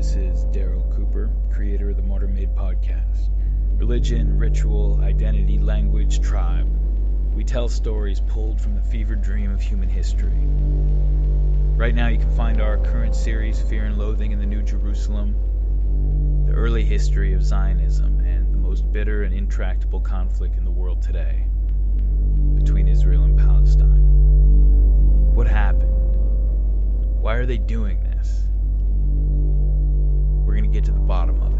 This is Daryl Cooper, creator of the Martyr Made podcast. Religion, ritual, identity, language, tribe. We tell stories pulled from the fevered dream of human history. Right now, you can find our current series, Fear and Loathing in the New Jerusalem, the early history of Zionism, and the most bitter and intractable conflict in the world today between Israel and Palestine. What happened? Why are they doing this? We're going to get to the bottom of it.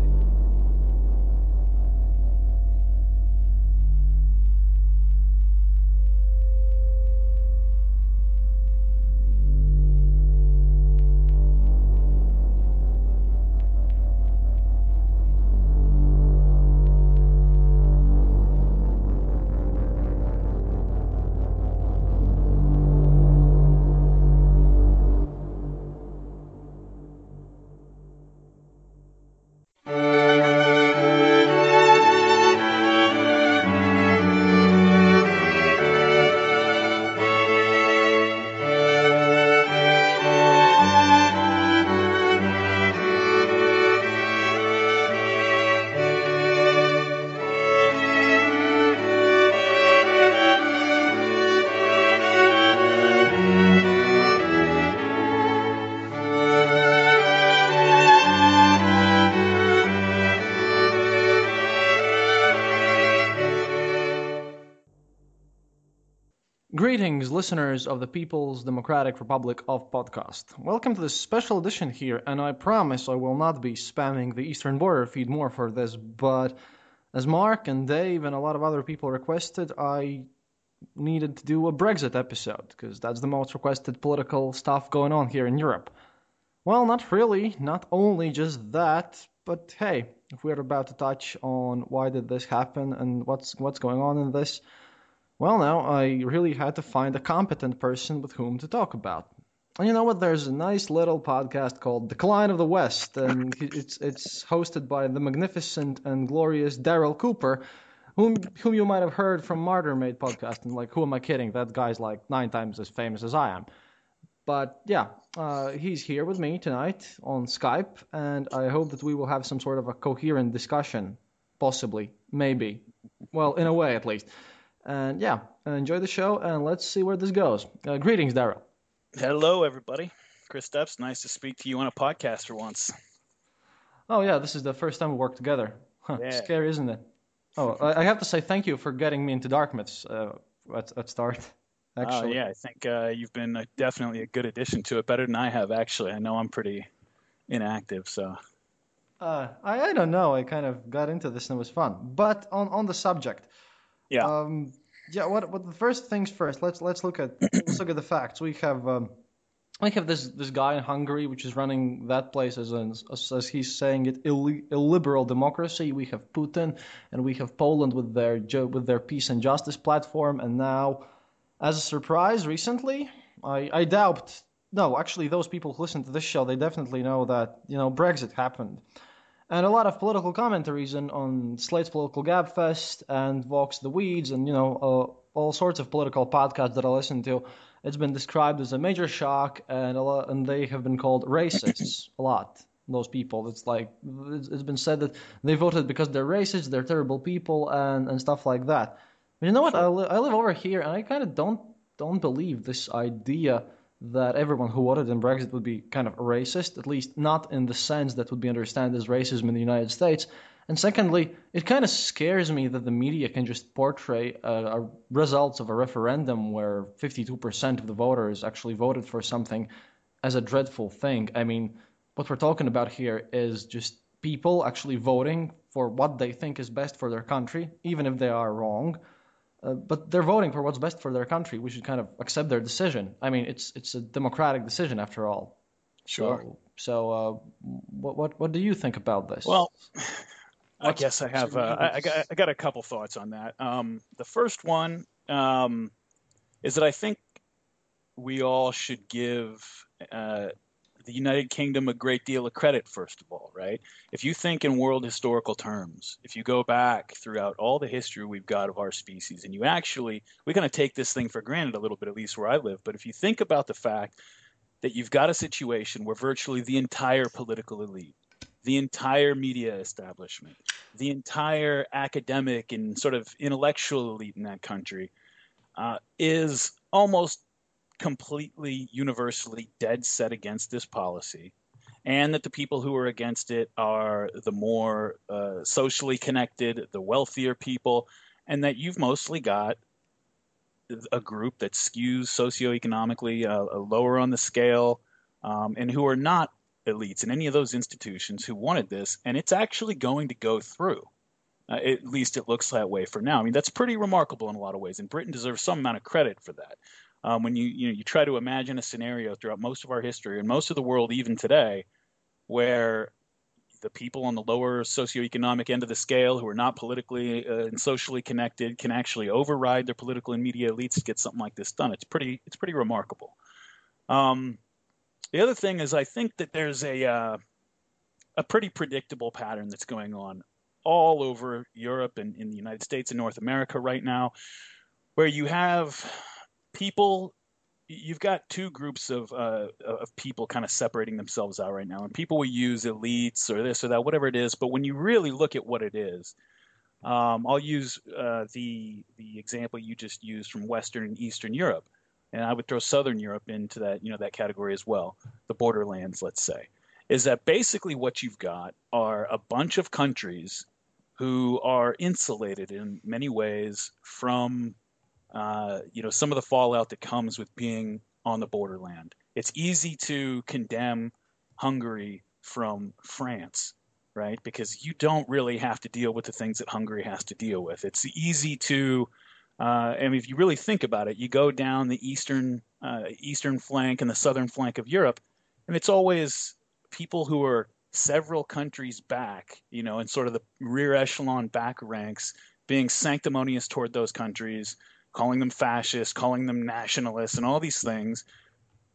Greetings, listeners of the People's Democratic Republic of Podcast. Welcome to this special edition here, and I promise I will not be spamming the Eastern Border feed more for this, but as Mark and Dave and a lot of other people requested, I needed to do a Brexit episode, because that's the most requested political stuff going on here in Europe. Well, not really, not only just that, but hey, if we're about to touch on why did this happen and what's what's going on in this, well, now I really had to find a competent person with whom to talk about. And you know what? There's a nice little podcast called Decline of the West, and it's it's hosted by the magnificent and glorious Daryl Cooper, whom whom you might have heard from Martyr Made podcast. And like, who am I kidding? That guy's like nine times as famous as I am. But yeah, uh, he's here with me tonight on Skype, and I hope that we will have some sort of a coherent discussion, possibly, maybe, well, in a way at least. And yeah, enjoy the show and let's see where this goes. Uh, greetings, Daryl. Hello, everybody. Kristaps, nice to speak to you on a podcast for once. Oh, yeah, this is the first time we work together. Huh, Yeah. Scary, isn't it? Oh, I have to say thank you for getting me into Dark Myths uh, at, at start. Oh, Actually, yeah, I think uh, you've been uh, definitely a good addition to it, better than I have, actually. I know I'm pretty inactive, so. uh, I, I don't know. I kind of got into this and it was fun. But on, on the subject, Yeah. Um, yeah. What? What? The first things first. Let's let's look at let's look at the facts. We have um, we have this this guy in Hungary which is running that place as an as, as he's saying it Ill, illiberal democracy. We have Putin and we have Poland with their with their peace and justice platform. And now, as a surprise, recently, I I doubt no, actually, those people who listen to this show, they definitely know that you know Brexit happened, and a lot of political commentaries on, on Slate's Political Gabfest and Vox the Weeds and you know uh, all sorts of political podcasts that I listen to. It's been described as a major shock, and a lot, and they have been called racists a lot. Those people, it's like it's, it's been said that they voted because they're racist, they're terrible people, and and stuff like that. But you know what? I, li- I live over here, and I kind of don't don't believe this idea that everyone who voted in Brexit would be kind of racist, at least not in the sense that would be understood as racism in the United States. And secondly, it kind of scares me that the media can just portray uh, results of a referendum where 52% of the voters actually voted for something as a dreadful thing. I mean, what we're talking about here is just people actually voting for what they think is best for their country, even if they are wrong. Uh, but they're voting for what's best for their country. We should kind of accept their decision. I mean, it's it's a democratic decision after all. Sure. So, so uh, what what what do you think about this? Well, I guess I have. Uh, I, I, got I got a couple thoughts on that. Um, the first one um, is that I think we all should give uh, the United Kingdom a great deal of credit, first of all, right? If you think in world historical terms, if you go back throughout all the history we've got of our species, and you actually, we're going to take this thing for granted a little bit, at least where I live, but if you think about the fact that you've got a situation where virtually the entire political elite, the entire media establishment, the entire academic and sort of intellectual elite in that country uh, is almost completely universally dead set against this policy, and that the people who are against it are the more uh, socially connected, the wealthier people, and that you've mostly got a group that skews socioeconomically uh, lower on the scale, um, and who are not elites in any of those institutions who wanted this, and it's actually going to go through. Uh, at least it looks that way for now. I mean, that's pretty remarkable in a lot of ways, and Britain deserves some amount of credit for that. Um, when you you know you try to imagine a scenario throughout most of our history and most of the world even today, where the people on the lower socioeconomic end of the scale who are not politically uh, and socially connected can actually override their political and media elites to get something like this done. It's pretty it's pretty remarkable. Um, the other thing is I think that there's a uh, a pretty predictable pattern that's going on all over Europe and in the United States and North America right now, where you have people you've got two groups of uh, of people kind of separating themselves out right now, and people will use elites or this or that, whatever it is. But when you really look at what it is, um, I'll use uh, the the example you just used from Western and Eastern Europe, and I would throw Southern Europe into that you know that category as well. The borderlands, let's say, is that basically what you've got are a bunch of countries who are insulated in many ways from uh, you know, some of the fallout that comes with being on the borderland. It's easy to condemn Hungary from France, right? Because you don't really have to deal with the things that Hungary has to deal with. It's easy to, uh, I mean, if you really think about it, you go down the eastern uh, eastern flank and the southern flank of Europe, and it's always people who are several countries back, you know, in sort of the rear echelon back ranks, being sanctimonious toward those countries, calling them fascists, calling them nationalists, and all these things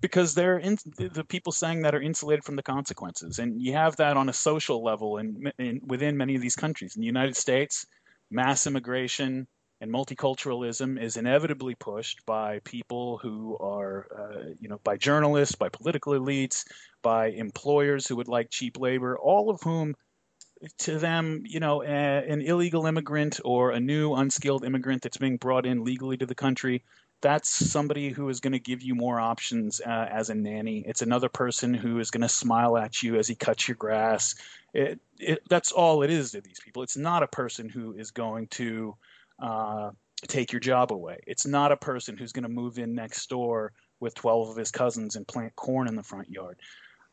because they're in, the people saying that are insulated from the consequences. And you have that on a social level and in, within many of these countries. In the United States, mass immigration and multiculturalism is inevitably pushed by people who are, uh, you know, by journalists, by political elites, by employers who would like cheap labor, all of whom to them, you know, an illegal immigrant or a new unskilled immigrant that's being brought in legally to the country, that's somebody who is going to give you more options uh, as a nanny. It's another person who is going to smile at you as he cuts your grass. It, it, that's all it is to these people. It's not a person who is going to uh, take your job away. It's not a person who's going to move in next door with 12 of his cousins and plant corn in the front yard.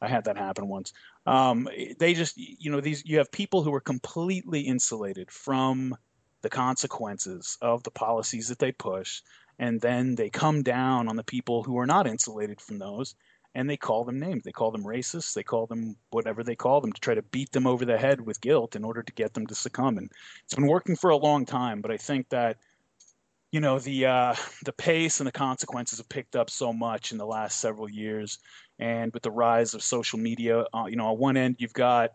I had that happen once. Um, they just, you know, these you have people who are completely insulated from the consequences of the policies that they push, and then they come down on the people who are not insulated from those, and they call them names. They call them racists. They call them whatever they call them to try to beat them over the head with guilt in order to get them to succumb. And it's been working for a long time, but I think that you know the uh, the pace and the consequences have picked up so much in the last several years, and with the rise of social media, uh, you know, on one end you've got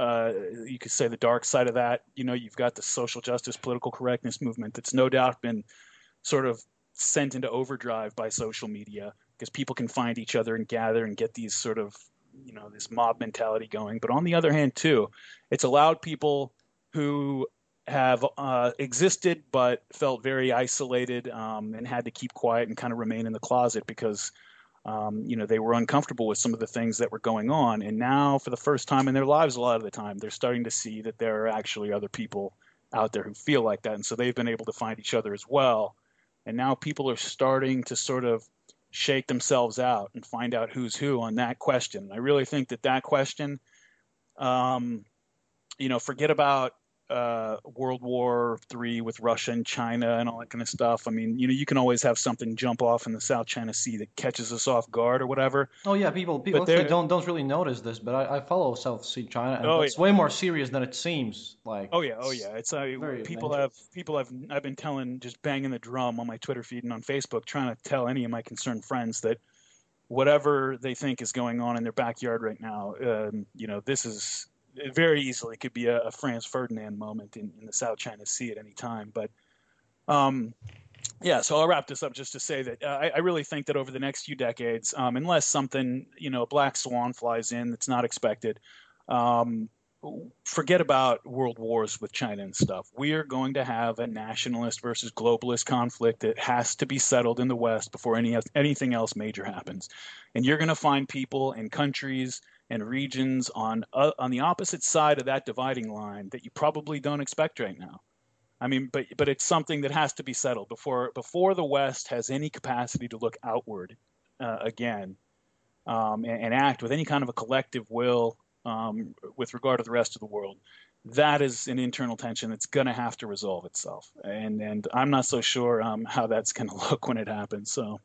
uh, you could say the dark side of that. You know, you've got the social justice, political correctness movement that's no doubt been sort of sent into overdrive by social media because people can find each other and gather and get these sort of you know this mob mentality going. But on the other hand, too, it's allowed people who have uh, existed but felt very isolated um, and had to keep quiet and kind of remain in the closet because um, you know they were uncomfortable with some of the things that were going on. And now for the first time in their lives a lot of the time they're starting to see that there are actually other people out there who feel like that. And so they've been able to find each other as well. And now people are starting to sort of shake themselves out and find out who's who on that question. I really think that that question um, you know forget about uh, World War Three with Russia and China and all that kind of stuff. I mean, you know, you can always have something jump off in the South China Sea that catches us off guard or whatever. Oh yeah, people people don't don't really notice this, but I, I follow South Sea China, and oh, it's yeah. way more serious than it seems. Like oh yeah, oh yeah, it's uh, people dangerous. have people have I've been telling just banging the drum on my Twitter feed and on Facebook, trying to tell any of my concerned friends that whatever they think is going on in their backyard right now, um, you know, this is it very easily could be a, a Franz Ferdinand moment in, in, the South China Sea at any time. But um, yeah, so I'll wrap this up just to say that uh, I, I, really think that over the next few decades, um, unless something, you know, a black swan flies in that's not expected, um, forget about world wars with China and stuff. We are going to have a nationalist versus globalist conflict that has to be settled in the West before any anything else major happens. And you're going to find people and countries and regions on uh, on the opposite side of that dividing line that you probably don't expect right now. I mean, but but it's something that has to be settled before before the West has any capacity to look outward uh, again um, and, and, act with any kind of a collective will um, with regard to the rest of the world. That is an internal tension that's going to have to resolve itself, and and I'm not so sure um, how that's going to look when it happens. So.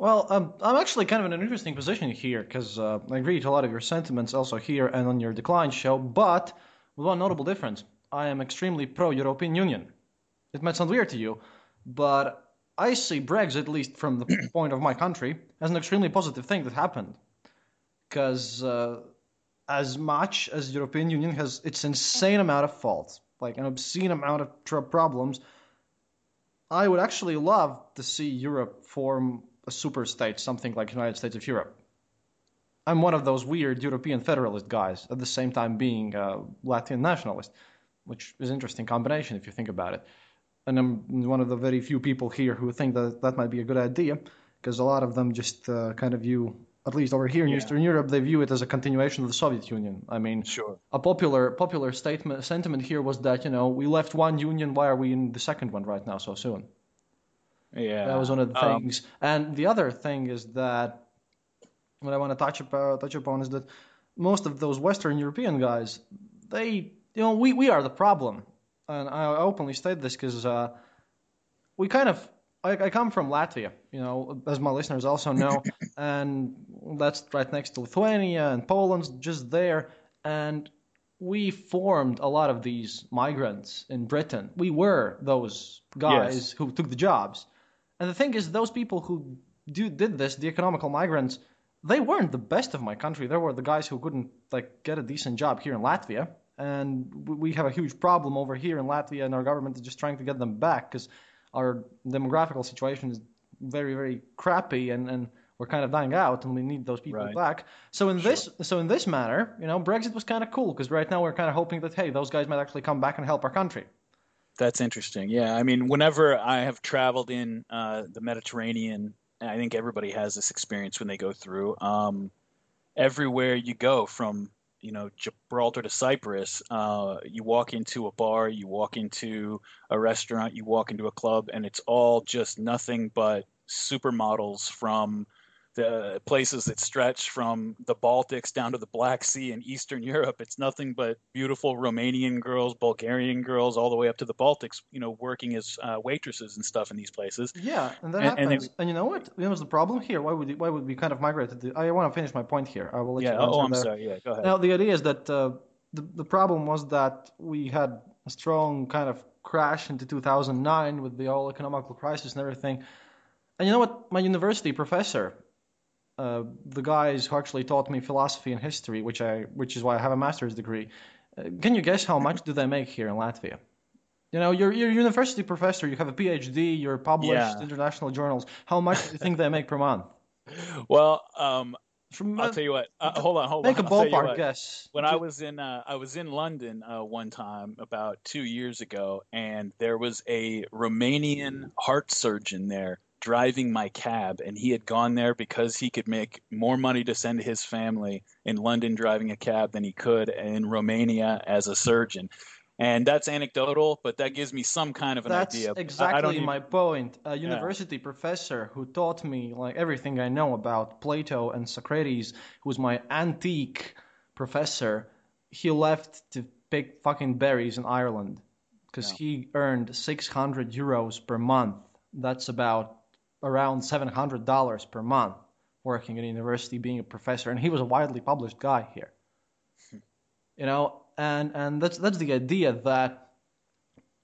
Well, um, I'm actually kind of in an interesting position here because uh, I agree to a lot of your sentiments also here and on your decline show, but with one notable difference. I am extremely pro European Union. It might sound weird to you, but I see Brexit, at least from the point of my country, as an extremely positive thing that happened. Because uh, as much as European Union has its insane amount of faults, like an obscene amount of problems, I would actually love to see Europe form a super state, something like United States of Europe. I'm one of those weird European federalist guys, at the same time being a Latvian nationalist, which is an interesting combination if you think about it. And I'm one of the very few people here who think that that might be a good idea, because a lot of them just uh, kind of view, at least over here in Yeah. Eastern Europe, they view it as a continuation of the Soviet Union. I mean, Sure. a popular popular statement sentiment here was that you know we left one union, why are we in the second one right now so soon? Yeah. That was one of the Um, things. and the other thing is that what I want to touch about touch upon is that most of those Western European guys, they you know we, we are the problem, and I openly state this because uh, we kind of I, I come from Latvia, you know, as my listeners also know, and that's right next to Lithuania and Poland's just there, and we formed a lot of these migrants in Britain. We were those guys Yes. who took the jobs. And the thing is, those people who do, did this, the economical migrants, they weren't the best of my country. They were the guys who couldn't like get a decent job here in Latvia. And we- have a huge problem over here in Latvia, and our government is just trying to get them back because our demographical situation is very, very crappy, and, and we're kind of dying out, and we need those people Right. back. So in this, so in this manner, you know, Brexit was kind of cool because right now we're kind of hoping that hey, those guys might actually come back and help our country. That's interesting. Yeah, I mean, whenever I have traveled in uh, the Mediterranean, I think everybody has this experience when they go through. Um, everywhere you go, from you know Gibraltar to Cyprus, uh, you walk into a bar, you walk into a restaurant, you walk into a club, and it's all just nothing but supermodels from the places that stretch from the Baltics down to the Black Sea in Eastern Europe. It's nothing but beautiful Romanian girls, Bulgarian girls, all the way up to the Baltics. You know, working as uh, waitresses and stuff in these places. Yeah, and that And- and happens. they- And, you know what? Know what's the problem here? Why would why would we kind of migrate? To, I want to finish my point here. I will let Yeah. you Oh, I'm that. sorry. Yeah. Go ahead. Now the idea is that uh, the the problem was that we had a strong kind of crash into 2009 with the whole economical crisis and everything. And you know what? My university professor, uh, the guys who actually taught me philosophy and history, which I, which is why I have a master's degree. Uh, can you guess how much do they make here in Latvia? You know, you're you're a university professor. You have a PhD. You're published yeah. international journals. How much do you think they make per month? Well, um, From, I'll tell you what. Uh, hold on, hold make on. Make a ballpark guess. When I was in uh, I was in London uh, one time about two years ago, and there was a Romanian heart surgeon there driving my cab, and he had gone there because he could make more money to send to his family in London driving a cab than he could in Romania as a surgeon. And that's anecdotal, but that gives me some kind of an that's idea. That's exactly even... my point. A university yeah. professor who taught me like everything I know about Plato and Socrates, who was my antique professor, he left to pick fucking berries in Ireland because yeah. he earned 600 euros per month. That's about around $700 per month working at a university being a professor. And he was a widely published guy here. you know, and and that's that's the idea that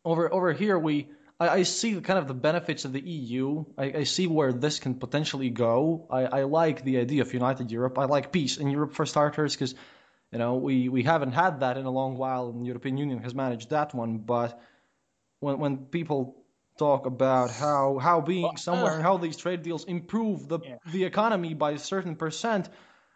over over here we I, I see kind of the benefits of the EU. I, I see where this can potentially go. I, I like the idea of united Europe. I like peace in Europe for starters because you know we, we haven't had that in a long while, and the European Union has managed that one. But when when people talk about how how being somewhere uh. and how these trade deals improve the yeah. the economy by a certain percent,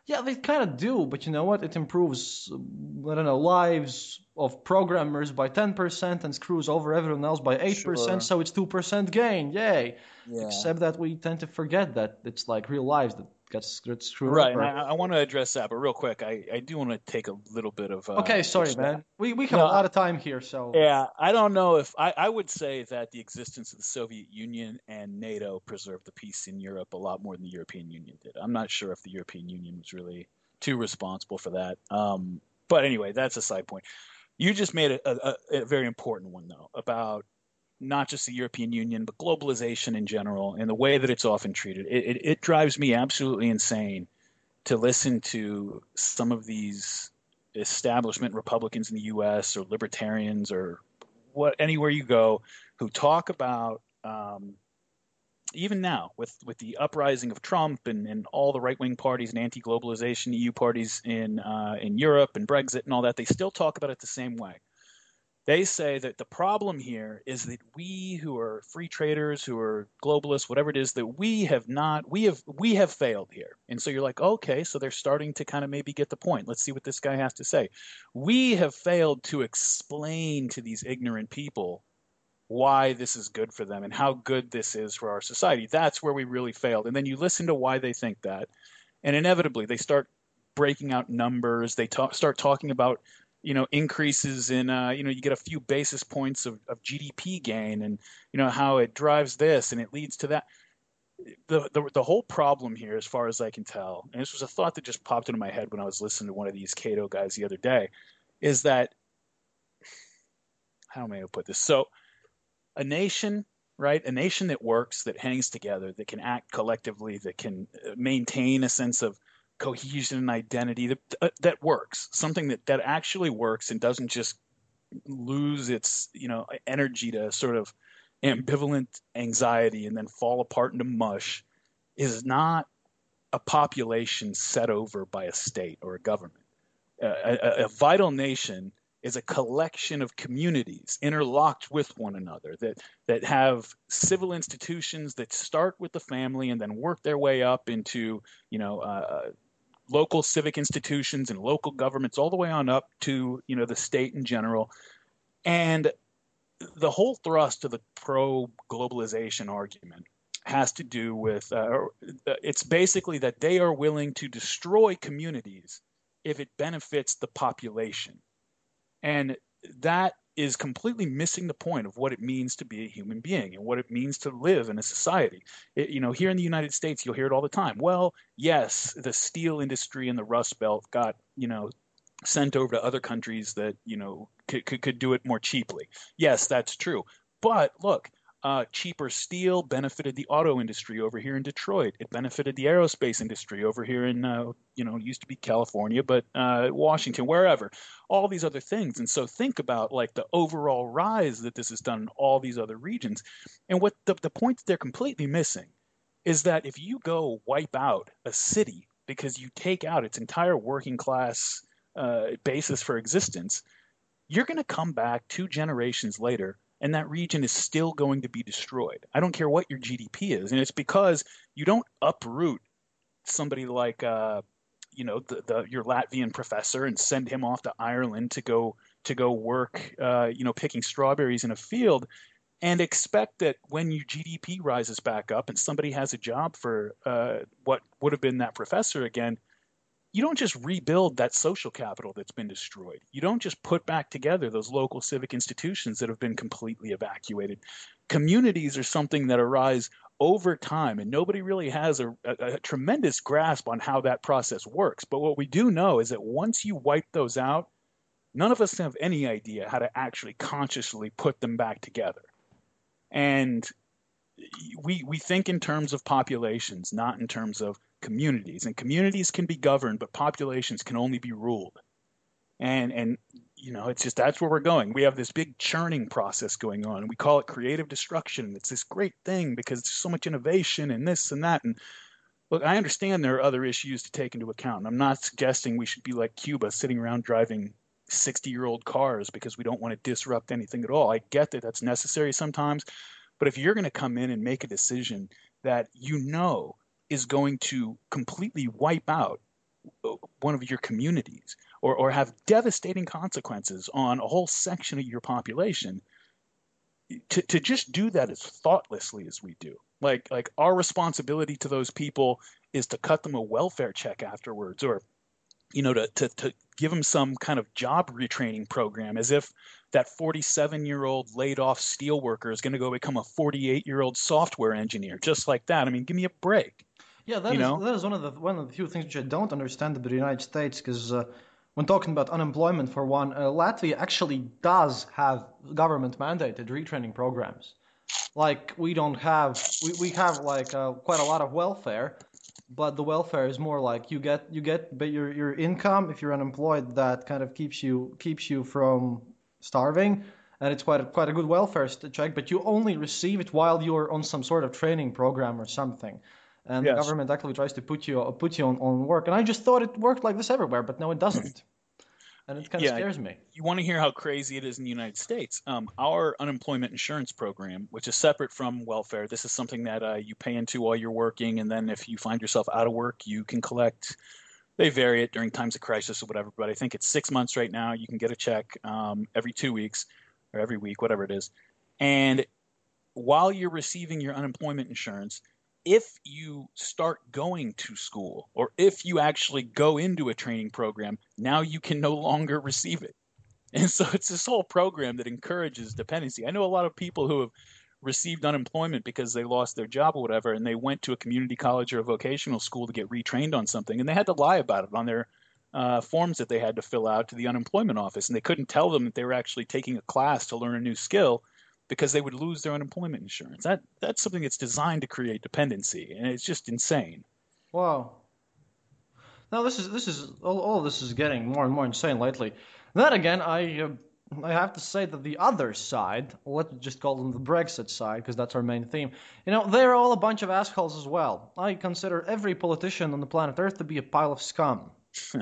yeah, they kind of do, but you know what? It improves, I don't know, lives of programmers by 10% and screws over everyone else by 8%, sure. so it's 2% gain. Yay. Yeah. Except that we tend to forget that it's like real lives that gets, gets screwed right, Right, I, I, want to address that, but real quick, I, I do want to take a little bit of. Uh, okay, sorry, man. We, we have no, a lot of time here, so. Yeah, I don't know if. I, I would say that the existence of the Soviet Union and NATO preserved the peace in Europe a lot more than the European Union did. I'm not sure if the European Union was really too responsible for that. Um, but anyway, that's a side point. You just made a, a, a very important one, though, about not just the European Union, but globalization in general and the way that it's often treated. It, it, it, drives me absolutely insane to listen to some of these establishment Republicans in the U.S. or libertarians or what anywhere you go who talk about um, even now with with the uprising of Trump and, and all the right wing parties and anti globalization EU parties in uh, in Europe and Brexit and all that, they still talk about it the same way. They say that the problem here is that we who are free traders, who are globalists, whatever it is, that we have not, we have, we have failed here. And so you're like, okay, so they're starting to kind of maybe get the point. Let's see what this guy has to say. We have failed to explain to these ignorant people why this is good for them and how good this is for our society. That's where we really failed. And then you listen to why they think that, and inevitably they start breaking out numbers. They start talking about you know increases in uh, you know you get a few basis points of, of GDP gain and you know how it drives this and it leads to that. The, the the whole problem here, as far as I can tell, and this was a thought that just popped into my head when I was listening to one of these Cato guys the other day, is that how may I gonna put this? So, a nation, right? A nation that works, that hangs together, that can act collectively, that can uh, maintain a sense of cohesion and identity that uh, that works something that that actually works and doesn't just lose its you know energy to sort of ambivalent anxiety and then fall apart into mush is not a population set over by a state or a government. A, a, vital nation is a collection of communities interlocked with one another that that have civil institutions that start with the family and then work their way up into you know uh, local civic institutions and local governments all the way on up to you know the state in general. And the whole thrust of the pro globalization argument has to do with uh, it's basically that they are willing to destroy communities if it benefits the population. And that is completely missing the point of what it means to be a human being and what it means to live in a society. It, you know, here in the United States, you'll hear it all the time. Well, yes, the steel industry and the Rust Belt got, you know, sent over to other countries that, you know, could, could, could do it more cheaply. Yes, that's true. But look, Uh, cheaper steel benefited the auto industry over here in Detroit. It benefited the aerospace industry over here in, uh, you know, used to be California, but uh, Washington, wherever. All these other things. And so think about like the overall rise that this has done in all these other regions. And what the, the point that they're completely missing is that if you go wipe out a city because you take out its entire working class uh, basis for existence, you're going to come back two generations later and that region is still going to be destroyed. I don't care what your GDP is, and it's because you don't uproot somebody like uh, you know the, the, your Latvian professor and send him off to Ireland to go to go work uh, you know picking strawberries in a field and expect that when your GDP rises back up and somebody has a job for uh, what would have been that professor again, you don't just rebuild that social capital that's been destroyed. You don't just put back together those local civic institutions that have been completely evacuated. Communities are something that arise over time, and nobody really has a, a, a, tremendous grasp on how that process works. But what we do know is that once you wipe those out, none of us have any idea how to actually consciously put them back together. And we we think in terms of populations, not in terms of communities. And communities can be governed, but populations can only be ruled. And and you know, it's just that's where we're going. We have this big churning process going on. We call it creative destruction. It's this great thing because there's so much innovation and this and that. And look, I understand there are other issues to take into account. I'm not suggesting we should be like Cuba, sitting around driving 60 year old cars because we don't want to disrupt anything at all. I get that that's necessary sometimes. But if you're going to come in and make a decision that you know is going to completely wipe out uh, one of your communities or, or have devastating consequences on a whole section of your population, to, to just do that as thoughtlessly as we do. Like like our responsibility to those people is to cut them a welfare check afterwards or you know to, to, to give them some kind of job retraining program as if that 47 year old laid off steel worker is going to go become a 48 year old software engineer just like that. I mean give me a break. Yeah that, is, that is one of the one of the few things which i don't understand about the united states because uh, when talking about unemployment for one uh, latvia actually does have government mandated retraining programs. Like we don't have we, we have like uh, quite a lot of welfare but the welfare is more like you get you get but your your income if you're unemployed that kind of keeps you keeps you from starving. And it's quite a, quite a good welfare check but you only receive it while you're on some sort of training program or something. And yes. the government actually tries to put you put you on, on work. And i just thought it worked like this everywhere but no it doesn't and it kind of yeah, scares me. You want to hear how crazy it is in the United States? Um, our unemployment insurance program, which is separate from welfare, this is something that uh, you pay into while you're working, and then if you find yourself out of work, you can collect. They vary it during times of crisis or whatever, but I think it's six months right now. You can get a check um, every two weeks or every week, whatever it is, and while you're receiving your unemployment insurance, if you start going to school or if you actually go into a training program, now you can no longer receive it. And so it's this whole program that encourages dependency. I know a lot of people who have received unemployment because they lost their job or whatever, and they went to a community college or a vocational school to get retrained on something, and they had to lie about it on their uh, forms that they had to fill out to the unemployment office, and they couldn't tell them that they were actually taking a class to learn a new skill because they would lose their unemployment insurance. That that's something that's designed to create dependency, and it's just insane. Wow. Now this is this is all, all this is getting more and more insane lately. Then again, I uh, I have to say that the other side, let's just call them the Brexit side, because that's our main theme. You know, they're all a bunch of assholes as well. I consider every politician on the planet Earth to be a pile of scum.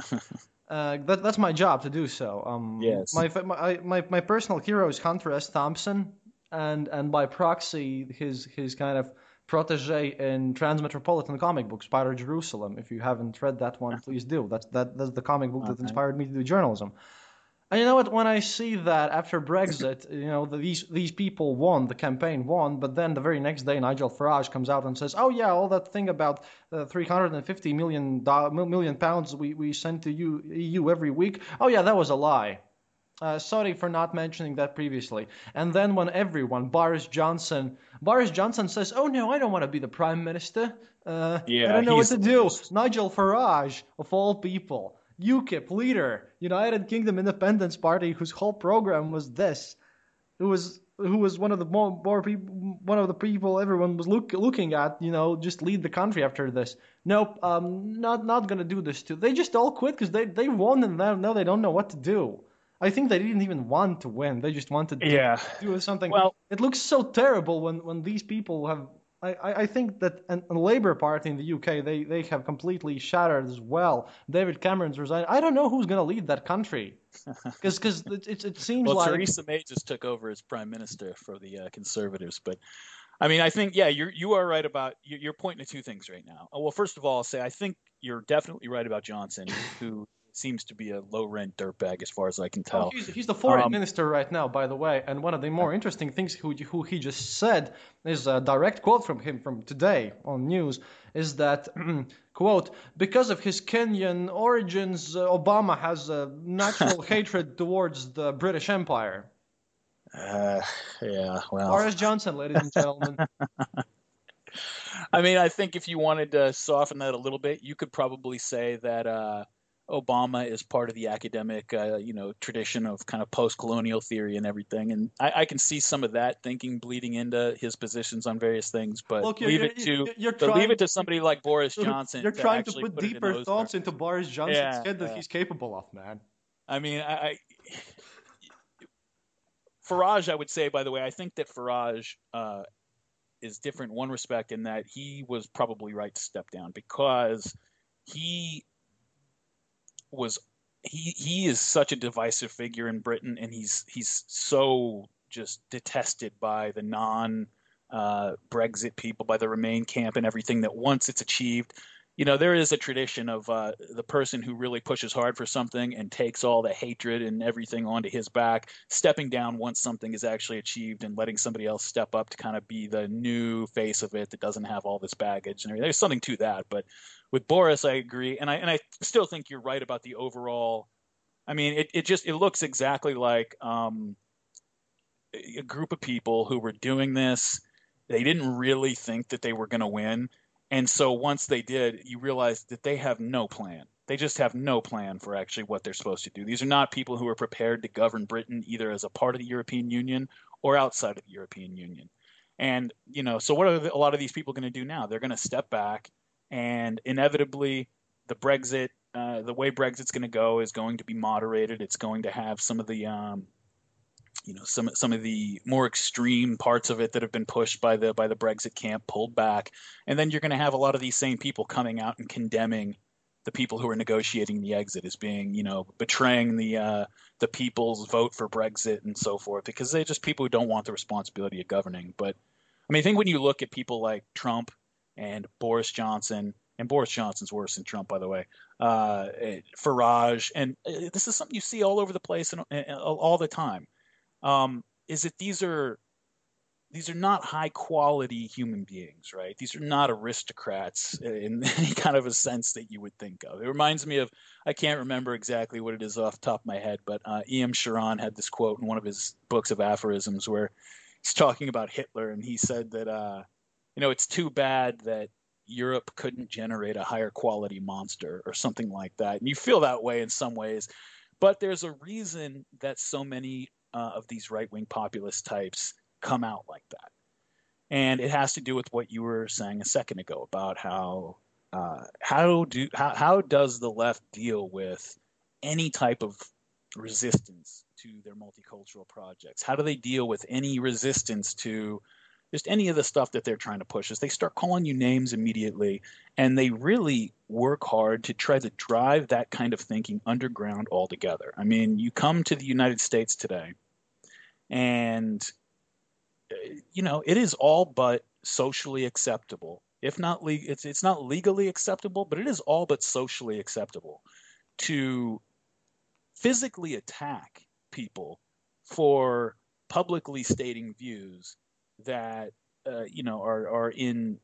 uh, that, that's my job to do so. Um, yes. My, my, my, my personal hero is Hunter S. Thompson and and by proxy his his kind of protege in Transmetropolitan comic book, Spider Jerusalem. If you haven't read that one, please do. That's that that's the comic book okay. that inspired me to do journalism. And you know what? When I see that after Brexit, you know, the, these these people won, the campaign won, but then the very next day, Nigel Farage comes out and says, "Oh yeah, all that thing about uh, the 350 million million pounds we, we send to you, EU every week. Oh yeah, that was a lie." Uh, sorry for not mentioning that previously. And then when everyone, Boris Johnson, Boris Johnson says, "Oh no, I don't want to be the prime minister. Uh, yeah, I don't know what to do." Nigel Farage, of all people, UKIP leader, United Kingdom Independence Party, whose whole program was this. It was who was one of the more, more people, one of the people everyone was look, looking at, you know, just lead the country after this. Nope, um, not not gonna do this too. They just all quit because they they won and now they don't know what to do. I think they didn't even want to win. They just wanted to yeah. do something. Well, it looks so terrible when when these people have. I, I think that a, a Labour Party in the UK they, they have completely shattered as well. David Cameron's resigned. I don't know who's going to lead that country because because it, it, it seems well, like Theresa May just took over as prime minister for the uh, Conservatives, but I mean, I think yeah, you're you are right about you're pointing to two things right now. Well, first of all, I'll say I think you're definitely right about Johnson, who seems to be a low rent dirtbag as far as I can tell. Oh, he's, he's, the foreign um, minister right now, by the way. And one of the more interesting things who, who he just said is a direct quote from him from today on news is that quote because of his Kenyan origins, uh, Obama has a natural hatred towards the British Empire. Uh, yeah, well. Boris Johnson, ladies and gentlemen. I mean, I think if you wanted to soften that a little bit, you could probably say that uh, Obama is part of the academic, uh, you know, tradition of kind of post-colonial theory and everything, and I, I, can see some of that thinking bleeding into his positions on various things. But Look, leave it to trying, leave it to somebody like Boris Johnson. You're to trying to put, put deeper thoughts terms. into Boris Johnson's yeah, head that yeah. he's capable of, man. I mean, I, I, Farage, I would say, by the way, I think that Farage uh, is different in one respect in that he was probably right to step down because he was he he is such a divisive figure in Britain, and he's he's so just detested by the non uh, Brexit people, by the Remain camp, and everything. That once it's achieved, you know, there is a tradition of uh, the person who really pushes hard for something and takes all the hatred and everything onto his back, stepping down once something is actually achieved and letting somebody else step up to kind of be the new face of it that doesn't have all this baggage and everything. There's something to that, but with Boris, I agree, and I and I still think you're right about the overall. I mean, it, it just it looks exactly like um, a group of people who were doing this. They didn't really think that they were going to win, and so once they did, you realize that they have no plan. They just have no plan for actually what they're supposed to do. These are not people who are prepared to govern Britain either as a part of the European Union or outside of the European Union. And you know, so what are a lot of these people going to do now? They're going to step back and inevitably the Brexit, uh, the way Brexit's going to go is going to be moderated. It's going to have some of the, um, you know, some some of the more extreme parts of it that have been pushed by the by the Brexit camp pulled back, and then you're going to have a lot of these same people coming out and condemning the people who are negotiating the exit as being, you know, betraying the uh, the people's vote for Brexit and so forth, because they're just people who don't want the responsibility of governing. But I mean, I think when you look at people like Trump and Boris Johnson, and Boris Johnson's worse than Trump, by the way. Uh, Farage, and uh, this is something you see all over the place and, and all the time. Um, is that these are these are not high quality human beings, right? These are not aristocrats in any kind of a sense that you would think of. It reminds me of I can't remember exactly what it is off the top of my head, but uh, E.M. Cioran had this quote in one of his books of aphorisms where he's talking about Hitler, and he said that. Uh, you know, it's too bad that Europe couldn't generate a higher quality monster or something like that. And you feel that way in some ways. But there's a reason that so many uh, of these right wing populist types come out like that. And it has to do with what you were saying a second ago about how uh, how do how, how does the left deal with any type of resistance to their multicultural projects? How do they deal with any resistance to just any of the stuff that they're trying to push is they start calling you names immediately and they really work hard to try to drive that kind of thinking underground altogether. I mean, you come to the United States today and uh, you know, it is all but socially acceptable. If not le- it's it's not legally acceptable, but it is all but socially acceptable to physically attack people for publicly stating views that uh, you know are are in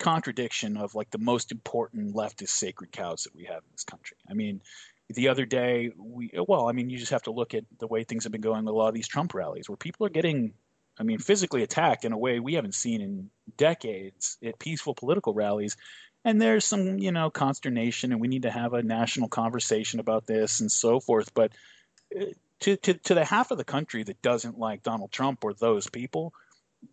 contradiction of like the most important leftist sacred cows that we have in this country. I mean, the other day we well, I mean, you just have to look at the way things have been going with a lot of these Trump rallies where people are getting I mean, physically attacked in a way we haven't seen in decades at peaceful political rallies. And there's some, you know, consternation, and we need to have a national conversation about this and so forth. But uh, to, to to the half of the country that doesn't like Donald Trump or those people,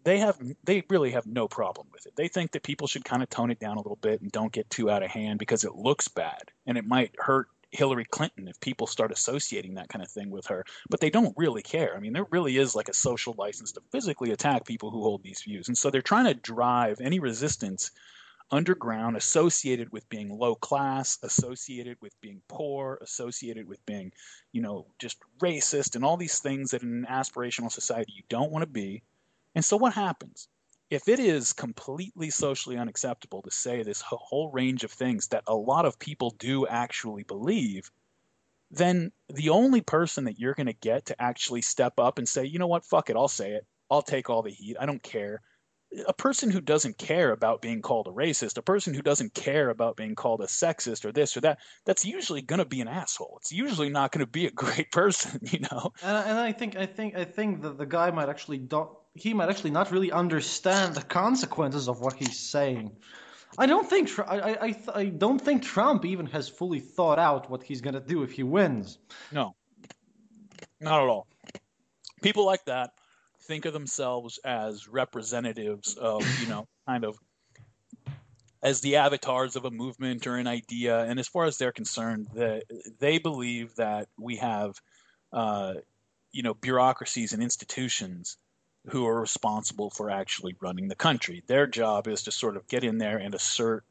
they have they really have no problem with it. They think that people should kind of tone it down a little bit and don't get too out of hand because it looks bad and it might hurt Hillary Clinton if people start associating that kind of thing with her. But they don't really care. I mean, there really is like a social license to physically attack people who hold these views. And so they're trying to drive any resistance underground associated with being low class, associated with being poor, associated with being, you know, just racist and all these things that in an aspirational society you don't want to be. And so what happens? if it is completely socially unacceptable to say this whole range of things that a lot of people do actually believe, then the only person that you're going to get to actually step up and say, you know what, fuck it, I'll say it. I'll take all the heat. I don't care. A person who doesn't care about being called a racist, a person who doesn't care about being called a sexist or this or that, that's usually going to be an asshole. It's usually not going to be a great person, you know. And, I think I think I think that the guy might actually don't he might actually not really understand the consequences of what he's saying. I don't think I, I, I don't think Trump even has fully thought out what he's going to do if he wins. No, not at all. People like that think of themselves as representatives of you know kind of as the avatars of a movement or an idea. And as far as they're concerned, that they believe that we have uh, you know bureaucracies and institutions who are responsible for actually running the country. Their job is to sort of get in there and assert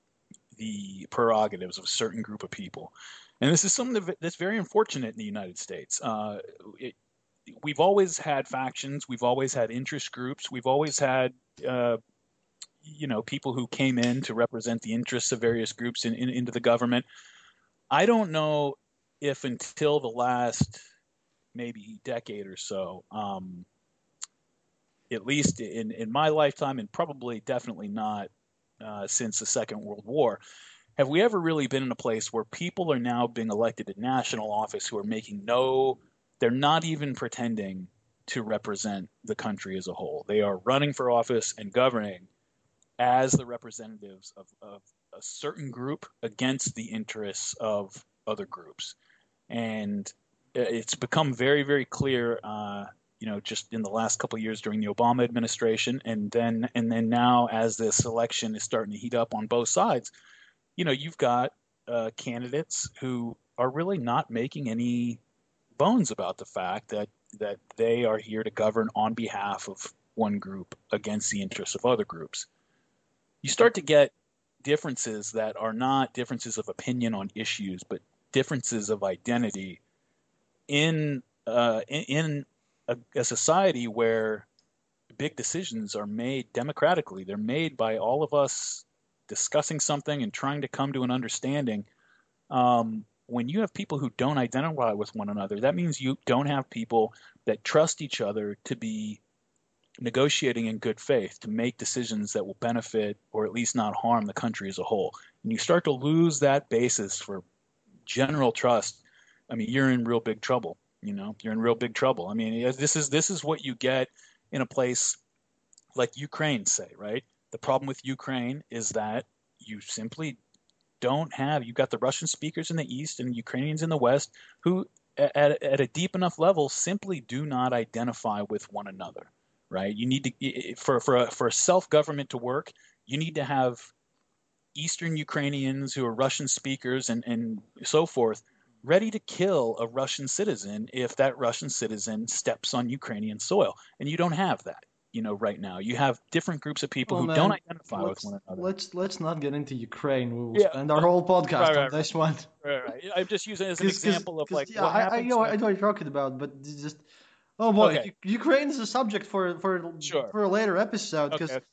the prerogatives of a certain group of people. And this is something that's very unfortunate in the United States. Uh, it, we've always had factions, we've always had interest groups, we've always had, uh, you know, people who came in to represent the interests of various groups in, in, into the government. I don't know if until the last maybe decade or so, um, at least in, in my lifetime, and probably definitely not uh, since the Second World War, have we ever really been in a place where people are now being elected to national office who are making no, they're not even pretending to represent the country as a whole. They are running for office and governing as the representatives of, of a certain group against the interests of other groups. And it's become very, very clear uh, you know just in the last couple years during the Obama administration, and then and then now as this election is starting to heat up on both sides, you know you've got uh, candidates who are really not making any bones about the fact that that they are here to govern on behalf of one group against the interests of other groups. You start to get differences that are not differences of opinion on issues, but differences of identity in uh, in a, a society where big decisions are made democratically. They're made by all of us discussing something and trying to come to an understanding. Um, when you have people who don't identify with one another, that means you don't have people that trust each other to be negotiating in good faith to make decisions that will benefit or at least not harm the country as a whole. And you start to lose that basis for general trust. I mean, you're in real big trouble you know you're in real big trouble. I mean, this is this is what you get in a place like Ukraine, say, right? The problem with Ukraine is that you simply don't have you've got the Russian speakers in the east and Ukrainians in the west who at, at a deep enough level simply do not identify with one another right you need to for for a, for a self-government to work you need to have eastern Ukrainians who are Russian speakers and and so forth ready to kill a Russian citizen if that Russian citizen steps on Ukrainian soil. And you don't have that, you know, right now. You have different groups of people well, who man, don't identify with one another. Let's let's not get into Ukraine. We will yeah. spend our whole podcast right, right, on this one. Right, right. I'm just using it as an example of like yeah, I, I, know I know what you're talking about, but just oh boy, okay. Ukraine is a subject for for sure. for a later episode because. Okay.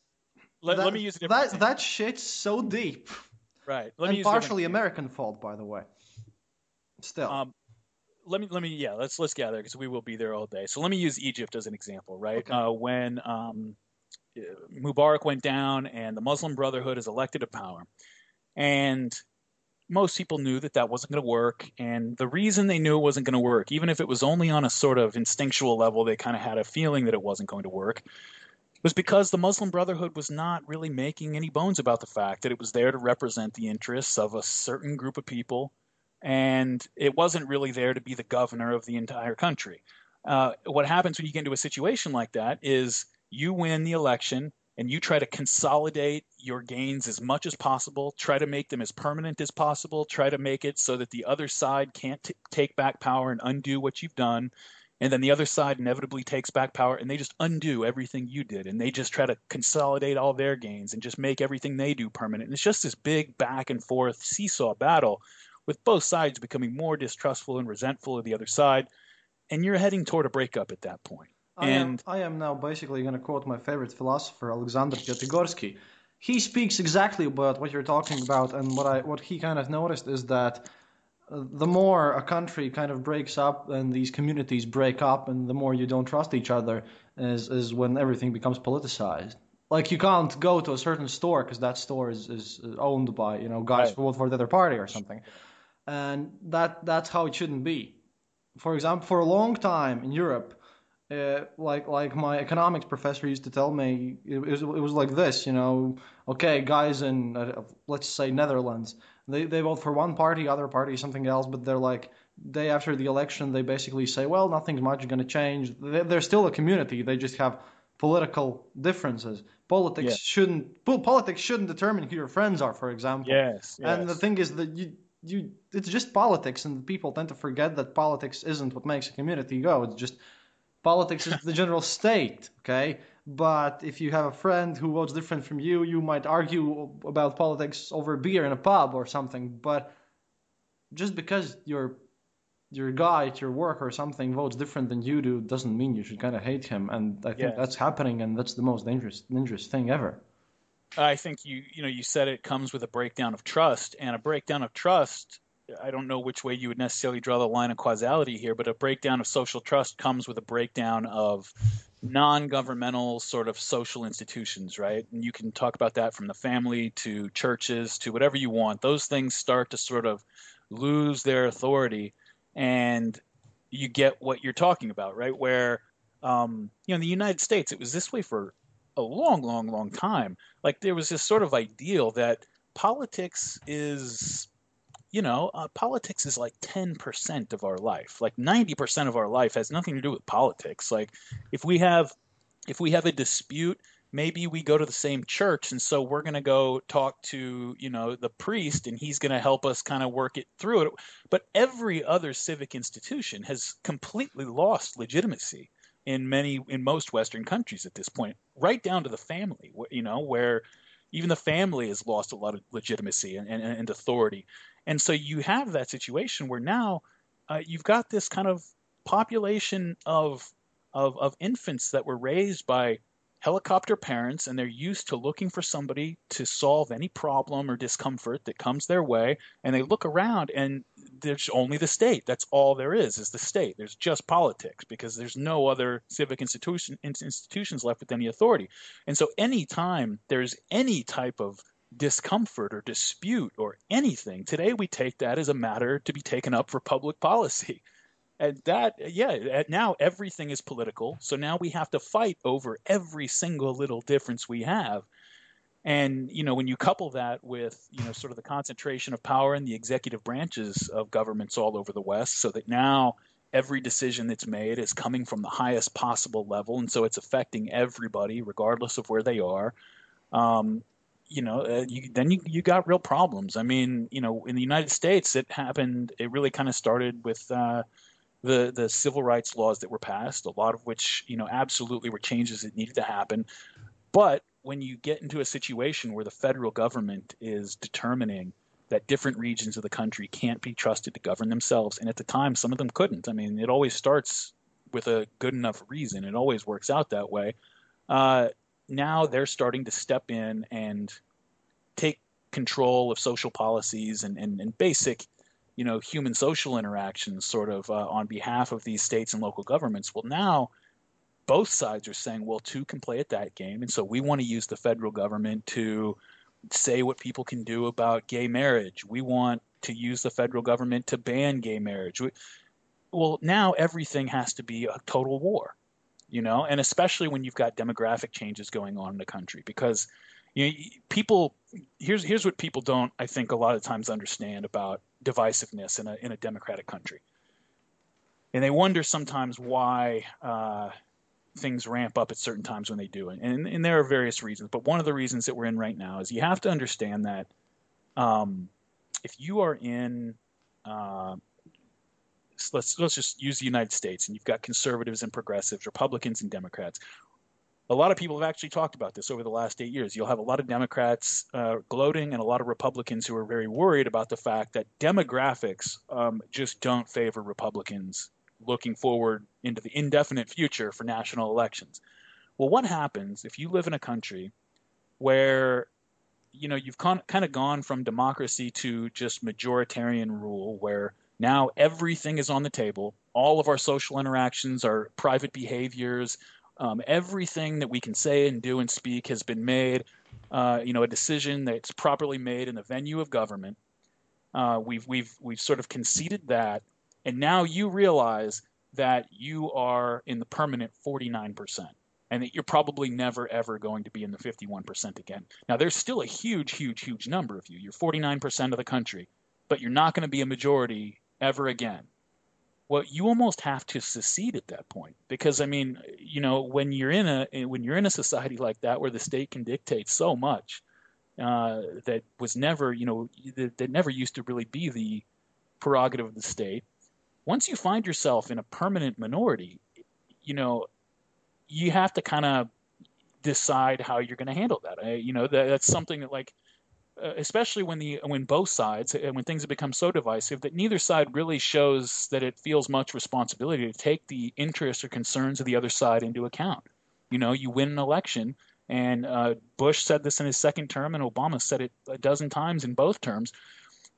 Let, that, let me use. That that shit's so deep. Right. Let and partially American fault, by the way. Still. Um, let me let me yeah let's let's gather because we will be there all day. So let me use Egypt as an example, right? Okay. Uh, when um, Mubarak went down and the Muslim Brotherhood is elected to power, and most people knew that that wasn't going to work. And the reason they knew it wasn't going to work, even if it was only on a sort of instinctual level, they kind of had a feeling that it wasn't going to work, was because the Muslim Brotherhood was not really making any bones about the fact that it was there to represent the interests of a certain group of people and it wasn't really there to be the governor of the entire country. Uh, what happens when you get into a situation like that is you win the election and you try to consolidate your gains as much as possible, try to make them as permanent as possible, try to make it so that the other side can't t- take back power and undo what you've done. And then the other side inevitably takes back power and they just undo everything you did. And they just try to consolidate all their gains and just make everything they do permanent. And it's just this big back and forth seesaw battle with both sides becoming more distrustful and resentful of the other side. And you're heading toward a breakup at that point. I and am, I am now basically going to quote my favorite philosopher, Alexander Piatigorsky. He speaks exactly about what you're talking about, and what I what he kind of noticed is that uh, the more a country kind of breaks up and these communities break up, and the more you don't trust each other, is is when everything becomes politicized. Like you can't go to a certain store because that store is, is owned by you know guys Right. who vote for the other party or something, and that that's how it shouldn't be. For example, for a long time in Europe, uh, like like my economics professor used to tell me, it, was, it was like this, you know. Okay, guys in uh, let's say Netherlands, they they vote for one party, other party something else, but they're like day after the election, they basically say, well, nothing's much going to change. They, they're still a community. They just have political differences. Politics Yeah. shouldn't po- politics shouldn't determine who your friends are, for example. yes, And the thing is that you you it's just politics, and people tend to forget that politics isn't what makes a community go. It's just politics is the general state, okay? But if you have a friend who votes different from you, you might argue about politics over beer in a pub or something. But just because your your guy at your work or something votes different than you do doesn't mean you should kind of hate him. And I think that's happening, and that's the most dangerous dangerous thing ever. I think you you know you said it comes with a breakdown of trust, and a breakdown of trust. I don't know which way you would necessarily draw the line of causality here, but a breakdown of social trust comes with a breakdown of non-governmental sort of social institutions, right? And you can talk about that from the family to churches to whatever you want. Those things start to sort of lose their authority, and you get what you're talking about, right? Where um, you know, in the United States, it was this way for a long, long, long time. Like there was this sort of ideal that politics is, you know, uh, politics is like 10% of our life. Like 90% of our life has nothing to do with politics. Like if we have, if we have a dispute, maybe we go to the same church and so we're going to go talk to you know the priest and he's going to help us kind of work it through it but every other civic institution has completely lost legitimacy in many in most western countries at this point right down to the family you know where even the family has lost a lot of legitimacy and, and, and authority. And so you have that situation where now uh, you've got this kind of population of, of of infants that were raised by helicopter parents and they're used to looking for somebody to solve any problem or discomfort that comes their way and they look around and there's only the state. That's all there is is the state. There's just politics because there's no other civic institution institutions left with any authority. And so anytime there's any type of discomfort or dispute or anything today we take that as a matter to be taken up for public policy. And that yeah now everything is political. So now we have to fight over every single little difference we have and you know when you couple that with you know sort of the concentration of power in the executive branches of governments all over the west so that now every decision that's made is coming from the highest possible level and so it's affecting everybody regardless of where they are um, you know, uh, you, then you you got real problems. I mean, you know, in the United States, it happened. It really kind of started with uh, the the civil rights laws that were passed. A lot of which, you know, absolutely were changes that needed to happen. But when you get into a situation where the federal government is determining that different regions of the country can't be trusted to govern themselves, and at the time, some of them couldn't. I mean, it always starts with a good enough reason. It always works out that way. Uh, now they're starting to step in and take control of social policies and, and, and basic, you know, human social interactions sort of uh, on behalf of these states and local governments. Well, now both sides are saying, well, two can play at that game. And so we want to use the federal government to say what people can do about gay marriage. We want to use the federal government to ban gay marriage. We, well, now everything has to be a total war you know, and especially when you've got demographic changes going on in the country, because you know, people here's here's what people don't I think a lot of times understand about divisiveness in a in a democratic country, and they wonder sometimes why uh, things ramp up at certain times when they do, and, and there are various reasons. But one of the reasons that we're in right now is you have to understand that um, if you are in uh, let's let's just use the United States, and you've got conservatives and progressives, Republicans and Democrats. A lot of people have actually talked about this over the last eight years. You'll have a lot of Democrats uh, gloating and a lot of Republicans who are very worried about the fact that demographics um, just don't favor Republicans looking forward into the indefinite future for national elections. Well, what happens if you live in a country where you know you've con- kind of gone from democracy to just majoritarian rule where now everything is on the table. All of our social interactions, our private behaviors, um, everything that we can say and do and speak has been made. Uh, you know, a decision that's properly made in the venue of government. Uh, we've we've we've sort of conceded that, and now you realize that you are in the permanent 49%, and that you're probably never ever going to be in the 51% again. Now, there's still a huge, huge, huge number of you. You're 49% of the country, but you're not going to be a majority ever again. Well, you almost have to secede at that point because I mean, you know, when you're in a when you're in a society like that where the state can dictate so much uh, that was never, you know, that, that never used to really be the prerogative of the state. Once you find yourself in a permanent minority, you know, you have to kind of decide how you're going to handle that. I, you know, that, that's something that like uh, especially when the when both sides and when things have become so divisive that neither side really shows that it feels much responsibility to take the interests or concerns of the other side into account. You know, you win an election, and uh, Bush said this in his second term, and Obama said it a dozen times in both terms.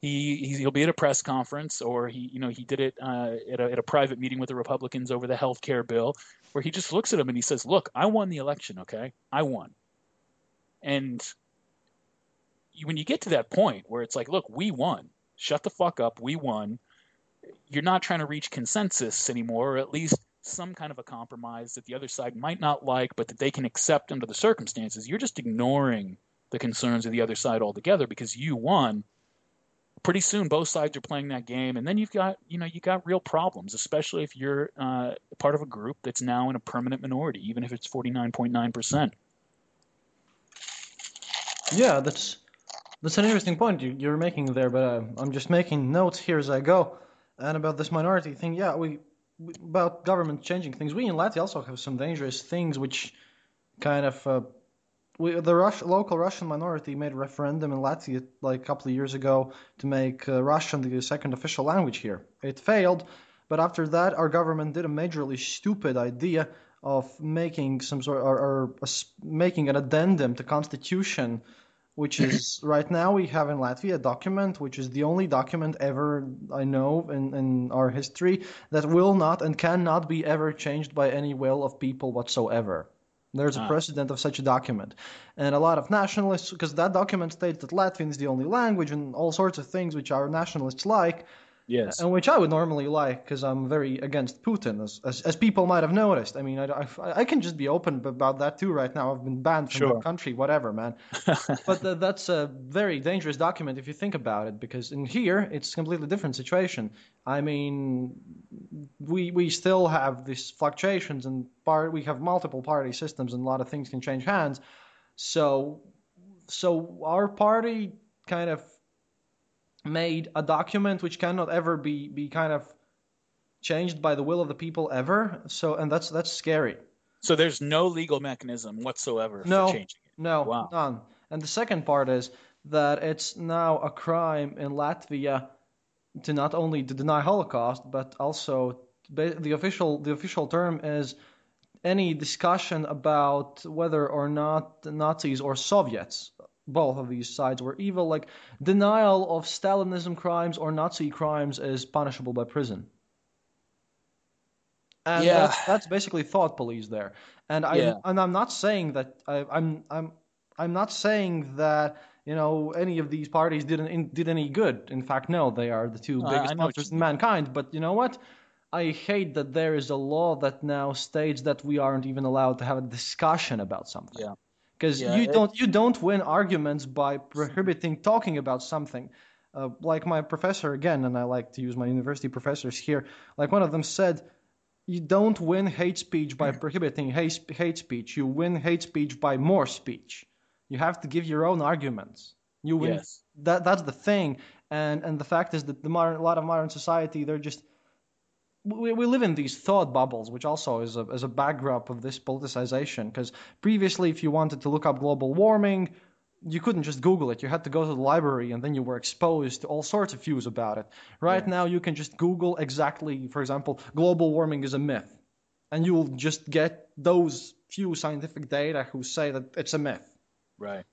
He he'll be at a press conference, or he you know he did it uh, at, a, at a private meeting with the Republicans over the health care bill, where he just looks at them and he says, "Look, I won the election. Okay, I won." And when you get to that point where it's like, look, we won. Shut the fuck up. We won. You're not trying to reach consensus anymore, or at least some kind of a compromise that the other side might not like, but that they can accept under the circumstances. You're just ignoring the concerns of the other side altogether because you won. Pretty soon, both sides are playing that game, and then you've got you know you got real problems, especially if you're uh, part of a group that's now in a permanent minority, even if it's 49.9 percent. Yeah, that's that's an interesting point you, are making there, but uh, I'm just making notes here as I go. And about this minority thing, yeah, we, we about government changing things. We in Latvia also have some dangerous things which kind of uh, we, the Rus- local Russian minority made a referendum in Latvia like a couple of years ago to make uh, Russian the second official language here. It failed, but after that, our government did a majorly stupid idea of making some sort or, or making an addendum to constitution which is right now we have in Latvia a document which is the only document ever I know in, in our history that will not and cannot be ever changed by any will of people whatsoever. There's a ah. precedent of such a document. And a lot of nationalists, because that document states that Latvian is the only language and all sorts of things which our nationalists like, Yes. And which I would normally like because I'm very against Putin, as, as, as people might have noticed. I mean, I, I, I, can just be open about that too right now. I've been banned from sure. the country, whatever, man. but the, that's a very dangerous document if you think about it, because in here it's a completely different situation. I mean, we we still have these fluctuations and part we have multiple party systems and a lot of things can change hands. So so our party kind of made a document which cannot ever be be kind of changed by the will of the people ever. So and that's that's scary. So there's no legal mechanism whatsoever no, for changing it. No, wow. none. And the second part is that it's now a crime in Latvia to not only to deny Holocaust but also the official the official term is any discussion about whether or not Nazis or Soviets both of these sides were evil. Like denial of Stalinism crimes or Nazi crimes is punishable by prison. And yeah. that's, that's basically thought police there. And I yeah. and I'm not saying that I, I'm I'm I'm not saying that you know any of these parties didn't did any good. In fact, no, they are the two biggest monsters in mankind. But you know what? I hate that there is a law that now states that we aren't even allowed to have a discussion about something. Yeah because yeah, you don't you don't win arguments by prohibiting talking about something. Uh, like my professor again, and I like to use my university professors here. Like one of them said, you don't win hate speech by prohibiting hate, hate speech. You win hate speech by more speech. You have to give your own arguments. You win. Yes. That that's the thing. And and the fact is that the modern a lot of modern society they're just we, we live in these thought bubbles, which also is a, is a backdrop of this politicization. Because previously, if you wanted to look up global warming, you couldn't just Google it. You had to go to the library, and then you were exposed to all sorts of views about it. Right now, you can just Google exactly, for example, global warming is a myth, and you'll just get those few scientific data who say that it's a myth. Right.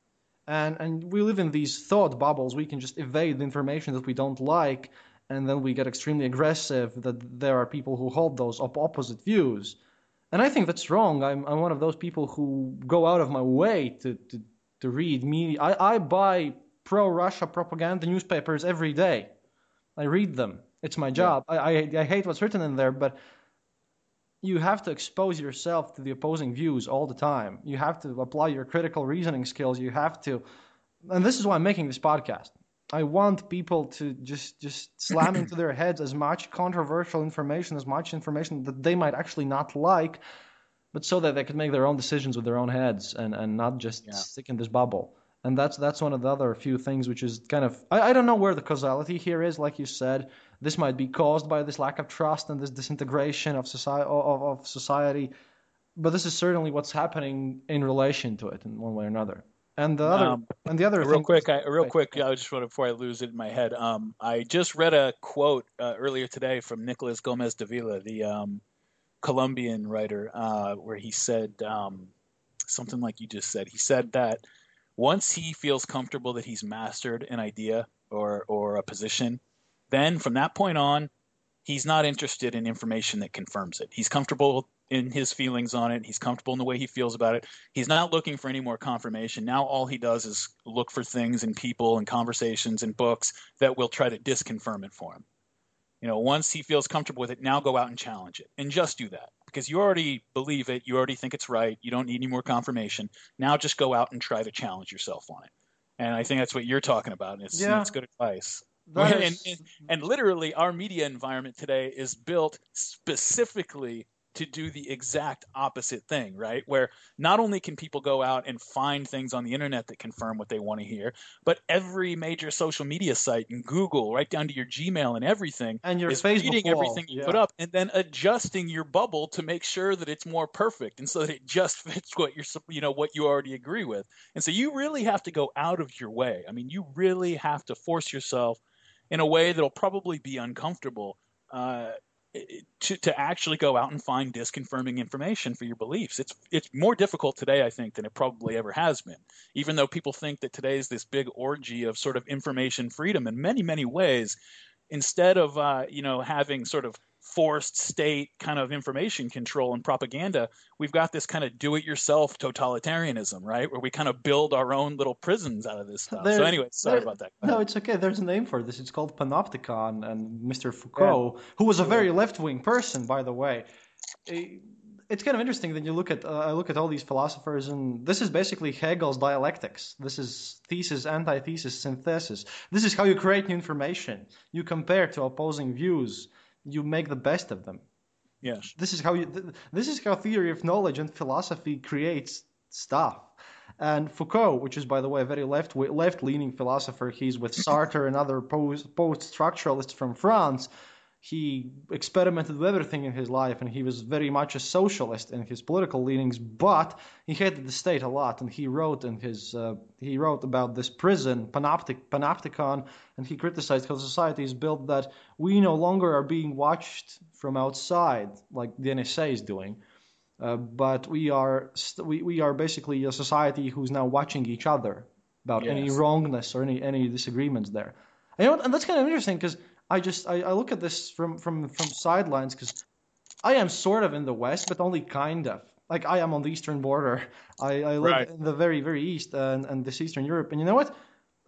And and we live in these thought bubbles. We can just evade the information that we don't like, and then we get extremely aggressive that there are people who hold those op- opposite views. And I think that's wrong. I'm, I'm one of those people who go out of my way to, to, to read media. I, I buy pro Russia propaganda newspapers every day. I read them. It's my job. I, I, I hate what's written in there, but you have to expose yourself to the opposing views all the time. You have to apply your critical reasoning skills. You have to, and this is why I'm making this podcast. I want people to just just slam into their heads as much controversial information, as much information that they might actually not like, but so that they can make their own decisions with their own heads and, and not just Yeah. stick in this bubble. And that's that's one of the other few things which is kind of I, I don't know where the causality here is, like you said. This might be caused by this lack of trust and this disintegration of society of, of society, but this is certainly what's happening in relation to it in one way or another. And the other Um, and the other real thing quick, I, real quick, I just want to, before I lose it in my head. Um, I just read a quote uh, earlier today from Nicolas Gomez Davila, the um, Colombian writer, uh, where he said um, something like you just said. He said that once he feels comfortable that he's mastered an idea or or a position, then from that point on, he's not interested in information that confirms it. He's comfortable in his feelings on it. He's comfortable in the way he feels about it. He's not looking for any more confirmation. Now all he does is look for things and people and conversations and books that will try to disconfirm it for him. You know, once he feels comfortable with it, now go out and challenge it and just do that because you already believe it. You already think it's right. You don't need any more confirmation. Now just go out and try to challenge yourself on it. And I think that's what you're talking about. And it's, Yeah. it's good advice. that and, is- and, and literally, our media environment today is built specifically to do the exact opposite thing, right? Where not only can people go out and find things on the internet that confirm what they want to hear, but every major social media site and Google, right down to your Gmail and everything, and your is Facebook reading wall, everything you yeah. put up and then adjusting your bubble to make sure that it's more perfect and so that it just fits what you're you know what you already agree with. And so you really have to go out of your way. I mean, you really have to force yourself in a way that'll probably be uncomfortable uh, to to actually go out and find disconfirming information for your beliefs. It's it's more difficult today, I think, than it probably ever has been. Even though people think that today is this big orgy of sort of information freedom in many many ways, instead of uh, you know having sort of forced state kind of information control and propaganda, we've got this kind of do-it-yourself totalitarianism, right? Where we kind of build our own little prisons out of this stuff. There- so anyway, sorry there- about that. No, it's okay. There's a name for this. It's called Panopticon, and Mr. Foucault, who was a very left-wing person, by the way. eh, It's kind of interesting that you look at uh, I look at all these philosophers, and this is basically Hegel's dialectics. This is thesis, antithesis, synthesis. This is how you create new information. You compare to opposing views. You make the best of them. Yes. This is how you. Th- this is how theory of knowledge and philosophy creates stuff. And Foucault, which is by the way a very left left leaning philosopher, he's with Sartre and other post post structuralists from France. He experimented with everything in his life, and he was very much a socialist in his political leanings. But he hated the state a lot, and he wrote in his uh, he wrote about this prison panoptic panopticon, and he criticized how society is built that we no longer are being watched from outside like the NSA is doing. Uh, but we are st- we, we are basically a society who's now watching each other about any wrongness or any any disagreements there. And, you know, and that's kind of interesting because I just I, I look at this from from from sidelines because I am sort of in the west, but only kind of. Like I am on the eastern border. I, I live Right. in the very very east and, and this Eastern Europe. And you know what?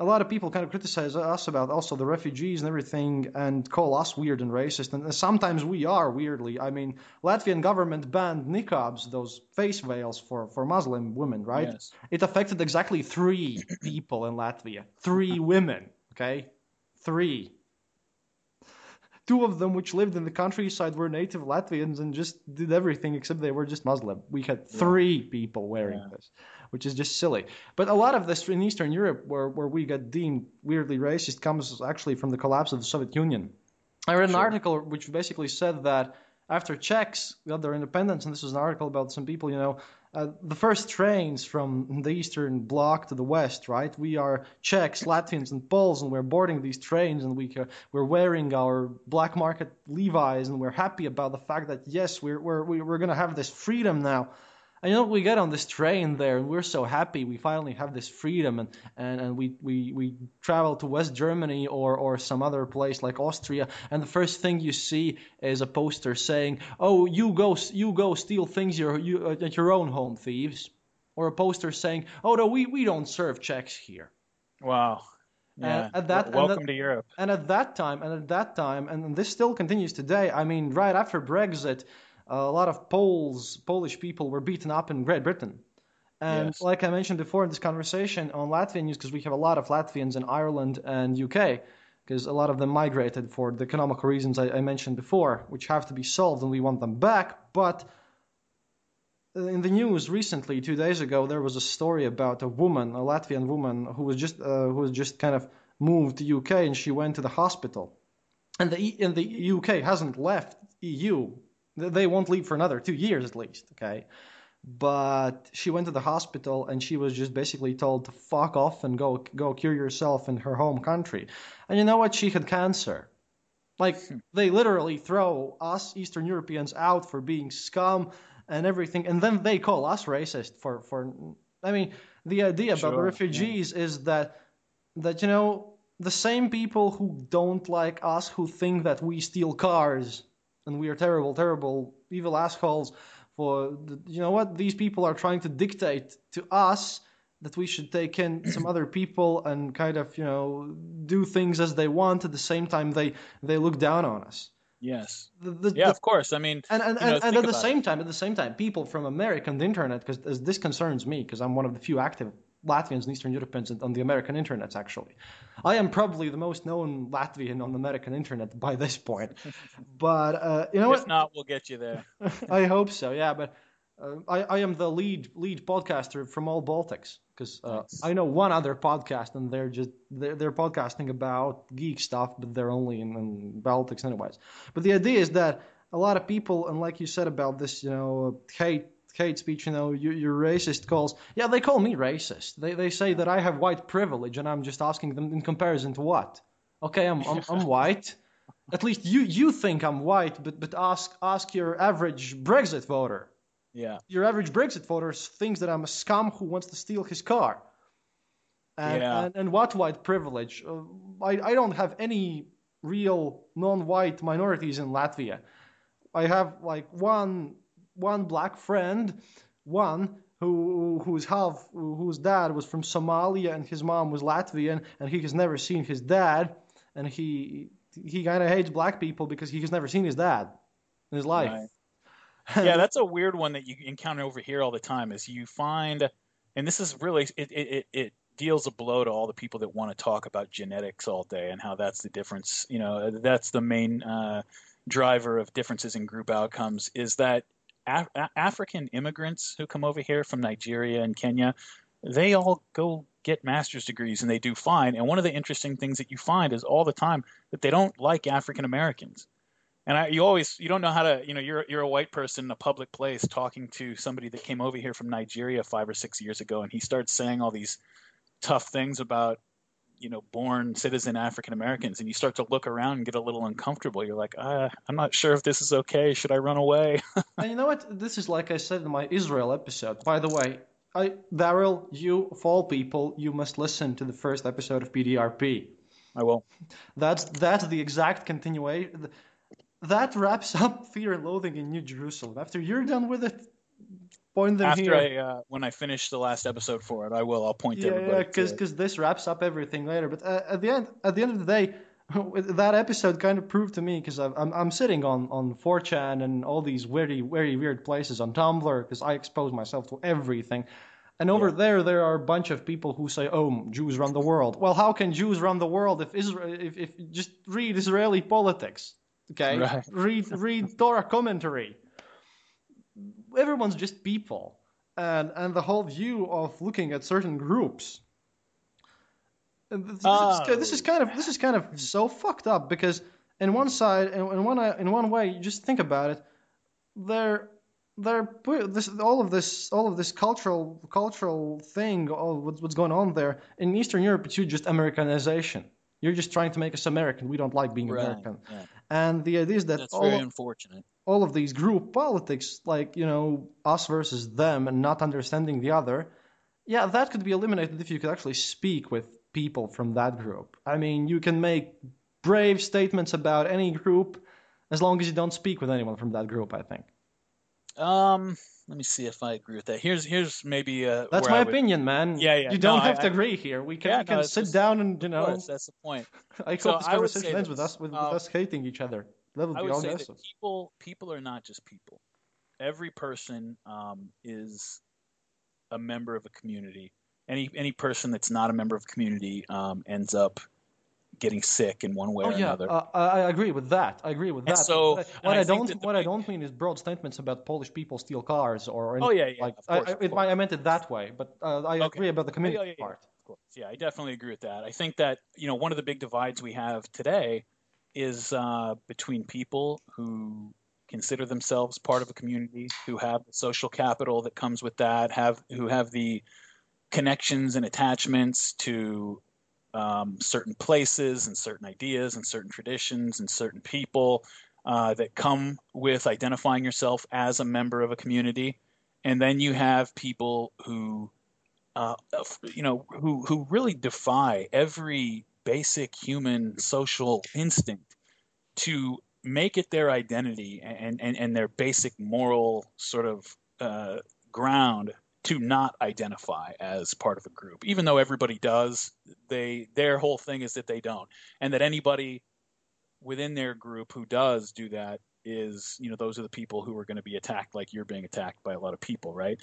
A lot of people kind of criticize us about also the refugees and everything, and call us weird and racist. And sometimes we are weirdly. I mean, Latvian government banned niqabs, those face veils for for Muslim women, right? Yes. It affected exactly three people in Latvia. Three women, okay? Three. Two of them, which lived in the countryside, were native Latvians and just did everything except they were just Muslim. We had three people wearing Yeah. this, which is just silly. But a lot of this in Eastern Europe, where, where we got deemed weirdly racist, comes actually from the collapse of the Soviet Union. I read an article which basically said that after Czechs got their independence, and this was an article about some people, you know, uh, the first trains from the Eastern Bloc to the West, right? We are Czechs, Latvians, and Poles, and we're boarding these trains, and we ca- we're wearing our black market Levi's, and we're happy about the fact that yes, we're we're we're gonna have this freedom now. And you know, we get on this train there, and we're so happy. We finally have this freedom, and, and, and we, we, we travel to West Germany or, or some other place like Austria, and the first thing you see is a poster saying, "Oh, you go you go steal things your, you, uh, at your own home, thieves," or a poster saying, "Oh no, we, we don't serve Czechs here." Wow. Yeah. at that- and Welcome that- to Europe. And at that time, and at that time, and this still continues today. I mean, right after Brexit, a lot of Poles, Polish people were beaten up in Great Britain. And Yes. like I mentioned before in this conversation on Latvian news, because we have a lot of Latvians in Ireland and UK, because a lot of them migrated for the economical reasons I, I mentioned before, which have to be solved, and we want them back. But in the news recently, two days ago, there was a story about a woman, a Latvian woman, who was just uh, who was just kind of moved to UK, and she went to the hospital, and the and the UK hasn't left EU. They- won't leave for another two years at least. Okay, but she went to the hospital, and she was just basically told to fuck off and go go cure yourself in her home country. And you know what? She had cancer. Like hmm. they literally throw us Eastern Europeans out for being scum and everything, and then they call us racist for for. I mean, the idea about the Sure, refugees is that that you know the same people who don't like us who think that we steal cars and we are terrible, terrible, evil assholes. For the- you know what, these people are trying to dictate to us that we should take in some other people and kind of you know do things as they want. At the same time, they they look down on us. Yes. The, the, Yeah, the- of course. I mean, and and, you know, and, and at the same it. time, at the same time, people from America and the internet, because this concerns me, because I'm one of the few active Latvians and Eastern Europeans on the American internet. Actually, I am probably the most known Latvian on the American internet by this point. but uh, you know if what? not, we'll get you there. I hope so. Yeah, but uh, I, I am the lead lead podcaster from all Baltics because uh, Nice. I know one other podcast and they're just they're, they're podcasting about geek stuff, but they're only in, in Baltics anyways. But the idea is that a lot of people, and like you said about this, you know, hate hate speech, you know, your, you're racist calls. Yeah, they call me racist. They they say that I have white privilege, and I'm just asking them in comparison to what? Okay, I'm I'm, I'm white. At least you you think I'm white, but but ask ask your average Brexit voter. Yeah. Your average Brexit voter thinks that I'm a scum who wants to steal his car. And Yeah. and, and what white privilege? Uh, I I don't have any real non-white minorities in Latvia. I have like one one black friend, one who whose half whose dad was from Somalia and his mom was Latvian, and he has never seen his dad, and he he kind of hates black people because he has never seen his dad in his life. Right. yeah, that's a weird one that you encounter over here all the time. Is you find, and this is really it it, it, it deals a blow to all the people that want to talk about genetics all day and how that's the difference. You know, that's the main uh, driver of differences in group outcomes. Is that Af- African immigrants who come over here from Nigeria and Kenya, they all go get master's degrees and they do fine. And one of the interesting things that you find is all the time that they don't like African Americans. And I, you always you don't know how to you know you're you're a white person in a public place talking to somebody that came over here from Nigeria five or six years ago, and he starts saying all these tough things about you know born citizen African Americans, and you start to look around and get a little uncomfortable. You're like, uh, I'm not sure if this is okay. Should I run away? And you know what? This is like I said in my Israel episode. By the way, I Daryl, you of all people, you must listen to the first episode of PDRP. I will. That's that's the exact continuation. That wraps up Fear and Loathing in New Jerusalem. After you're done with it, point them After here. I uh, when I finish the last episode for it, I will. I'll point yeah, everybody. yeah, because because this wraps up everything later. But uh, at the end, at the end of the day, that episode kind of proved to me because I'm I'm sitting on on 4chan and all these very very weird places on Tumblr because I expose myself to everything. And over Yeah. there, there are a bunch of people who say, "Oh, Jews run the world." Well, how can Jews run the world if Israel? If, if just read Israeli politics, okay? Right. Read read Torah commentary. Everyone's just people, and and the whole view of looking at certain groups. This, this, is, this is kind of this is kind of oh. so fucked up because in one side, in, in one in one way, you just think about it, they're they're this all of this all of this cultural cultural thing all what's, what's going on there in eastern europe it's just americanization you're just trying to make us american we don't like being Right, american yeah. and the idea is that That's all, very unfortunate. All of these group politics like you know us versus them and not understanding the other yeah that could be eliminated if you could actually speak with people from that group i mean you can make brave statements about any group as long as you don't speak with anyone from that group i think Um, let me see if I agree with that. Here's here's maybe uh, That's my would- opinion, man. Yeah, yeah. You don't No, have I- to agree here. We can, Yeah, we can no, sit just- down and you know. course, that's the point. I So hope this I conversation ends with us with, with um, us hating each other. Would I would say that people people are not just people. Every person um, is a member of a community. Any any person that's not a member of a community um, ends up getting sick in one way Oh or yeah, another. uh, I agree with that. I agree with And that. so- What I- I don't what I don't mean is broad statements about Polish people steal cars or Oh, yeah, yeah, like course, I, it. I meant it that way, but uh, I Okay. agree about the Yeah, yeah, community yeah, part. Of course. Yeah, I definitely agree with that. I think that, you know, one of the big divides we have today is uh, between people who consider themselves part of a community, who have the social capital that comes with that, have who have the connections and attachments to um, certain places and certain ideas and certain traditions and certain people uh, that come with identifying yourself as a member of a community. And then you have people who uh, you know, who who really defy every basic human social instinct to make it their identity and and, and their basic moral sort of uh, ground to not identify as part of a group, even though everybody does. They their whole thing is that they don't, and that anybody within their group who does do that is, you know, those are the people who are going to be attacked like you're being attacked by a lot of people, right?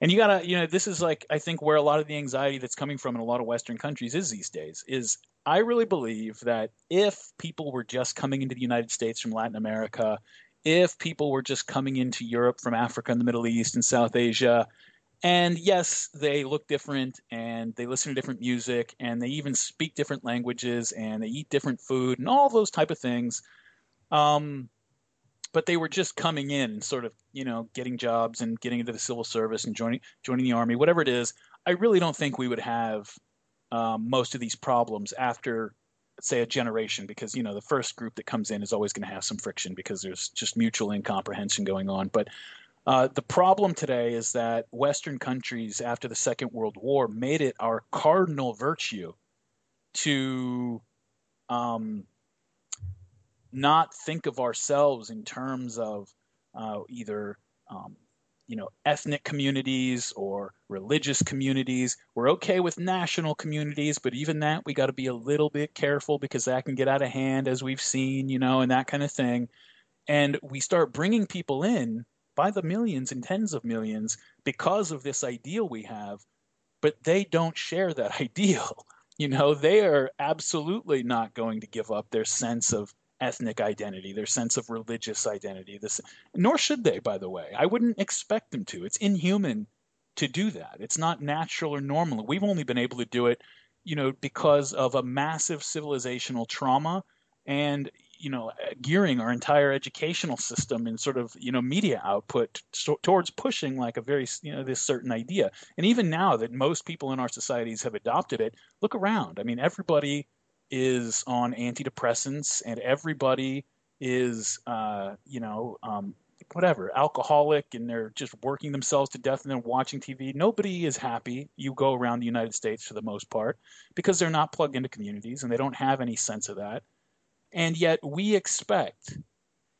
And you gotta, you know, this is like I think where a lot of the anxiety that's coming from in a lot of Western countries is these days. Is I really believe that if people were just coming into the United States from Latin America, if people were just coming into Europe from Africa and the Middle East and South Asia, and yes, they look different and they listen to different music and they even speak different languages and they eat different food and all those type of things. Um, but they were just coming in and sort of, you know, getting jobs and getting into the civil service and joining joining the army, whatever it is. I really don't think we would have um, most of these problems after, say, a generation, because you know the first group that comes in is always going to have some friction because there's just mutual incomprehension going on. But uh, the problem today is that Western countries, after the Second World War, made it our cardinal virtue to um, not think of ourselves in terms of uh, either um, you know ethnic communities or religious communities. We're okay with national communities, but even that we got to be a little bit careful because that can get out of hand, as we've seen, you know, and that kind of thing. And we start bringing people in by the millions and tens of millions because of this ideal we have, but they don't share that ideal. You know, they are absolutely not going to give up their sense of ethnic identity, their sense of religious identity. This, nor should they, by the way. I wouldn't expect them to. It's inhuman to do that. It's not natural or normal. We've only been able to do it, you know, because of a massive civilizational trauma and you know gearing our entire educational system and sort of you know media output t- towards pushing like a very you know this certain idea and even now that most people in our societies have adopted it look around i mean everybody is on antidepressants and everybody is uh, you know um, whatever alcoholic and they're just working themselves to death and then watching tv nobody is happy. You go around the united states for the most part because they're not plugged into communities and they don't have any sense of that. And yet we expect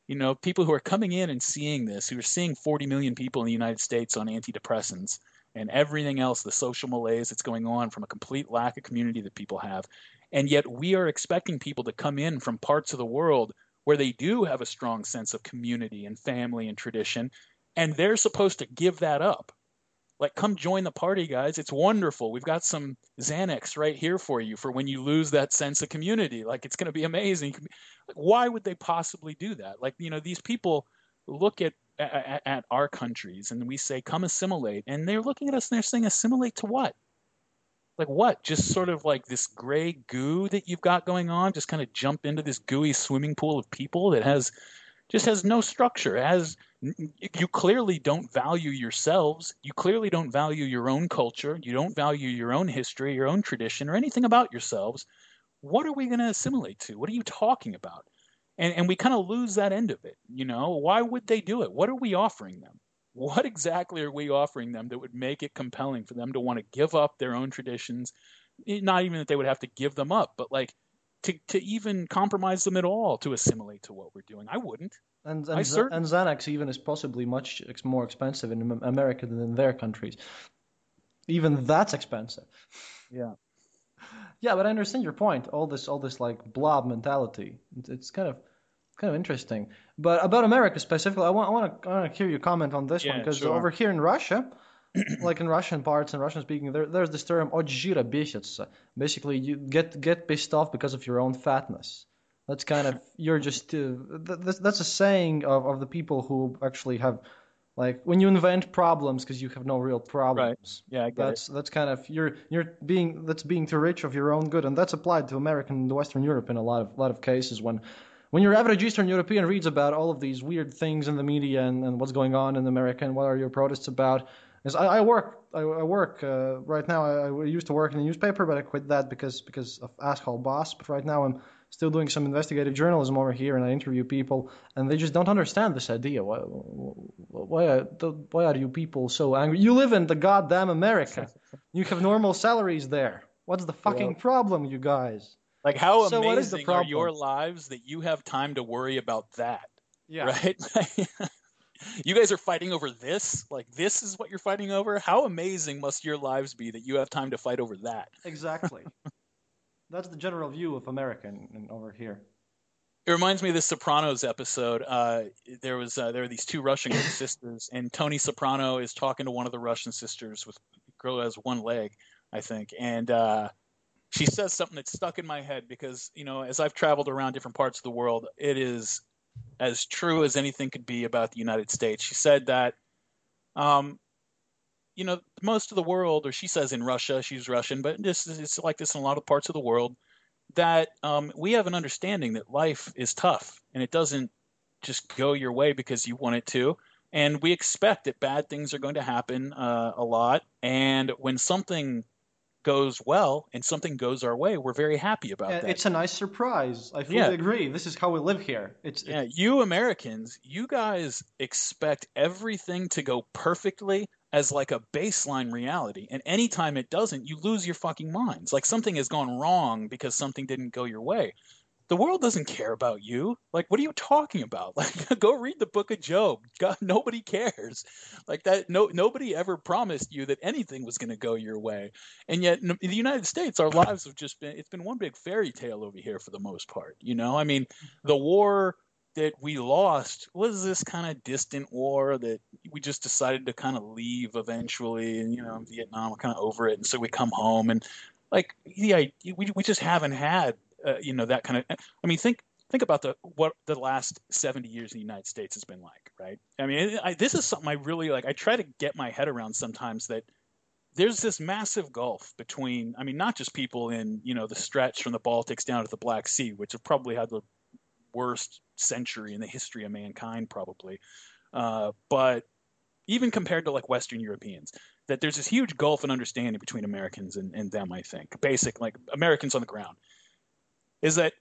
you know people who are coming in and seeing this who are seeing 40 million people in the united states on antidepressants and everything else the social malaise that's going on from a complete lack of community that people have and yet we are expecting people to come in from parts of the world where they do have a strong sense of community and family and tradition and they're supposed to give that up Like, come join the party, guys. It's wonderful. We've got some Xanax right here for you for when you lose that sense of community. Like, it's going to be amazing. Like, why would they possibly do that? Like, you know, these people look at, at, at our countries and we say, come assimilate. And they're looking at us and they're saying, assimilate to what? Like what? Just sort of like this gray goo that you've got going on, just kind of jump into this gooey swimming pool of people that has just has no structure. It has you clearly don't value yourselves. You clearly don't value your own culture. You don't value your own history, your own tradition, or anything about yourselves. What are we going to assimilate to? What are you talking about? And, and we kind of lose that end of it. You know, why would they do it? What are we offering them? What exactly are we offering them that would make it compelling for them to want to give up their own traditions? Not even that they would have to give them up, but like to, to even compromise them at all to assimilate to what we're doing. I wouldn't. And and, Z- and Xanax even is possibly much more expensive in America than in their countries. Even that's expensive. Yeah. Yeah, but I understand your point. All this, all this like blob mentality. It's kind of, kind of interesting. But about America specifically, I want, I want to, I want to hear your comment on this yeah, one because sure. over here in Russia, like in Russian parts and Russian speaking, there, there's this term "отжира бесится." Basically, you get get pissed off because of your own fatness. That's kind of you're just uh, that's that's a saying of, of the people who actually have like when you invent problems because you have no real problems. Right. Yeah, I get that's it. that's kind of you're you're being that's being too rich of your own good, and that's applied to American and Western Europe in a lot of lot of cases when when your average Eastern European reads about all of these weird things in the media and, and what's going on in America and what are your protests about, is I, I work I, I work uh, right now. I, I, used to work in a newspaper, but I quit that because because of asshole boss. But right now I'm still doing some investigative journalism over here, and I interview people, and they just don't understand this idea. Why why are, why are you people so angry? You live in the goddamn America. You have normal salaries there. What's the fucking problem, you guys? Like, how So what is the amazing are your lives that you have time to worry about that? Yeah. Right? you guys are fighting over this? Like, this is what you're fighting over? How amazing must your lives be that you have time to fight over that? Exactly. That's the general view of America in, in over here. It reminds me of the Sopranos episode. Uh, there was uh, there were these two Russian sisters, and Tony Soprano is talking to one of the Russian sisters with girl who has one leg, I think, and uh, she says something that's stuck in my head because you know as I've traveled around different parts of the world, it is as true as anything could be about the United States. She said that, um, you know, most of the world, or she says in Russia, she's Russian, but this it's like this in a lot of parts of the world that um, we have an understanding that life is tough and it doesn't just go your way because you want it to. And we expect that bad things are going to happen uh, a lot. And when something goes well and something goes our way, we're very happy about Uh, that. It's a nice surprise. I fully Yeah. agree. This is how we live here. It's Yeah, you Americans, you guys expect everything to go perfectly as like a baseline reality. And anytime it doesn't, you lose your fucking minds. Like something has gone wrong because something didn't go your way. The world doesn't care about you. Like, what are you talking about? Like, go read the book of Job. God, nobody cares. Like that. No, nobody ever promised you that anything was going to go your way. And yet, in the United States, our lives have just been—it's been one big fairy tale over here for the most part. You know, I mean, the war that we lost was this kind of distant war that we just decided to kind of leave eventually and you know vietnam kind of over it and so we come home and like yeah we, we just haven't had uh, you know that kind of i mean think think about the what the last 70 years in the united states has been like right i mean I, this is something i really like i try to get my head around sometimes that there's this massive gulf between i mean not just people in you know the stretch from the baltics down to the black sea which have probably had the worst century in the history of mankind, probably. Uh, but even compared to like Western Europeans, that there's this huge gulf in understanding between Americans and, and them, I think. Basic, like Americans on the ground, is that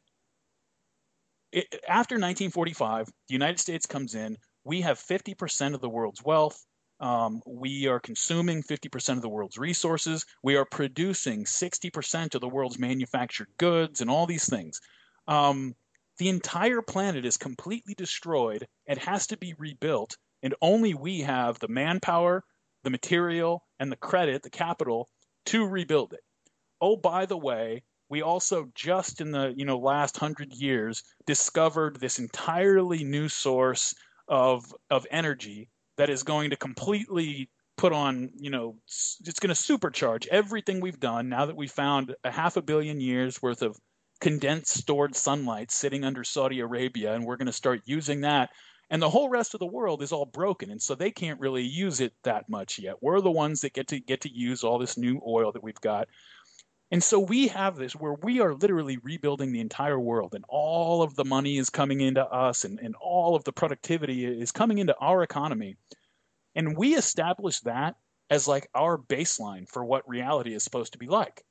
it, after 1945, the United States comes in, we have 50% of the world's wealth. Um, we are consuming 50% of the world's resources. We are producing 60% of the world's manufactured goods and all these things. Um, the entire planet is completely destroyed and has to be rebuilt and only we have the manpower the material and the credit the capital to rebuild it oh by the way we also just in the you know last 100 years discovered this entirely new source of of energy that is going to completely put put on, you know, it's going to supercharge everything we've done now that we found a half a billion years worth of condensed stored sunlight sitting under Saudi Arabia, and we're going to start using that. And the whole rest of the world is all broken, and so they can't really use it that much yet. We're the ones that get to get to use all this new oil that we've got. And so we have this where we are literally rebuilding the entire world, and all of the money is coming into us, and, and all of the productivity is coming into our economy. And we establish that as like our baseline for what reality is supposed to be like.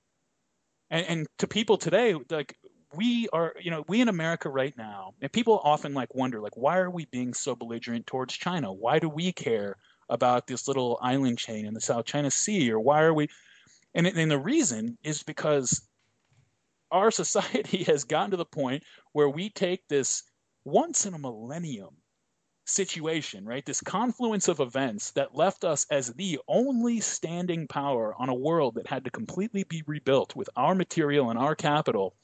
And, and to people today, like we are, you know, we in America right now, and people often like wonder, like, why are we being so belligerent towards China? Why do we care about this little island chain in the South China Sea, or why are we? And, and the reason is because our society has gotten to the point where we take this once in a millennium situation, right? This confluence of events that left us as the only standing power on a world that had to completely be rebuilt with our material and our capital.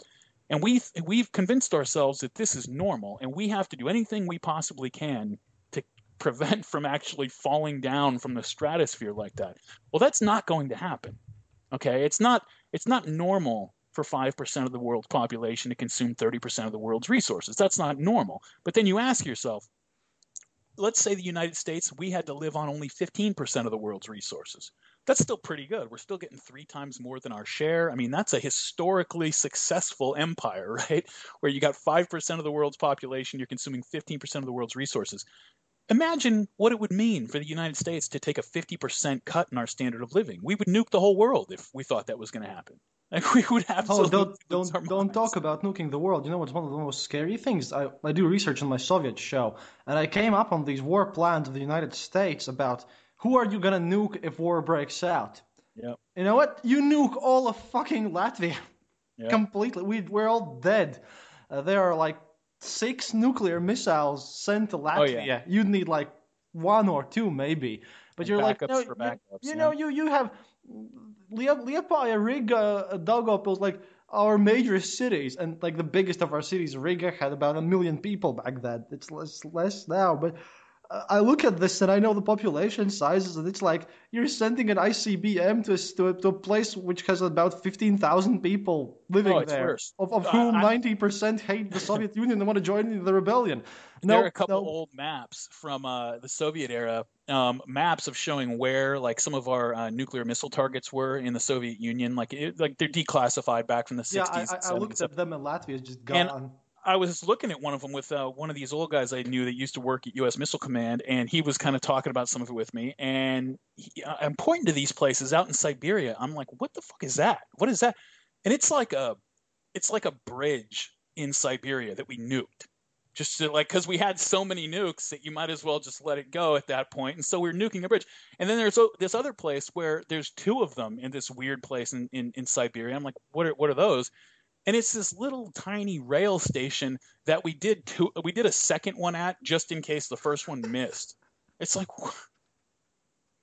And we we've convinced ourselves that this is normal and we have to do anything we possibly can to prevent from actually falling down from the stratosphere like that. Well, that's not going to happen. Okay? It's not it's not normal for 5% of the world's population to consume 30% of the world's resources. That's not normal. But then you ask yourself, let's say the United States, we had to live on only 15% of the world's resources. That's still pretty good. We're still getting three times more than our share. I mean, that's a historically successful empire, right? Where you got 5% of the world's population, you're consuming 15% of the world's resources. Imagine what it would mean for the United States to take a 50% cut in our standard of living. We would nuke the whole world if we thought that was going to happen. Like we would have. Oh, don't don't don't talk about nuking the world. You know what's one of the most scary things? I I do research on my Soviet show, and I came up on these war plans of the United States about who are you gonna nuke if war breaks out. Yeah. You know what? You nuke all of fucking Latvia. Yep. Completely. We we're all dead. Uh, there are like six nuclear missiles sent to Latvia. Oh, yeah. You'd need like one or two maybe. But and you're like, no, you, you know, you you have Liepāja, Riga, Daugavpils, like our major cities, and like the biggest of our cities, Riga had about a million people back then. It's less less now, but I look at this and I know the population sizes, and it's like you're sending an ICBM to a, to a, to a place which has about 15,000 people living oh, there, worse. of, of whom I, 90% hate the Soviet Union and want to join the rebellion. No, there are a couple no. old maps from uh, the Soviet era, um, maps of showing where like some of our uh, nuclear missile targets were in the Soviet Union. Like it, like they're declassified back from the 60s. Yeah, I, I, I looked at them in Latvia, just gone. And, I was looking at one of them with uh, one of these old guys I knew that used to work at U.S. Missile Command, and he was kind of talking about some of it with me. And he, I'm pointing to these places out in Siberia. I'm like, "What the fuck is that? What is that?" And it's like a, it's like a bridge in Siberia that we nuked, just to, like because we had so many nukes that you might as well just let it go at that point. And so we're nuking a bridge. And then there's this other place where there's two of them in this weird place in, in, in Siberia. I'm like, what are what are those? And it's this little tiny rail station that we did two, we did a second one at just in case the first one missed. It's like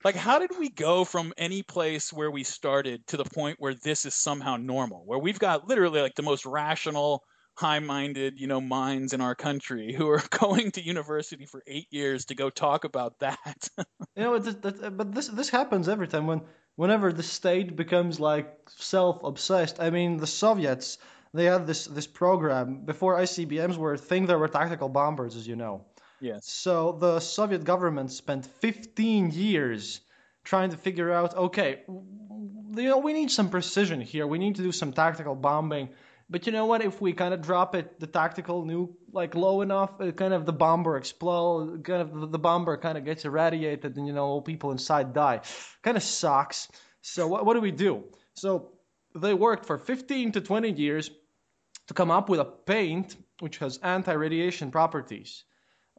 like how did we go from any place where we started to the point where this is somehow normal where we've got literally like the most rational high-minded you know minds in our country who are going to university for eight years to go talk about that you know but this this happens every time when whenever the state becomes like self-obsessed. I mean, the Soviets they had this this program before ICBMs were a thing. There were tactical bombers, as you know. Yes. So the Soviet government spent 15 years trying to figure out, okay, you know, we need some precision here. We need to do some tactical bombing. But you know what? If we kind of drop it, the tactical nuke like low enough, kind of the bomber explode, kind of the bomber kind of gets irradiated, and you know all people inside die. Kind of sucks. So what, what do we do? So they worked for 15 to 20 years to come up with a paint which has anti-radiation properties.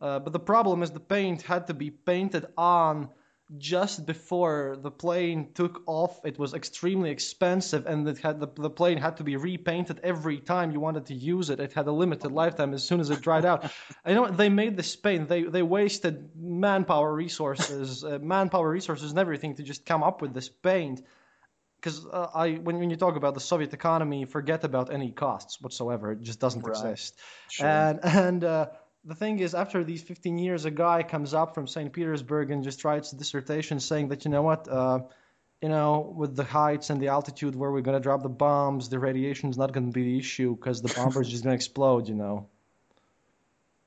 Uh, but the problem is the paint had to be painted on just before the plane took off. It was extremely expensive, and it had the, the plane had to be repainted every time you wanted to use it. It had a limited lifetime as soon as it dried out. I know they made this paint. They they wasted manpower resources, uh, manpower resources, and everything to just come up with this paint. Because uh, I, when, when you talk about the Soviet economy, forget about any costs whatsoever. It just doesn't right. exist. Sure. And and uh, the thing is, after these 15 years, a guy comes up from St. Petersburg and just writes a dissertation saying that, you know what, uh, you know, with the heights and the altitude where we're going to drop the bombs, the radiation is not going to be the issue because the bomber is just going to explode, you know.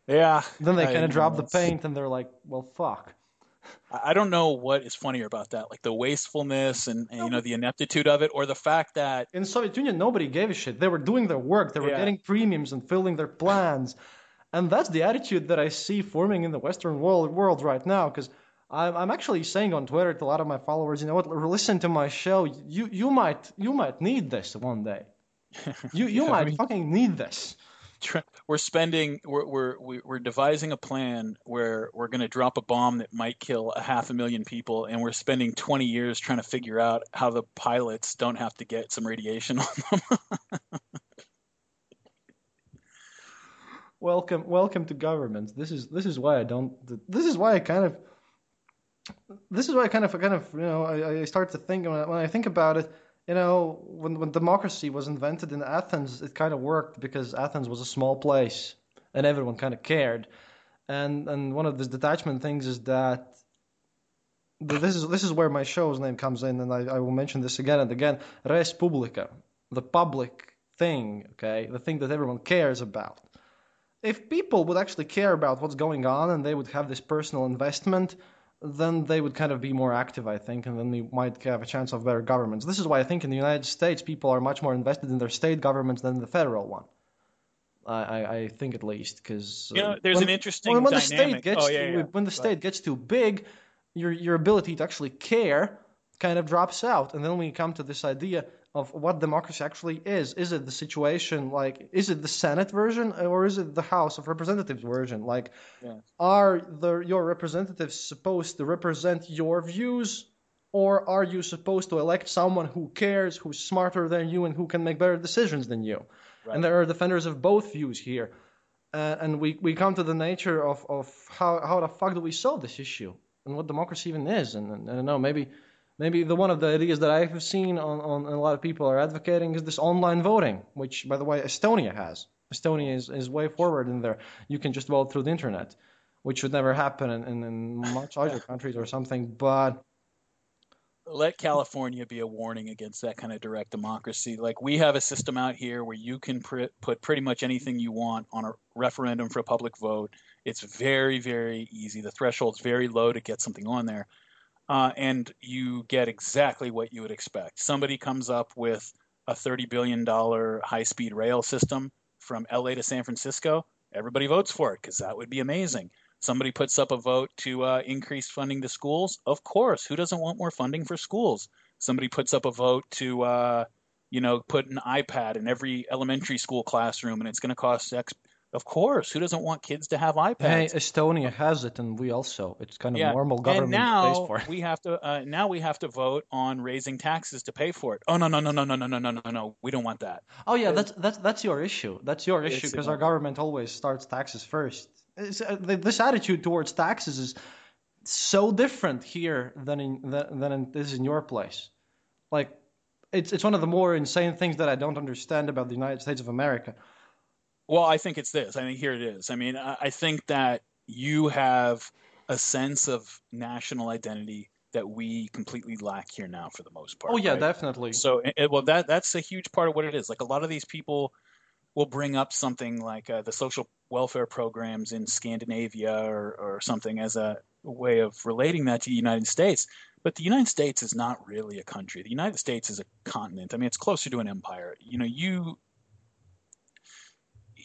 Yeah. Then they kind of drop the paint and they're like, well, fuck. I don't know what is funnier about that, like the wastefulness and, and you know the ineptitude of it, or the fact that In Soviet Union, nobody gave a shit. They were doing their work. They were Yeah. getting premiums and filling their plans. And that's the attitude that I see forming in the Western world, world right now. Because I'm, I'm actually saying on Twitter to a lot of my followers, you know what? Listen to my show. You you might you might need this one day. You you Yeah, I might mean- fucking need this. we're spending, we're we're we're devising a plan where we're going to drop a bomb that might kill a half a million people, and we're spending 20 years trying to figure out how the pilots don't have to get some radiation on them. welcome welcome to government. This is this is why i don't this is why i kind of this is why i kind of kind of you know i, I start to think when I, when I think about it you know when when democracy was invented in athens it kind of worked because athens was a small place and everyone kind of cared. And and one of the detachment things is that this is this is where my show's name comes in and i, I will mention this again and again. Res publica the public thing okay? The thing that everyone cares about if people would actually care about what's going on and they would have this personal investment, then they would kind of be more active, I think, and then we might have a chance of better governments. This is why I think in the United States people are much more invested in their state governments than the federal one. I, I, I think at least because uh, You know, there's an interesting when, when the state gets Oh, yeah, too, yeah. when the state gets too big, your your ability to actually care kind of drops out, and then we come to this idea of what democracy actually is. Is it the situation like is it the Senate version or is it the House of Representatives version? Like Yeah. are the your representatives supposed to represent your views or are you supposed to elect someone who cares, who's smarter than you and who can make better decisions than you? And there are defenders of both views here. Uh, and we, we come to the nature of, of how, how the fuck do we solve this issue and what democracy even is. And, and I don't know, maybe maybe the one of the ideas that I have seen on, on and a lot of people are advocating is this online voting, which by the way Estonia has. Estonia is, is way forward in there. You can just vote through the internet, which would never happen in, in, in much larger countries or something. But let California be a warning against that kind of direct democracy. Like we have a system out here where you can pr- put pretty much anything you want on a referendum for a public vote. It's very, very easy. The threshold's very low to get something on there, uh, and you get exactly what you would expect. Somebody comes up with a thirty billion dollar high-speed rail system from LA to San Francisco. Everybody votes for it because that would be amazing somebody puts up a vote to uh, increase funding to schools, of course, who doesn't want more funding for schools? Somebody puts up a vote to, uh, you know, put an iPad in every elementary school classroom, and it's going to cost X. Of course, who doesn't want kids to have iPads? hey, Estonia has it, and we also. It's kind of yeah, normal government and pays now for it. we have to. Uh, now we have to vote on raising taxes to pay for it. Oh no no no no no no no no no no! We don't want that. Oh yeah, that's that's that's your issue. That's your issue because our government always starts taxes first. Uh, this attitude towards taxes is so different here than in than, than in, is in your place. Like, it's it's one of the more insane things that I don't understand about the United States of America. Well, I think it's this. I think here it is. I mean, I I think that you have a sense of national identity that we completely lack here now, for the most part. Oh yeah, right? definitely. So, it, well, that that's a huge part of what it is. Like a lot of these people will bring up something like uh, the social welfare programs in Scandinavia or, or something as a way of relating that to the United States. But the United States is not really a country. The United States is a continent. I mean, it's closer to an empire. You know, you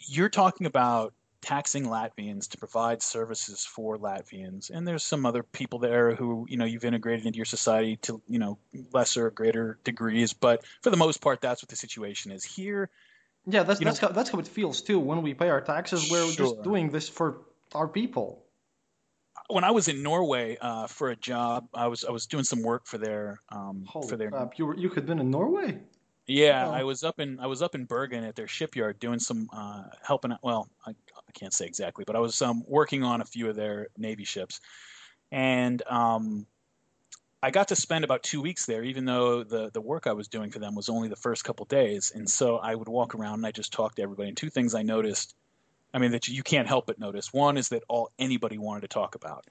you're talking about taxing Latvians to provide services for Latvians, and there's some other people there who you know you've integrated into your society to you know lesser or greater degrees, but for the most part, that's what the situation is here. yeah, that's you know- that's how that's how it feels too when we pay our taxes. We're just doing this for our people. When I was in Norway uh, for a job, I was I was doing some work for their um, Holy for their crap! You were, you had been in Norway. Yeah, Oh. I was up in I was up in Bergen at their shipyard doing some uh, helping out. Well, I, I can't say exactly, but I was um, working on a few of their navy ships, and um, I got to spend about two weeks there, even though the the work I was doing for them was only the first couple days. And so I would walk around and I just talked to everybody. And two things I noticed I mean, that you can't help but notice. One is that all anybody wanted to talk about,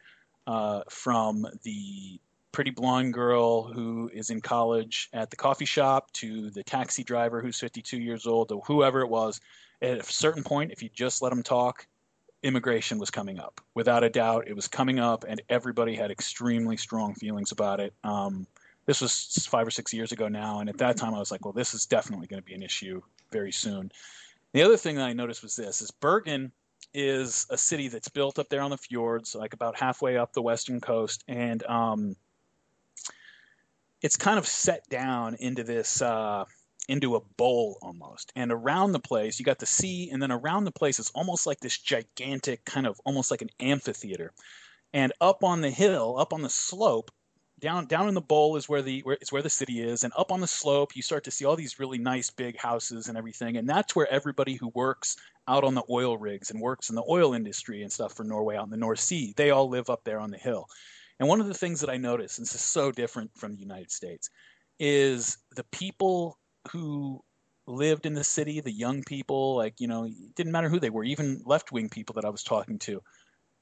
uh, from the pretty blonde girl who is in college at the coffee shop to the taxi driver who's 52 years old to whoever it was. At a certain point, if you just let them talk, immigration was coming up. Without a doubt, it was coming up, and everybody had extremely strong feelings about it. Um, this was five or six years ago now, and at that time I was like, well, this is definitely going to be an issue very soon. The other thing that I noticed was this: is Bergen is a city that's built up there on the fjords, like about halfway up the western coast, and um, it's kind of set down into this uh, into a bowl almost. And around the place, you got the sea, and then around the place, it's almost like this gigantic kind of almost like an amphitheater. And up on the hill, up on the slope, down down in the bowl is where the where, is where the city is, and up on the slope you start to see all these really nice big houses and everything, and that's where everybody who works out on the oil rigs and works in the oil industry and stuff for Norway out in the North Sea, they all live up there on the hill. And one of the things that I noticed, and this is so different from the United States, is the people who lived in the city, the young people, like, you know, it didn't matter who they were, even left wing people that I was talking to,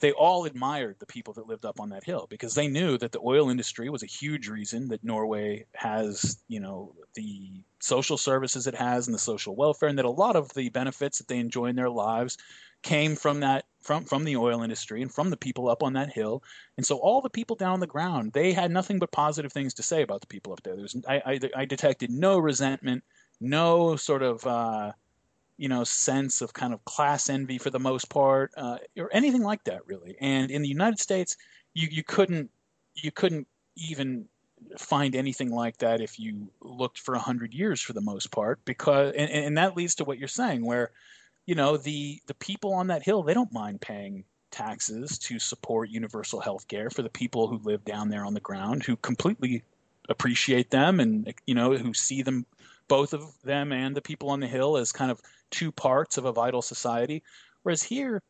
they all admired the people that lived up on that hill because they knew that the oil industry was a huge reason that Norway has, you know, the social services it has and the social welfare, and that a lot of the benefits that they enjoy in their lives came from that from from the oil industry and from the people up on that hill. And so all the people down on the ground, they had nothing but positive things to say about the people up there. I, I, I detected no resentment, no sort of uh, you know sense of kind of class envy for the most part uh, or anything like that really and in the united states you, you couldn't you couldn't even find anything like that if you looked for a hundred years for the most part because and, and that leads to what you're saying where you know the the people on that hill they don't mind paying taxes to support universal health care for the people who live down there on the ground who completely appreciate them and you know who see them both of them and the people on the hill as kind of two parts of a vital society. Whereas here,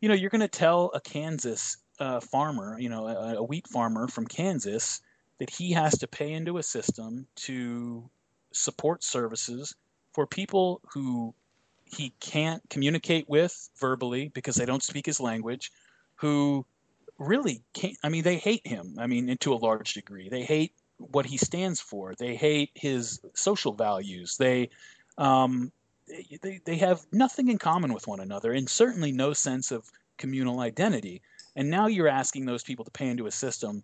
you know, you're going to tell a Kansas uh, farmer, you know, a, a wheat farmer from Kansas, that he has to pay into a system to support services for people who he can't communicate with verbally because they don't speak his language, who really can't. I mean, they hate him. I mean, to a large degree, they hate what he stands for. They hate his social values. They um, they, they have nothing in common with one another, and certainly no sense of communal identity. And now you're asking those people to pay into a system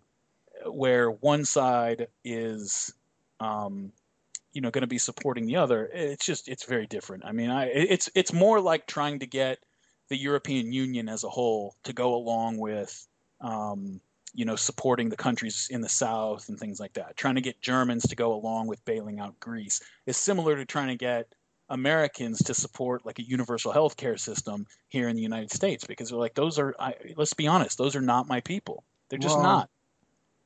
where one side is, um, you know, going to be supporting the other. It's just it's very different. I mean, I it's it's more like trying to get the European Union as a whole to go along with. Um, you know, supporting the countries in the South and things like that. Trying to get Germans to go along with bailing out Greece is similar to trying to get Americans to support like a universal health care system here in the United States because they're like, those are, I, let's be honest, those are not my people. They're just well, not.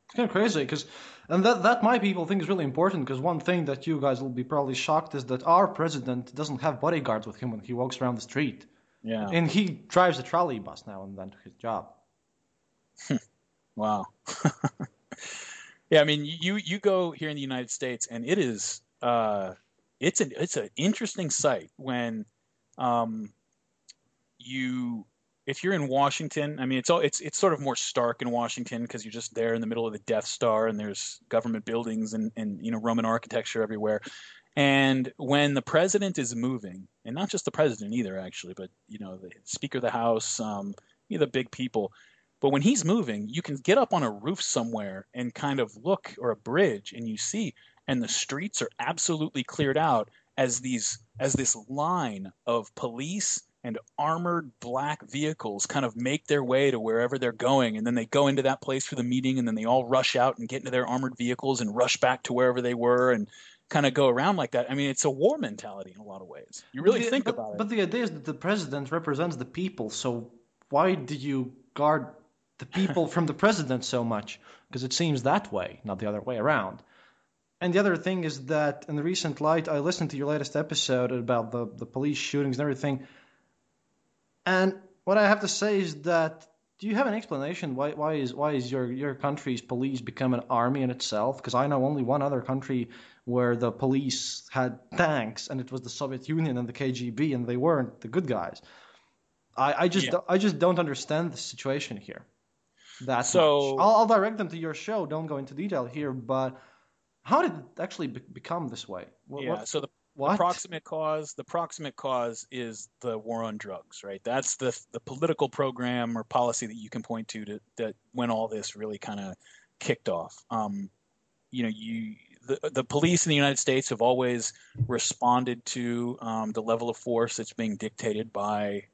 It's kind of crazy because, and that, that my people think is really important because one thing that you guys will be probably shocked is that our president doesn't have bodyguards with him when he walks around the street. Yeah. And he drives a trolley bus now and then to his job. Wow. yeah, I mean, you you go here in the United States, and it is uh, it's an it's an interesting sight when um, you if you're in Washington. I mean, it's all it's it's sort of more stark in Washington because you're just there in the middle of the Death Star, and there's government buildings and and you know Roman architecture everywhere. And when the president is moving, and not just the president either, actually, but you know the Speaker of the House, um, you know the big people but when he's moving, you can get up on a roof somewhere and kind of look or a bridge and you see and the streets are absolutely cleared out as these as this line of police and armored black vehicles kind of make their way to wherever they're going and then they go into that place for the meeting and then they all rush out and get into their armored vehicles and rush back to wherever they were and kind of go around like that. I mean, it's a war mentality in a lot of ways. You really the, think but, about it. But the idea is that the president represents the people, so why do you guard the people from the president so much because it seems that way, not the other way around. And the other thing is that in the recent light, I listened to your latest episode about the, the police shootings and everything. And what I have to say is that do you have an explanation why why is why is your your country's police become an army in itself? Because I know only one other country where the police had tanks, and it was the Soviet Union and the KGB, and they weren't the good guys. I, I just, Yeah. I just don't understand the situation here. That So-. I'll, I'll direct them to your show. Don't go into detail here, but how did it actually be- become this way? What, yeah. what- So the what? proximate cause, the proximate cause is the war on drugs, right? That's the the political program or policy that you can point to to that when all this really kind of kicked off. Um, you know, you the the police in the United States have always responded to um, the level of force that's being dictated by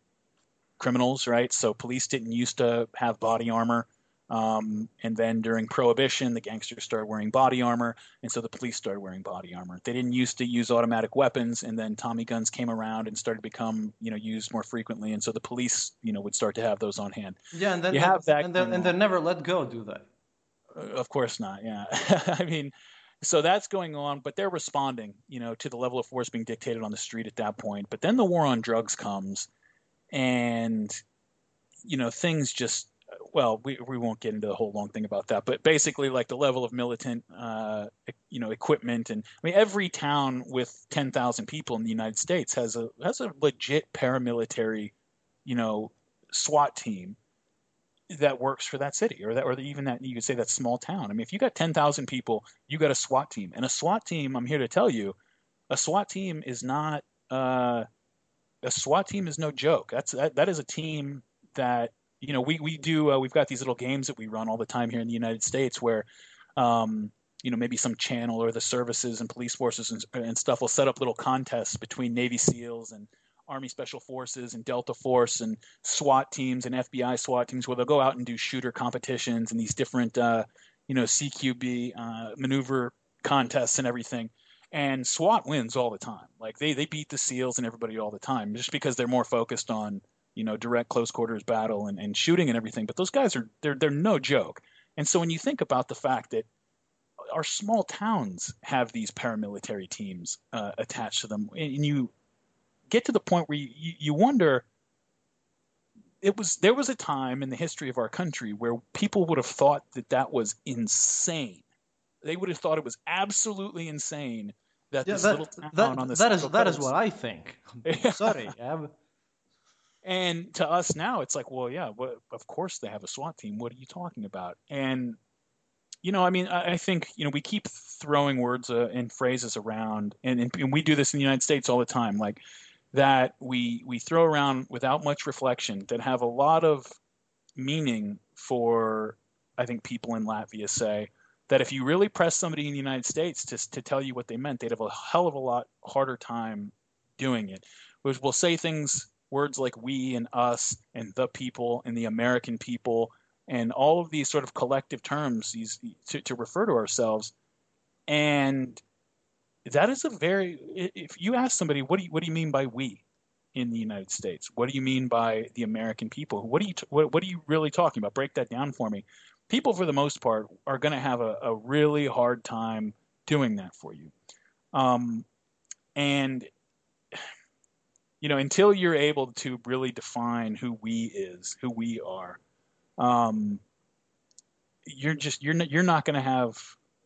criminals, right? So police didn't used to have body armor. Um, and then during Prohibition, the gangsters started wearing body armor, and so the police started wearing body armor. They didn't used to use automatic weapons, and then Tommy guns came around and started to become, you know, used more frequently, and so the police, you know, would start to have those on hand. yeah, and then you have that and then, and they never let go, do they? Of course not. Yeah, I mean, so that's going on, but they're responding, you know, to the level of force being dictated on the street at that point. But then the war on drugs comes, and you know, things just well, we we won't get into the whole long thing about that, but basically, like the level of militant, uh, you know, equipment, and I mean, every town with ten thousand people in the United States has a has a legit paramilitary, you know, SWAT team that works for that city or that or even that you could say that small town. I mean, if you got 10,000 people, you got a SWAT team. And a SWAT team, I'm here to tell you, a SWAT team is not uh, a SWAT team is no joke. That's that, that is a team that you know we we do uh, we've got these little games that we run all the time here in the United States where um, you know maybe some channel or the services and police forces and, and stuff will set up little contests between Navy SEALs and Army Special Forces and Delta Force and SWAT teams and FBI SWAT teams where they'll go out and do shooter competitions and these different, uh, you know, CQB uh, maneuver contests and everything. And SWAT wins all the time. Like they, they beat the SEALs and everybody all the time just because they're more focused on, you know, direct close quarters battle and, and shooting and everything. But those guys are they're they're no joke. And so when you think about the fact that our small towns have these paramilitary teams uh, attached to them, and you get to the point where you, you, wonder it was there was a time in the history of our country where people would have thought that that was insane they would have thought it was absolutely insane that Yeah, this that, little town that, on the that is Central that is what I think. Sorry, but- and to us now, it's like, well, yeah, well, of course they have a SWAT team. What are you talking about? And you know, I mean, I, I think you know we keep throwing words uh, and phrases around, and, and, and we do this in the United States all the time, like that we we throw around without much reflection that have a lot of meaning for I think people in Latvia say that if you really press somebody in the United States to to tell you what they meant, they'd have a hell of a lot harder time doing it. Which will say things words like we and us and the people and the American people and all of these sort of collective terms these to, to refer to ourselves. And that is a very if you ask somebody what do you what do you mean by we in the United States? What do you mean by the American people? What do you what, what are you really talking about? Break that down for me. People for the most part are going to have a, a really hard time doing that for you. Um, and you know until you're able to really define who we is who we are um, you're just you're not, you're not going to have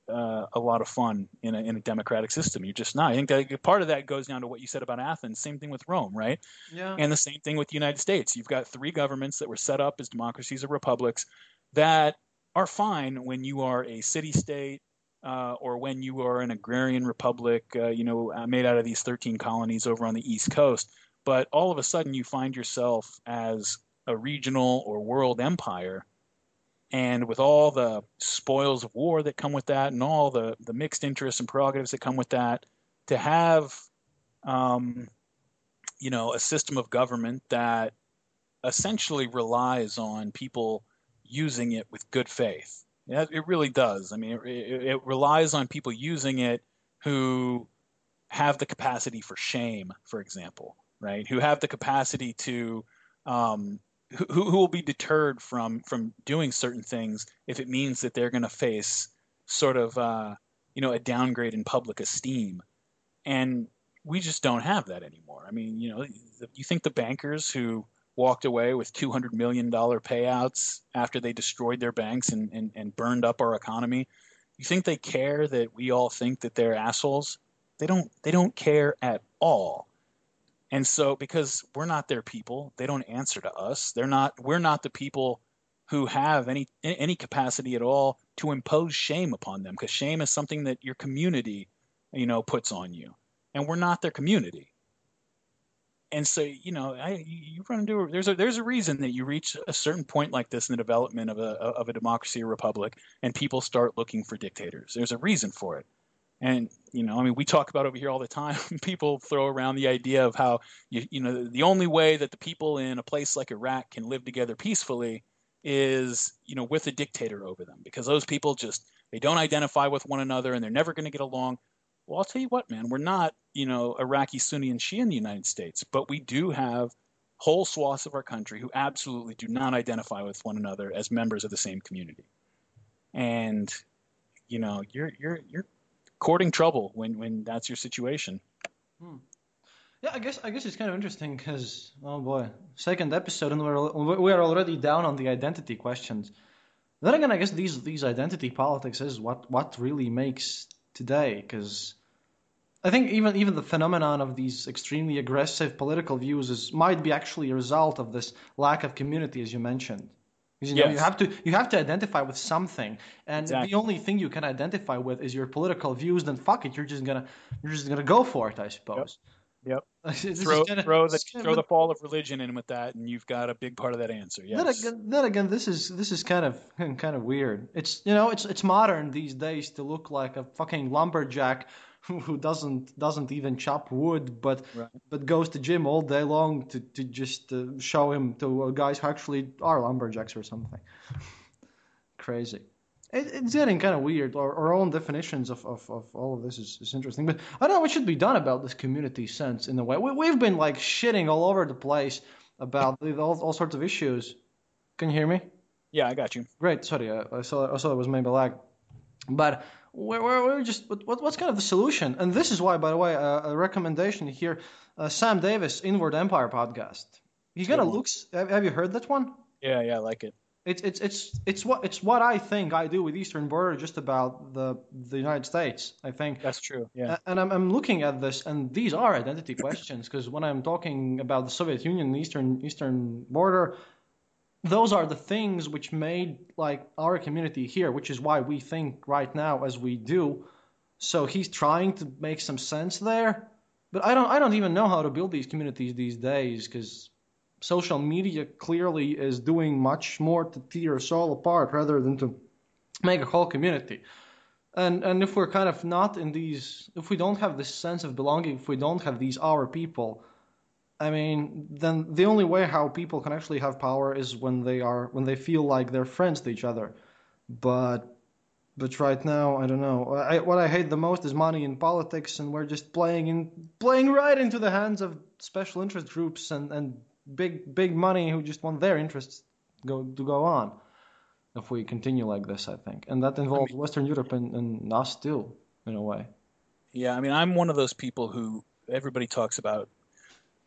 uh, a lot of fun in a, in a democratic system. You're just not. I think that part of that goes down to what you said about Athens. Same thing with Rome, right? yeah. And the same thing with the United States. You've got three governments that were set up as democracies or republics that are fine when you are a city state uh, or when you are an agrarian republic, uh, you know, made out of these 13 colonies over on the East Coast. But all of a sudden, you find yourself as a regional or world empire. And with all the spoils of war that come with that, and all the, the mixed interests and prerogatives that come with that, to have, um, you know, a system of government that essentially relies on people using it with good faith. It really does. I mean, it, it relies on people using it who have the capacity for shame, for example, right? Who have the capacity to, um, who, who will be deterred from from doing certain things if it means that they're going to face sort of, uh, you know, a downgrade in public esteem, and we just don't have that anymore. I mean, you know, you think the bankers who walked away with $200 million payouts after they destroyed their banks and, and, and burned up our economy. You think they care that we all think that they're assholes? They don't, they don't care at all. And so, because we're not their people, they don't answer to us. They're not. We're not the people who have any any capacity at all to impose shame upon them, because shame is something that your community, you know, puts on you, and we're not their community. And so, you know, I, you run into there's a there's a reason that you reach a certain point like this in the development of a of a democracy or republic, and people start looking for dictators. There's a reason for it. And you know, I mean, we talk about over here all the time. people throw around the idea of how you you know the only way that the people in a place like Iraq can live together peacefully is you know with a dictator over them because those people just they don't identify with one another and they're never going to get along. Well, I'll tell you what, man, we're not you know Iraqi Sunni and Shia in the United States, but we do have whole swaths of our country who absolutely do not identify with one another as members of the same community. And you know, you're you're you're courting trouble when when that's your situation. Hmm. Yeah, I guess I guess it's kind of interesting because oh boy, second episode and we're we are already down on the identity questions. Then again, I guess these these identity politics is what what really makes today because I think even even the phenomenon of these extremely aggressive political views is might be actually a result of this lack of community, as you mentioned. You, know, yes. you have to you have to identify with something, and exactly. the only thing you can identify with is your political views. Then fuck it, you're just gonna you're just gonna go for it, I suppose. Yep. yep. throw kinda, throw the throw the fall of religion in with that, and you've got a big part of that answer. Yes. Then again, then again, this is this is kind of kind of weird. It's you know it's it's modern these days to look like a fucking lumberjack who doesn't doesn't even chop wood, but right. but goes to gym all day long to to just uh, show him to uh, guys who actually are lumberjacks or something. Crazy. It, it's getting kind of weird. Our, our own definitions of, of, of all of this is, is interesting, but I don't know what should be done about this community sense in a way. We, we've been like shitting all over the place about all, all sorts of issues. Can you hear me? Yeah, I got you. Great. Sorry, I, I saw I saw it was maybe lag, but we're, we're, just what, what's kind of the solution? And this is why, by the way, uh, a recommendation here: uh, Sam Davis, Inward Empire podcast. He kind of looks. Have, have you heard that one? Yeah, yeah, I like it. It's it's it's it's what it's what I think I do with Eastern Border just about the the United States. I think that's true. Yeah. And I'm I'm looking at this, and these are identity questions because when I'm talking about the Soviet Union, Eastern Eastern Border, those are the things which made like our community here, which is why we think right now as we do. So he's trying to make some sense there, but I don't I don't even know how to build these communities these days because social media clearly is doing much more to tear us all apart rather than to make a whole community. And and if we're kind of not in these, if we don't have this sense of belonging, if we don't have these our people, I mean, then the only way how people can actually have power is when they are when they feel like they're friends to each other. But but right now, I don't know. I, what I hate the most is money in politics, and we're just playing in playing right into the hands of special interest groups and, and big big money who just want their interests go to go on. If we continue like this, I think, and that involves I mean, Western Europe and, and us too, in a way. Yeah, I mean, I'm one of those people who everybody talks about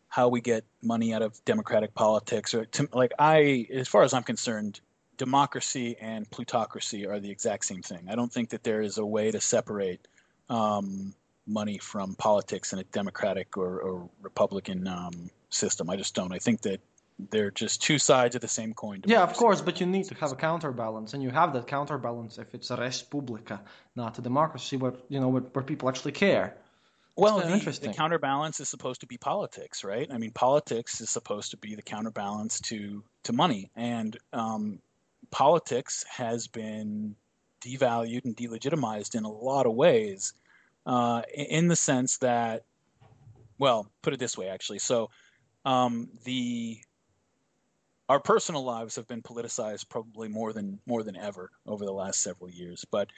how we get money out of democratic politics or to, like I as far as I'm concerned democracy and plutocracy are the exact same thing. I don't think that there is a way to separate um, money from politics in a democratic or, or Republican um, system. I just don't. I think that they're just two sides of the same coin. Yeah, of course, but you need to have a counterbalance, and you have that counterbalance if it's a respublica, not a democracy, where you know where, where people actually care. Well, the, the, counterbalance is supposed to be politics, right? I mean, politics is supposed to be the counterbalance to to money, and um, politics has been devalued and delegitimized in a lot of ways, uh, in the sense that, well, put it this way, actually. So, um, the our personal lives have been politicized probably more than more than ever over the last several years, but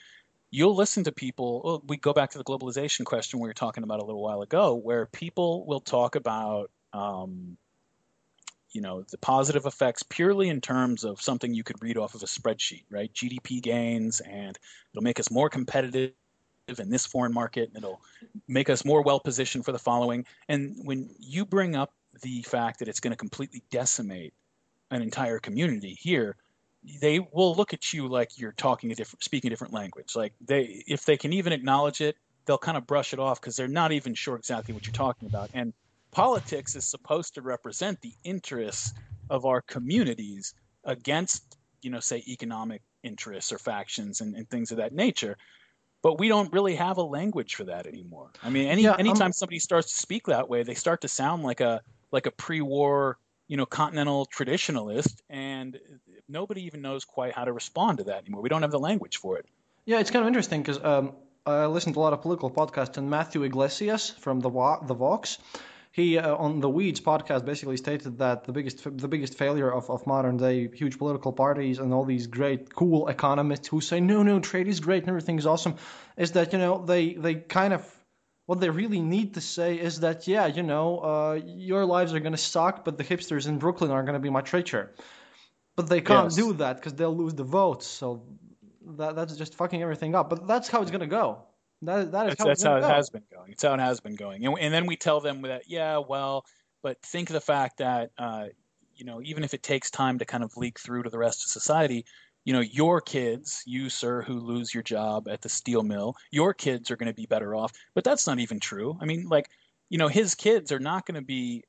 you'll listen to people. Well, we go back to the globalization question we were talking about a little while ago, where people will talk about, um, you know, the positive effects purely in terms of something you could read off of a spreadsheet, right? GDP gains, and it'll make us more competitive in this foreign market. and It'll make us more well positioned for the following. And when you bring up the fact that it's going to completely decimate an entire community here, they will look at you like you're talking a different, speaking a different language. Like they, if they can even acknowledge it, they'll kind of brush it off because they're not even sure exactly what you're talking about. And politics is supposed to represent the interests of our communities against, you know, say economic interests or factions and, and things of that nature. But we don't really have a language for that anymore. I mean, any Yeah, anytime um, somebody starts to speak that way, they start to sound like a like a pre-war, you know, continental traditionalist, and nobody even knows quite how to respond to that anymore. We don't have the language for it. Yeah, it's kind of interesting because um, I listened to a lot of political podcasts, and Matthew Yglesias from the Wa- the Vox, he uh, on the Weeds podcast basically stated that the biggest the biggest failure of, of modern day huge political parties and all these great cool economists who say no no trade is great and everything is awesome, is that you know they they kind of what they really need to say is that yeah you know uh, your lives are gonna suck, but the hipsters in Brooklyn are gonna be my treasure. But they can't Yes. do that because they'll lose the votes. So that that's just fucking everything up. But that's how it's gonna go. That that is That's, how that's how it go. has been going. It's how it has been going. And, and then we tell them that, yeah, well, but think of the fact that, uh, you know, even if it takes time to kind of leak through to the rest of society, you know, your kids, you, sir, who lose your job at the steel mill, your kids are going to be better off. But that's not even true. I mean, like, you know, his kids are not going to be,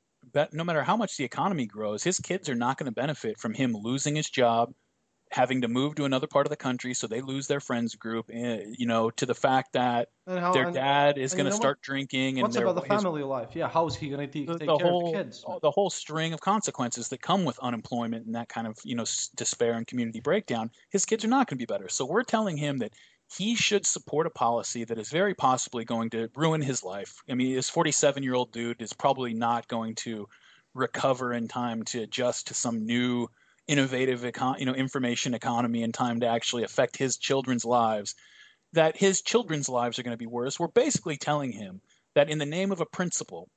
no matter how much the economy grows, his kids are not going to benefit from him losing his job, having to move to another part of the country so they lose their friends group, eh, you know, to the fact that how, their and dad is going to know what? start drinking and what's their, about the his- family life? Yeah, how is he gonna take, the, take the care whole of the kids? the whole string of consequences that come with unemployment and that kind of you know despair and community breakdown his kids are not going to be better so we're telling him that he should support a policy that is very possibly going to ruin his life i mean this 47 year old dude is probably not going to recover in time to adjust to some new innovative econ- you know information economy in time to actually affect his children's lives that his children's lives are going to be worse we're basically telling him that in the name of a principle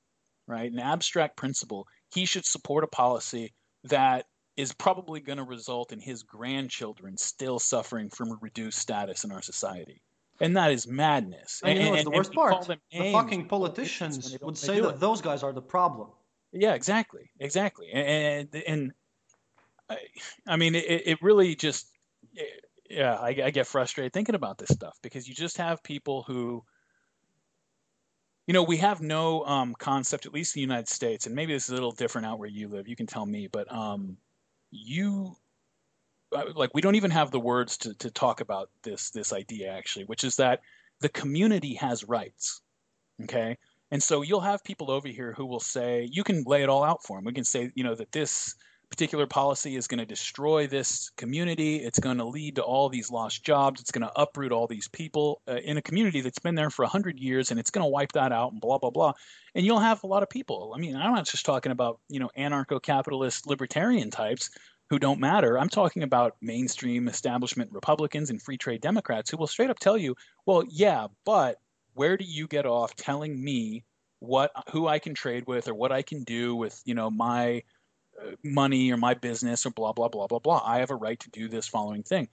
right an abstract principle he should support a policy that is probably going to result in his grandchildren still suffering from a reduced status in our society and that is madness And you know what's the worst part? The fucking we call them politicians names when they don't- would say that it. those guys are the problem. Yeah, exactly, exactly, and and, and I, I mean, it, it really just, yeah, I, I get frustrated thinking about this stuff because you just have people who, you know, we have no um, concept, at least in the United States, and maybe this is a little different out where you live. You can tell me, but um, you. Like we don't even have the words to, to talk about this this idea actually, which is that the community has rights. Okay, and so you'll have people over here who will say, you can lay it all out for them. We can say, you know, that this particular policy is going to destroy this community. It's going to lead to all these lost jobs. It's going to uproot all these people uh, in a community that's been there for 100 years and it's going to wipe that out and blah, blah, blah. And you'll have a lot of people. I mean, I'm not just talking about, you know, anarcho capitalist libertarian types who don't matter. I'm talking about mainstream establishment Republicans and free trade Democrats who will straight up tell you, well, yeah, but where do you get off telling me what who I can trade with or what I can do with you know my money or my business or blah blah blah blah blah. I have a right to do this following thing.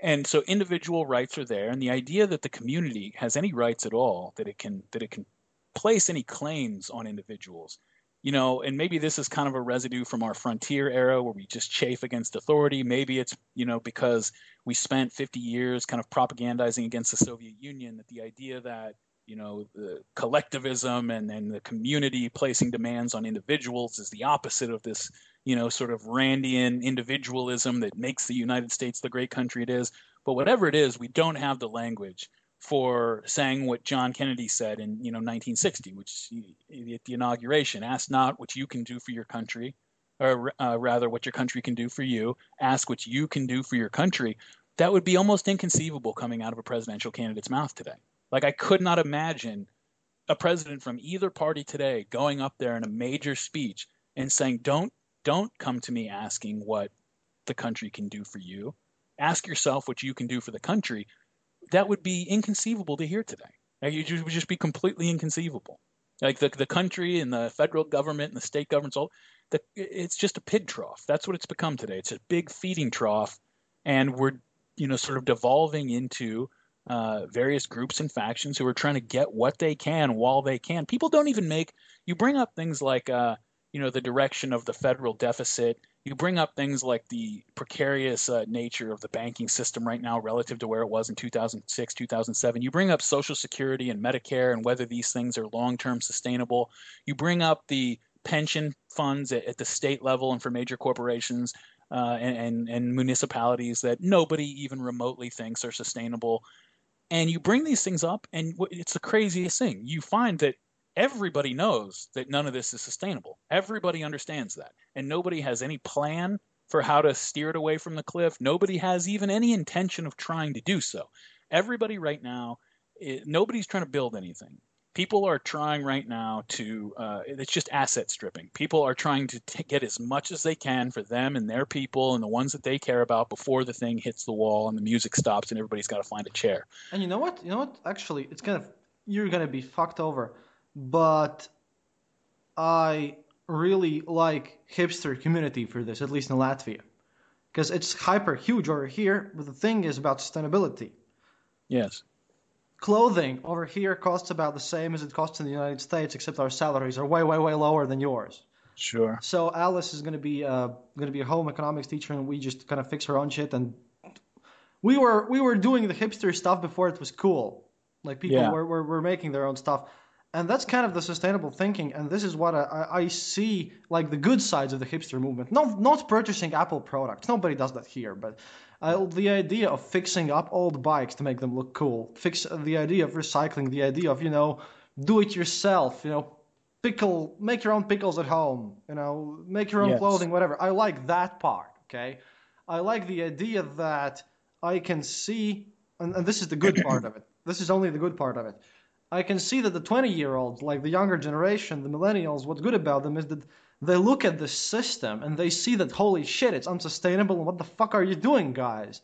And so individual rights are there and the idea that the community has any rights at all that it can that it can place any claims on individuals. You know, and maybe this is kind of a residue from our frontier era where we just chafe against authority. Maybe it's, you know, because we spent 50 years kind of propagandizing against the Soviet Union that the idea that you know the collectivism and, and the community placing demands on individuals is the opposite of this you know sort of randian individualism that makes the united states the great country it is. But whatever it is we don't have the language for saying what john kennedy said in you know 1960 which at the inauguration. Ask not what you can do for your country or uh, rather what your country can do for you. Ask what you can do for your country. That would be almost inconceivable coming out of a presidential candidate's mouth today like I could not imagine a president from either party today going up there in a major speech and saying, "Don't don't come to me asking what the country can do for you. Ask yourself what you can do for the country." That would be inconceivable to hear today. It would just be completely inconceivable. Like the the country and the federal government and the state governments, all the, it's just a pig trough. That's what it's become today. It's a big feeding trough, and we're you know sort of devolving into uh, various groups and factions who are trying to get what they can while they can. People don't even make. You bring up things like, uh, you know the direction of the federal deficit. You bring up things like the precarious uh, nature of the banking system right now relative to where it was in 2006, 2007. You bring up Social Security and Medicare and whether these things are long-term sustainable. You bring up the pension funds at, at the state level and for major corporations uh, and, and, and municipalities that nobody even remotely thinks are sustainable. And you bring these things up, and it's the craziest thing. You find that everybody knows that none of this is sustainable. Everybody understands that. And nobody has any plan for how to steer it away from the cliff. Nobody has even any intention of trying to do so. Everybody right now, it, nobody's trying to build anything. People are trying right now to, uh, it's just asset stripping. People are trying to t- get as much as they can for them and their people and the ones that they care about before the thing hits the wall and the music stops and everybody's got to find a chair. And you know what? You know what? Actually, it's kind of, you're going to be fucked over but I really like hipster community for this, at least in Latvia, because it's hyper huge over here. But the thing is about sustainability. Yes. Clothing over here costs about the same as it costs in the United States, except our salaries are way, way, way lower than yours. Sure. So Alice is going to be uh, going to be a home economics teacher, and we just kind of fix her own shit. And we were we were doing the hipster stuff before it was cool. Like people yeah. were, were were making their own stuff and that's kind of the sustainable thinking and this is what I, I, see like the good sides of the hipster movement not not purchasing apple products nobody does that here but uh, the idea of fixing up old bikes to make them look cool. Fix the idea of recycling the idea of you know do it yourself you know pickle make your own pickles at home you know make your own yes. clothing whatever. I like that part okay? I like the idea that i can see and, and this is the good part of it. This is only the good part of it. I can see that the 20 year olds, like the younger generation, the millennials, what's good about them is that they look at the system and they see that, holy shit, it's unsustainable and what the fuck are you doing, guys?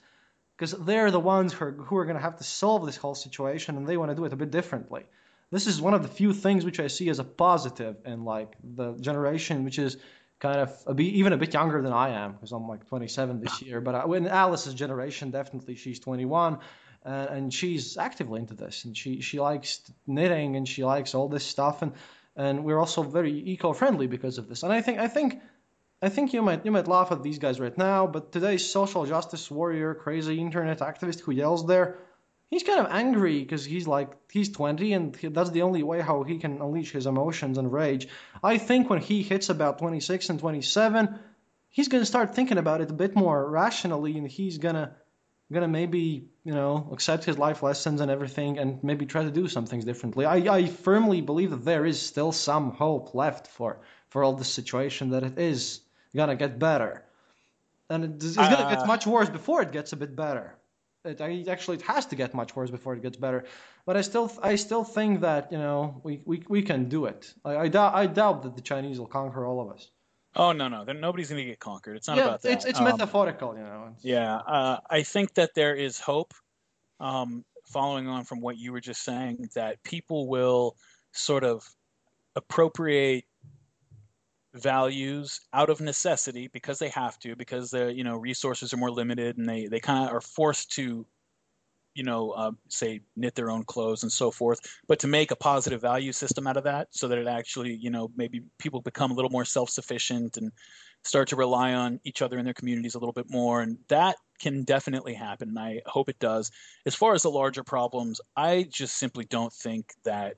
Because they're the ones who are, who are going to have to solve this whole situation and they want to do it a bit differently. This is one of the few things which I see as a positive in like the generation which is kind of a bit, even a bit younger than I am because I'm like 27 this year. But I, in Alice's generation, definitely she's 21 uh, and she's actively into this, and she she likes knitting and she likes all this stuff, and and we're also very eco-friendly because of this. And I think I think I think you might you might laugh at these guys right now, but today's social justice warrior, crazy internet activist who yells there, he's kind of angry because he's like he's 20 and he, that's the only way how he can unleash his emotions and rage. I think when he hits about 26 and 27, he's gonna start thinking about it a bit more rationally, and he's gonna gonna maybe you know accept his life lessons and everything and maybe try to do some things differently. I, I firmly believe that there is still some hope left for for all this situation that it is gonna get better. And it's, gonna get uh. much worse before it gets a bit better. It, actually it has to get much worse before it gets better. But i still i still think that you know we we, we can do it. I, I doubt i doubt that the chinese will conquer all of us Oh no, no, nobody's going to get conquered. It's not yeah, about that. It's it's um, metaphorical, you know. Yeah, uh, I think that there is hope. Um, following on from what you were just saying, that people will sort of appropriate values out of necessity because they have to, because the you know resources are more limited, and they they kind of are forced to you know, uh, say knit their own clothes and so forth, but to make a positive value system out of that so that it actually, you know, maybe people become a little more self sufficient and start to rely on each other in their communities a little bit more. And that can definitely happen. And I hope it does. As far as the larger problems, I just simply don't think that.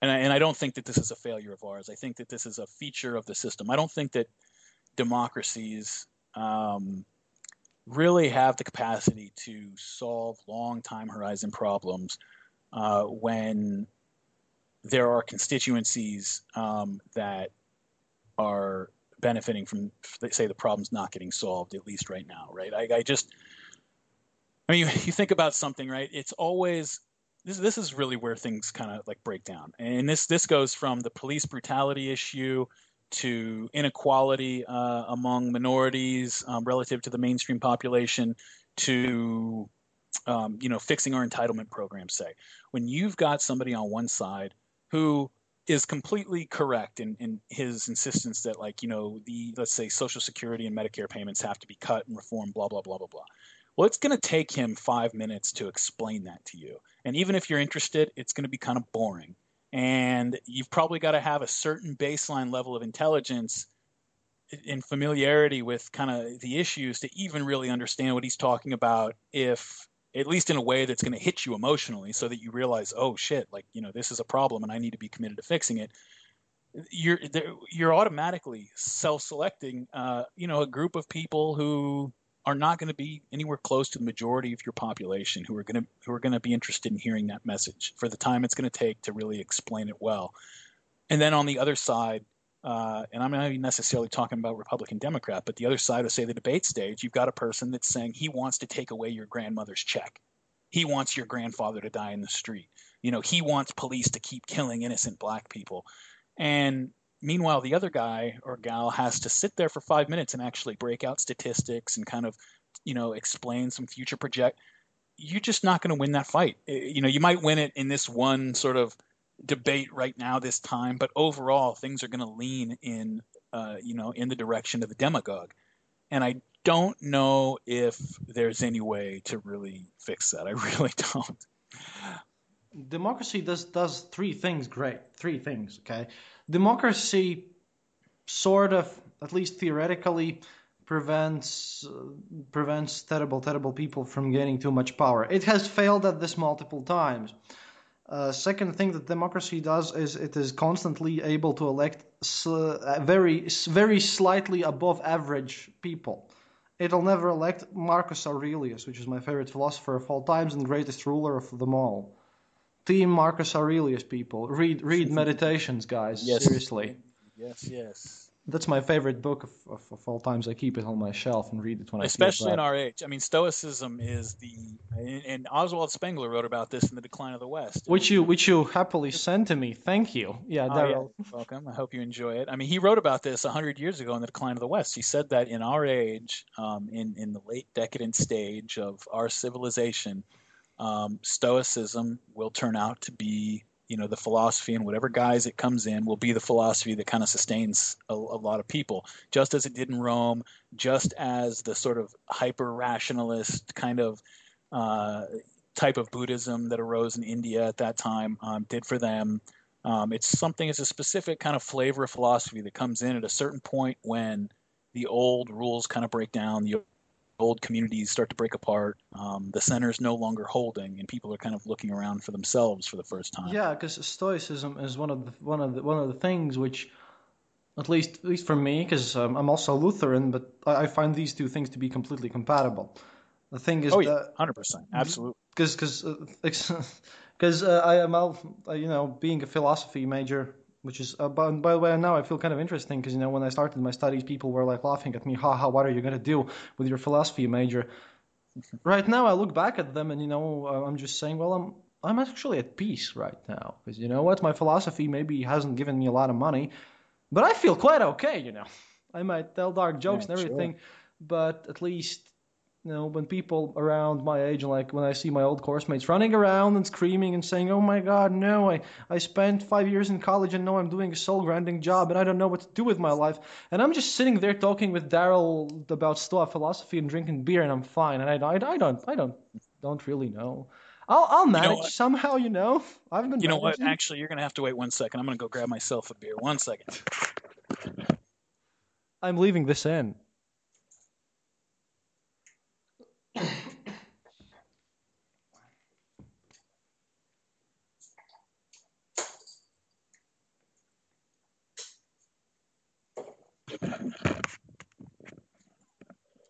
And I, and I don't think that this is a failure of ours. I think that this is a feature of the system. I don't think that democracies um, really have the capacity to solve long time horizon problems uh, when there are constituencies um, that are benefiting from, say, the problems not getting solved, at least right now, right? I, I just, I mean, you, you think about something, right? It's always this this is really where things kind of like break down and this this goes from the police brutality issue to inequality uh, among minorities um, relative to the mainstream population to um, you know fixing our entitlement program say. When you've got somebody on one side who is completely correct in, in his insistence that like you know the let's say social security and medicare payments have to be cut and reformed blah blah blah blah blah. Well it's going to take him five minutes to explain that to you. And even if you're interested it's going to be kind of boring and you've probably got to have a certain baseline level of intelligence and familiarity with kind of the issues to even really understand what he's talking about if at least in a way that's going to hit you emotionally so that you realize oh shit like you know this is a problem and i need to be committed to fixing it. You're you're automatically self-selecting uh, you know a group of people who are not going to be anywhere close to the majority of your population who are going to who are going to be interested in hearing that message for the time it's going to take to really explain it well. And then on the other side, uh, and I'm not even necessarily talking about Republican Democrat, but the other side of say the debate stage, you've got a person that's saying he wants to take away your grandmother's check. He wants your grandfather to die in the street. You know, he wants police to keep killing innocent black people. And Meanwhile, the other guy or gal has to sit there for five minutes and actually break out statistics and kind of, you know, explain some future project. You're just not going to win that fight. You know, you might win it in this one sort of debate right now, this time, but overall, things are going to lean in, uh, you know, in the direction of the demagogue. And I don't know if there's any way to really fix that. I really don't. Democracy does does three things great. Three things, okay? democracy sort of, at least theoretically, prevents uh, prevents terrible terrible people from gaining too much power. It has failed at this multiple times. Uh, second thing that democracy does is it is constantly able to elect sl- very very slightly above average people. It'll never elect Marcus Aurelius, which is my favorite philosopher of all times and greatest ruler of them all. Team Marcus Aurelius people. Read read Meditations, guys. Yes. Seriously. Yes, yes. That's my favorite book of, of, of, all times. I keep it on my shelf and read it when Especially I Especially in our age. I mean, Stoicism is the and Oswald Spengler wrote about this in the Decline of the West. Which you which you happily sent to me. Thank you. Yeah, oh, yeah. Welcome. I hope you enjoy it. I mean, he wrote about this hundred years ago in the Decline of the West. He said that in our age, um, in in the late decadent stage of our civilization um, Stoicism will turn out to be, you know, the philosophy and whatever guise it comes in will be the philosophy that kind of sustains a, a lot of people, just as it did in Rome, just as the sort of hyper rationalist kind of uh, type of Buddhism that arose in India at that time um, did for them. Um, it's something, it's a specific kind of flavor of philosophy that comes in at a certain point when the old rules kind of break down, the old communities start to break apart. Um, the center is no longer holding, and people are kind of looking around for themselves for the first time. Yeah, because Stoicism is one of the one of the one of the things which, at least at least for me, because um, I'm also Lutheran, but I, I, find these two things to be completely compatible. The thing is, oh yeah, hundred percent, absolutely. Because because because uh, I am, you know, being a philosophy major which is uh, by, by, the way now i feel kind of interesting because you know when i started my studies people were like laughing at me ha ha what are you going to do with your philosophy major? Right now i look back at them and you know uh, i'm just saying well i'm i'm actually at peace right now because you know what? My philosophy maybe hasn't given me a lot of money but i feel quite okay you know. I might tell dark jokes yeah, and everything sure. but at least you know, when people around my age, like when I see my old course mates running around and screaming and saying, "Oh my God, no! I I spent five years in college and now I'm doing a soul grinding job and I don't know what to do with my life," and I'm just sitting there talking with Daryl about Stoa philosophy and drinking beer and I'm fine, and I, I, I don't I don't don't really know. I'll I'll manage you know somehow, you know. I've been. You know what? Actually, you're gonna have to wait one second. I'm gonna go grab myself a beer. One second. I'm leaving this in.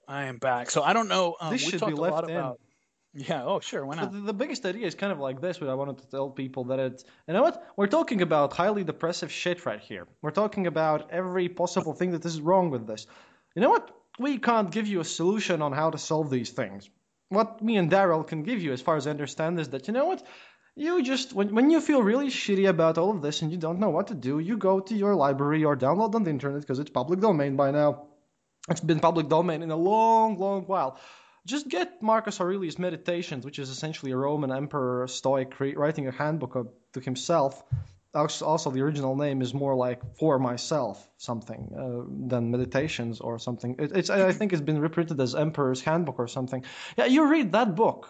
I am back. So I don't know. Um, this should be left in. About, yeah. Oh, sure. Why not? The, the, biggest idea is kind of like this. What I wanted to tell people that it's. You know what? We're talking about highly depressive shit right here. We're talking about every possible thing that is wrong with this. You know what? We can't give you a solution on how to solve these things. What me and Daryl can give you, as far as I understand, is that you know what? You just when when you feel really shitty about all of this and you don't know what to do, you go to your library or download on the internet because it's public domain by now it's been public domain in a long, long while. Just get Marcus Aurelius' Meditations, which is essentially a Roman emperor stoic writing a handbook to himself. Also, the original name is more like for myself something uh, than meditations or something. It, it's I think it's been reprinted as Emperor's Handbook or something. Yeah, you read that book.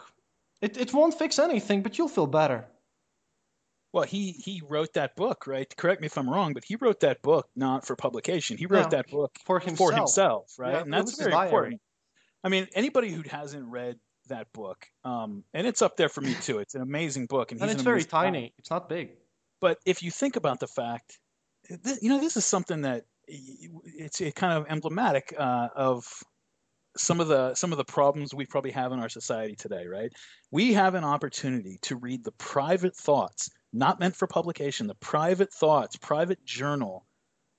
It it won't fix anything, but you'll feel better. Well, he he wrote that book, right? Correct me if I'm wrong, but he wrote that book not for publication. He wrote No, that book for himself. for himself, right? Yeah, and that's very important. I mean, anybody who hasn't read that book, um, and it's up there for me too. It's an amazing book, and, and he's it's very amazing guy. tiny. It's not big. But if you think about the fact, you know, this is something that it's it kind of emblematic uh, of some of the some of the problems we probably have in our society today. Right? We have an opportunity to read the private thoughts, not meant for publication, the private thoughts, private journal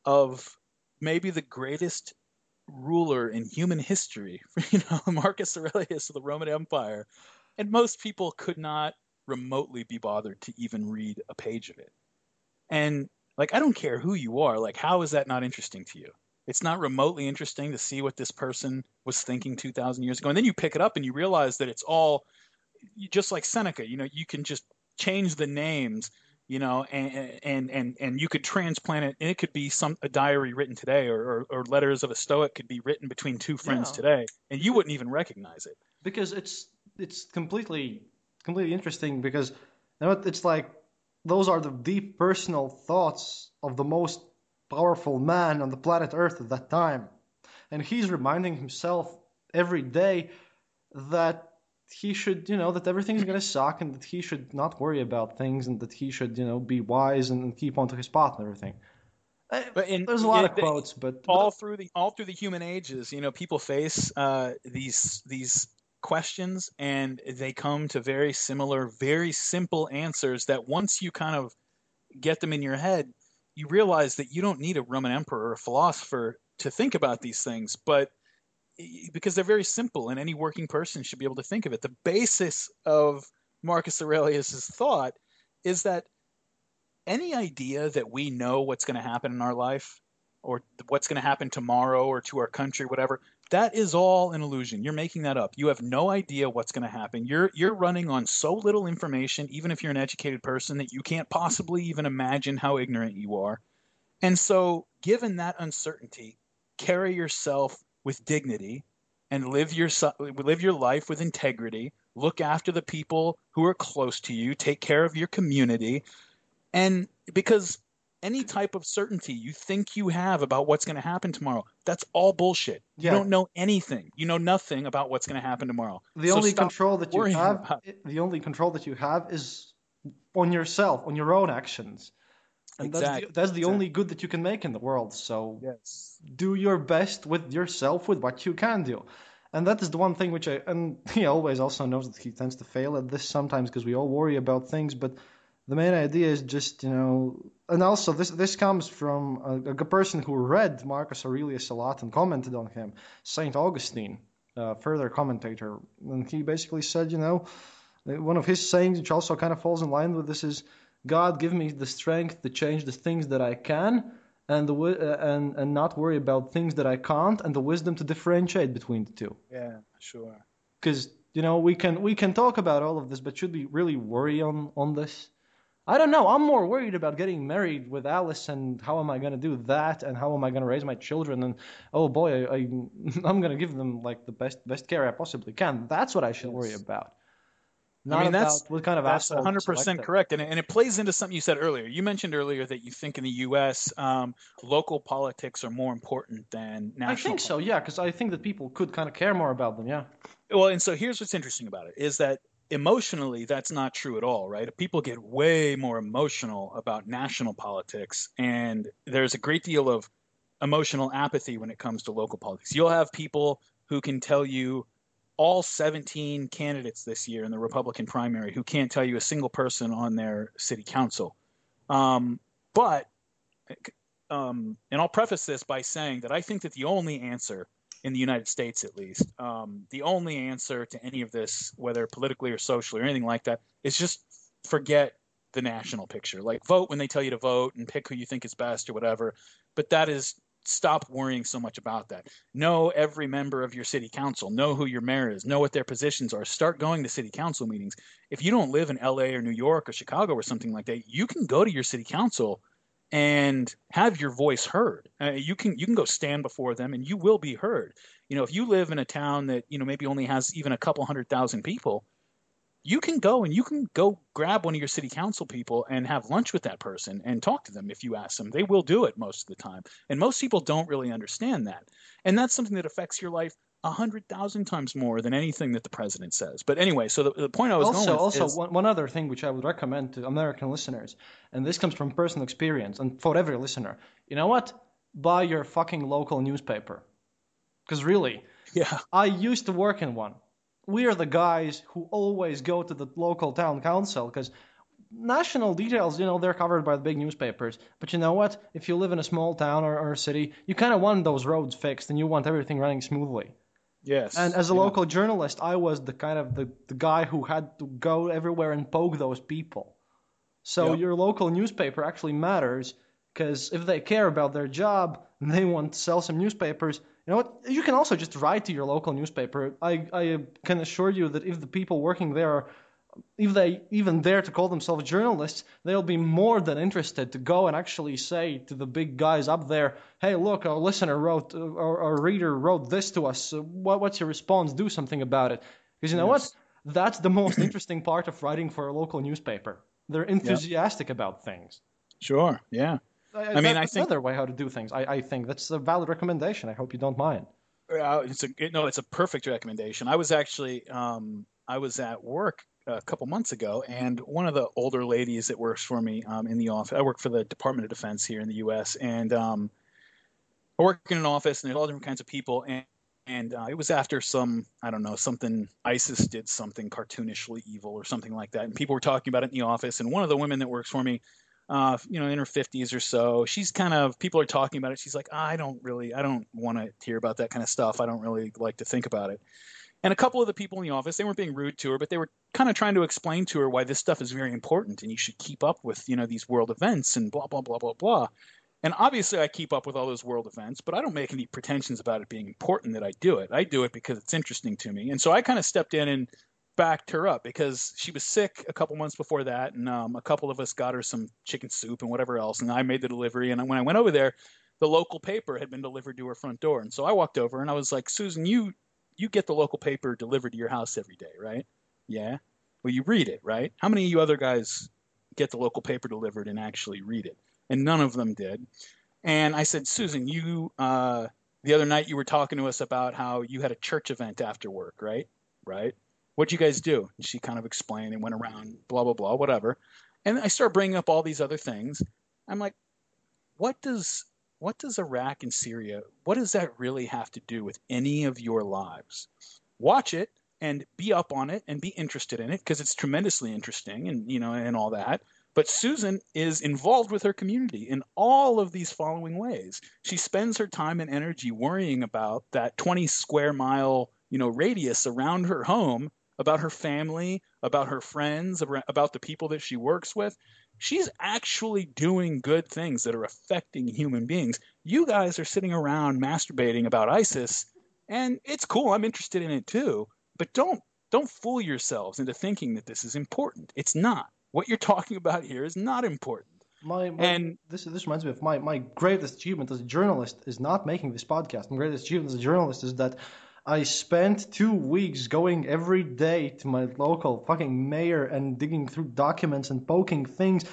of maybe the greatest ruler in human history. You know, Marcus Aurelius of the Roman Empire, and most people could not remotely be bothered to even read a page of it. And like, I don't care who you are. Like, how is that not interesting to you? It's not remotely interesting to see what this person was thinking 2,000 years ago. And then you pick it up and you realize that it's all just like Seneca. You know, you can just change the names. You know, and and and and you could transplant it, and it could be some a diary written today, or or, or letters of a Stoic could be written between two friends Yeah. today, and you wouldn't even recognize it. because it's it's completely completely interesting because you know it's like those are the deep personal thoughts of the most powerful man on the planet Earth at that time, and he's reminding himself every day that he should you know that everything's gonna suck and that he should not worry about things and that he should you know be wise and, keep on to his path and everything. But in- There's a lot yeah, of quotes, but all through the all through the human ages, you know, people face uh, these these questions, and they come to very similar, very simple answers. That once you kind of get them in your head, you realize that you don't need a Roman emperor or a philosopher to think about these things, but because they're very simple, and any working person should be able to think of it. The basis of Marcus Aurelius's thought is that any idea that we know what's going to happen in our life or what's going to happen tomorrow or to our country whatever that is all an illusion. You're making that up. You have no idea what's going to happen. You're you're running on so little information even if you're an educated person that you can't possibly even imagine how ignorant you are. And so given that uncertainty carry yourself with dignity and live your live your life with integrity. Look after the people who are close to you. Take care of your community. And because any type of certainty you think you have about what's going to happen tomorrow, that's all bullshit. Yeah. You don't know anything. You know nothing about what's going to happen tomorrow. the So only control that you have the only control that you have is on yourself on your own actions and that's Exactly, the, that's the exactly. only good that you can make in the world so Yes. do your best with yourself with what you can do and that is the one thing which i and he always also knows that he tends to fail at this sometimes because we all worry about things but the main idea is just you know and also this this comes from a, a person who read marcus aurelius a lot and commented on him saint augustine uh, further commentator. And he basically said you know one of his sayings which also kind of falls in line with this is god give me the strength to change the things that i can and the uh, and and not worry about things that i can't and the wisdom to differentiate between the two. Yeah, sure. because you know we can we can talk about all of this but should we really worry on on this i don't know i'm more worried about getting married with alice and how am i going to do that and how am i going to raise my children and oh boy I, I i'm going to give them like the best best care i possibly can that's what i should worry about not I mean, that's what kind of that's 100% correct, and it, and it plays into something you said earlier. You mentioned earlier that you think in the U.S. Um, local politics are more important than national. i think so yeah because i think that people could kind of care more about them yeah Well, and so here's what's interesting about it is that emotionally that's not true at all, right? People get way more emotional about national politics and there's a great deal of emotional apathy when it comes to local politics. You'll have people who can tell you all 17 candidates this year in the Republican primary who can't tell you a single person on their city council. Um, but um, and I'll preface this by saying that I think that the only answer in the United States at least, um, the only answer to any of this, whether politically or socially or anything like that, is just forget the national picture. Like vote when they tell you to vote and pick who you think is best or whatever. But that is stop worrying so much about that. Know every member of your city council. Know who your mayor is. Know what their positions are. Start going to city council meetings. If you don't live in LA or New York or Chicago or something like that, you can go to your city council and have your voice heard. Uh, you can you can go stand before them and you will be heard. You know, if you live in a town that you know maybe only has even a couple hundred thousand people, you can go and you can go grab one of your city council people and have lunch with that person and talk to them if you ask them. They will do it most of the time. And most people don't really understand that. And that's something that affects your life a hundred thousand times more than anything that the president says. But anyway, so the, the point I was also, also is, one, one other thing which I would recommend to American listeners, and this comes from personal experience, and for every listener, you know what? Buy your fucking local newspaper, because really, yeah, I used to work in one. We are the guys who always go to the local town council because national details, you know, they're covered by the big newspapers. But you know what? If you live in a small town or, or a city, you kind of want those roads fixed and you want everything running smoothly. Yes. And as a local journalist, I was the kind of the, the guy who had to go everywhere and poke those people. So Yep. your local newspaper actually matters because if they care about their job and they want to sell some newspapers, you know what? You can also just write to your local newspaper. I, I can assure you that if the people working there are if they even dare to call themselves journalists, they'll be more than interested to go and actually say to the big guys up there, "Hey, look, our listener wrote, or our reader wrote this to us. Uh, What, what's your response? Do something about it." Because you know what? That's the most interesting part of writing for a local newspaper. They're enthusiastic about things. Sure. Yeah. I, mean, I that's think- another way how to do things. I, I think that's a valid recommendation. I hope you don't mind. Uh, it's a no, it's a perfect recommendation. I was actually um, I was at work a couple months ago, and one of the older ladies that works for me um, in the office. I work for the Department of Defense here in the U.S. and um, I work in an office, and there's all different kinds of people. And and uh, it was after some I don't know something ISIS did something cartoonishly evil or something like that, and people were talking about it in the office. And one of the women that works for me uh, you know, in her 50s or so. She's kind of, people are talking about it. She's like, I don't really, I don't want to hear about that kind of stuff. I don't really like to think about it. And a couple of the people in the office, they weren't being rude to her, but they were kind of trying to explain to her why this stuff is very important and you should keep up with, you know, these world events and blah, blah, blah, blah, blah. And obviously, I keep up with all those world events, but I don't make any pretensions about it being important that I do it. I do it because it's interesting to me. And so I kind of stepped in and backed her up because she was sick a couple months before that, and um, a couple of us got her some chicken soup and whatever else, and I made the delivery. And when I went over there, the local paper had been delivered to her front door, and so I walked over and I was like, Susan, you you get the local paper delivered to your house every day, right? Yeah. Well, you read it, right? How many of you other guys get the local paper delivered and actually read it? And none of them did. And I said, Susan, you uh, the other night you were talking to us about how you had a church event after work, right? Right what'd you guys do? And she kind of explained and went around, blah, blah, blah, whatever. And I start bringing up all these other things. I'm like, what does what does Iraq and Syria, what does that really have to do with any of your lives? Watch it and be up on it and be interested in it because it's tremendously interesting and you know and all that. But Susan is involved with her community in all of these following ways. She spends her time and energy worrying about that 20 square mile, you know, radius around her home about her family, about her friends, about the people that she works with. She's actually doing good things that are affecting human beings. You guys are sitting around masturbating about ISIS, and it's cool. I'm interested in it too. But don't don't fool yourselves into thinking that this is important. It's not. What you're talking about here is not important. My, my And- this this reminds me of my, my greatest achievement as a journalist is not making this podcast. My greatest achievement as a journalist is that I spent two weeks going every day to my local fucking mayor and digging through documents and poking things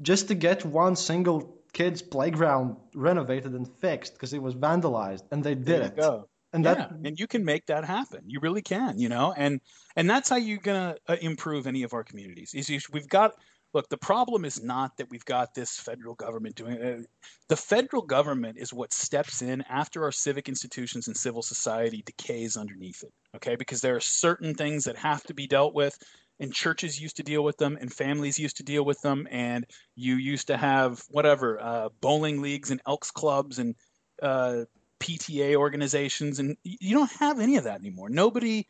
just to get one single kid's playground renovated and fixed because it was vandalized, and they did it. go. And yeah, that and you can make that happen. You really can, you know, and and that's how you're gonna uh, improve any of our communities. Is you, we've got look. The problem is not that we've got this federal government doing it. The federal government is what steps in after our civic institutions and civil society decays underneath it. Okay, because there are certain things that have to be dealt with. And churches used to deal with them, and families used to deal with them, and you used to have whatever uh, bowling leagues and elks clubs and uh, PTA organizations, and you don't have any of that anymore. Nobody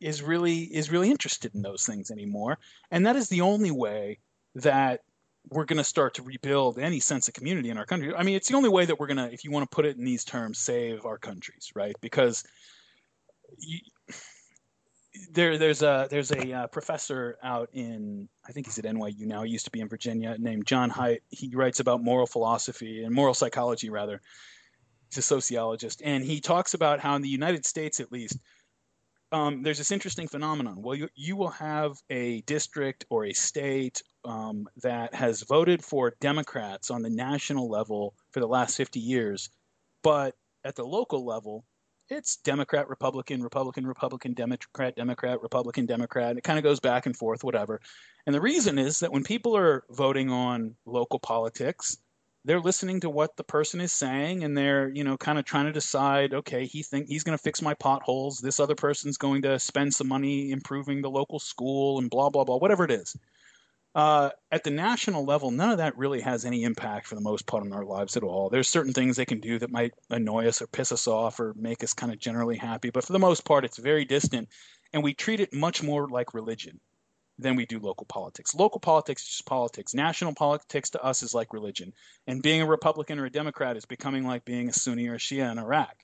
is really is really interested in those things anymore, and that is the only way that we're going to start to rebuild any sense of community in our country. I mean, it's the only way that we're going to, if you want to put it in these terms, save our countries, right? Because you, there, there's a there's a uh, professor out in I think he's at NYU now. He used to be in Virginia, named John Haidt. He writes about moral philosophy and moral psychology, rather. He's a sociologist, and he talks about how in the United States, at least, um, there's this interesting phenomenon. Well, you, you will have a district or a state um, that has voted for Democrats on the national level for the last 50 years, but at the local level, it's Democrat, Republican, Republican, Republican, Democrat, Democrat, Republican, Democrat. It kind of goes back and forth, whatever. And the reason is that when people are voting on local politics, they're listening to what the person is saying and they're you know kind of trying to decide okay he think he's going to fix my potholes this other person's going to spend some money improving the local school and blah blah blah whatever it is uh, at the national level none of that really has any impact for the most part on our lives at all there's certain things they can do that might annoy us or piss us off or make us kind of generally happy but for the most part it's very distant and we treat it much more like religion than we do local politics. Local politics is just politics. National politics to us is like religion. And being a Republican or a Democrat is becoming like being a Sunni or a Shia in Iraq.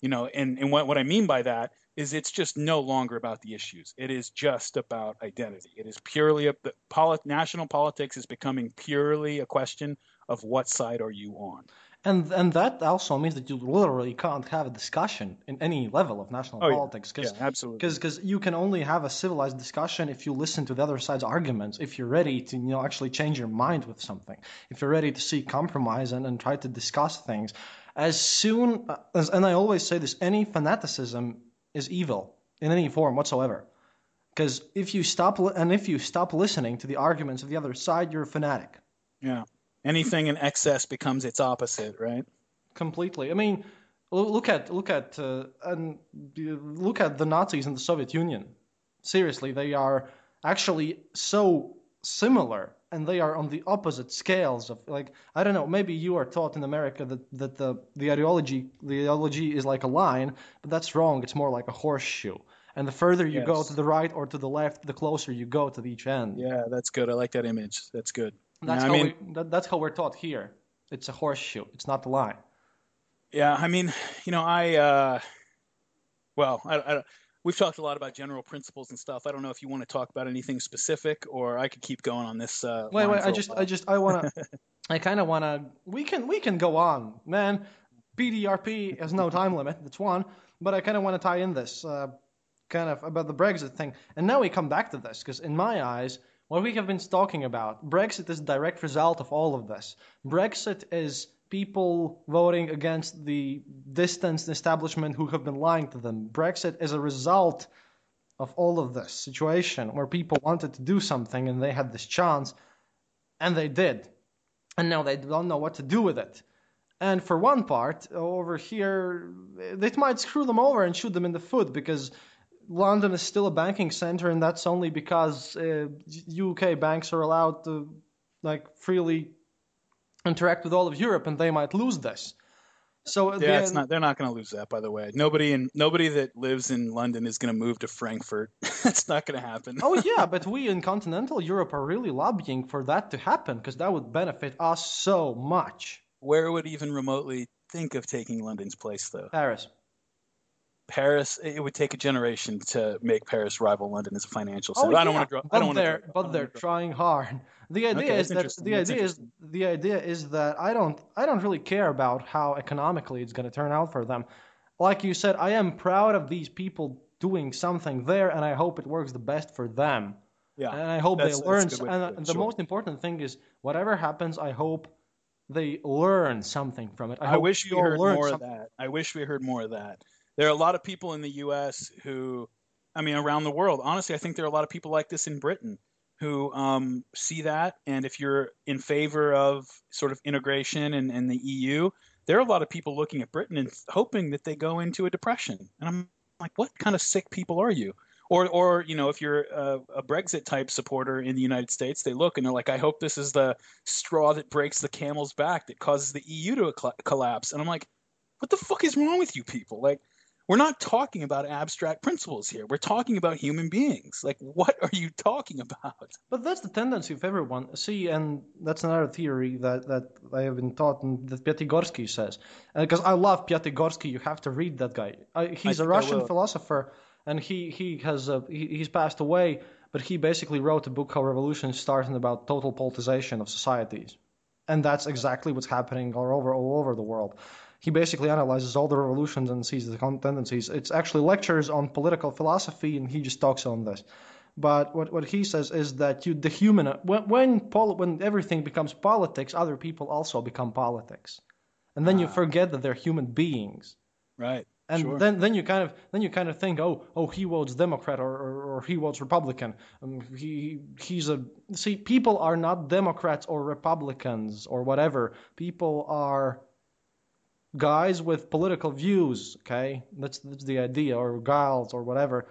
You know, and, and what, what I mean by that is it's just no longer about the issues. It is just about identity. It is purely a polit, national politics is becoming purely a question of what side are you on. And and that also means that you literally can't have a discussion in any level of national oh, politics. Cause, yeah, absolutely. Because you can only have a civilized discussion if you listen to the other side's arguments. If you're ready to you know actually change your mind with something. If you're ready to seek compromise and, and try to discuss things. As soon uh, as and I always say this, any fanaticism is evil in any form whatsoever. Because if you stop and if you stop listening to the arguments of the other side, you're a fanatic. Yeah anything in excess becomes its opposite, right? Completely. I mean, look at look at uh, and look at the Nazis and the Soviet Union. Seriously, they are actually so similar and they are on the opposite scales of like I don't know maybe you are taught in America that that the the ideology the ideology is like a line but that's wrong it's more like a horseshoe and the further you yes. go to the right or to the left the closer you go to each end yeah that's good I like that image that's good that's how I mean, we, that, that's how we're taught here. It's a horseshoe. It's not the line. Yeah, I mean, you know, I uh, well, I, I, we've talked a lot about general principles and stuff. I don't know if you want to talk about anything specific, or I could keep going on this. Uh, wait, wait. I just, I just, I want to. I kind of want to. We can, we can go on, man. PDRP has no time limit. That's one. But I kind of want to tie in this, uh, kind of about the Brexit thing. And now we come back to this because, in my eyes, what we have been talking about, Brexit is a direct result of all of this. Brexit is people voting against the distanced establishment who have been lying to them. Brexit is a result of all of this situation where people wanted to do something and they had this chance and they did. And now they don't know what to do with it. And for one part, over here, it might screw them over and shoot them in the foot because London is still a banking center, and that's only because uh, UK banks are allowed to like freely interact with all of Europe, and they might lose this. So yeah, it's not. They're not going to lose that. By the way, nobody in nobody that lives in London is going to move to Frankfurt. That's not going to happen. oh yeah, but we in continental Europe are really lobbying for that to happen because that would benefit us so much. Where would even remotely think of taking London's place, though? Paris. Paris, it would take a generation to make Paris rival London as a financial oh, center. Oh, yeah. I don't want to draw. I don't they're, but they're trying hard. The idea okay, is that the that's idea is the idea is that I don't I don't really care about how economically it's going to turn out for them. Like you said, I am proud of these people doing something there, and I hope it works the best for them. Yeah, and I hope they learn. And the sure. most important thing is, whatever happens, I hope they learn something from it. I, I wish we heard more something. of that. I wish we heard more of that there are a lot of people in the U.S. who, I mean, around the world. Honestly, I think there are a lot of people like this in Britain who um, see that. And if you're in favor of sort of integration and, and the EU, there are a lot of people looking at Britain and hoping that they go into a depression. And I'm like, what kind of sick people are you? Or, or you know, if you're a, a Brexit type supporter in the United States, they look and they're like, I hope this is the straw that breaks the camel's back that causes the EU to collapse. And I'm like, what the fuck is wrong with you people? Like, we're not talking about abstract principles here. We're talking about human beings. Like, what are you talking about? But that's the tendency of everyone. See, and that's another theory that, that I have been taught and that Piatigorsky says. Uh, because I love Piatigorsky. You have to read that guy. Uh, I, he's I a Russian philosopher, and he, he has a, he, he's passed away, but he basically wrote a book called Revolution Starting about total politicization of societies. And that's exactly what's happening all over all over the world he basically analyzes all the revolutions and sees the tendencies. It's actually lectures on political philosophy, and he just talks on this. But what, what he says is that you the human when when, pol, when everything becomes politics, other people also become politics, and then ah. you forget that they're human beings. Right. And sure. then then you kind of then you kind of think oh oh he votes Democrat or, or, or he votes Republican um, he he's a see people are not Democrats or Republicans or whatever people are guys with political views okay that's that's the idea or gals or whatever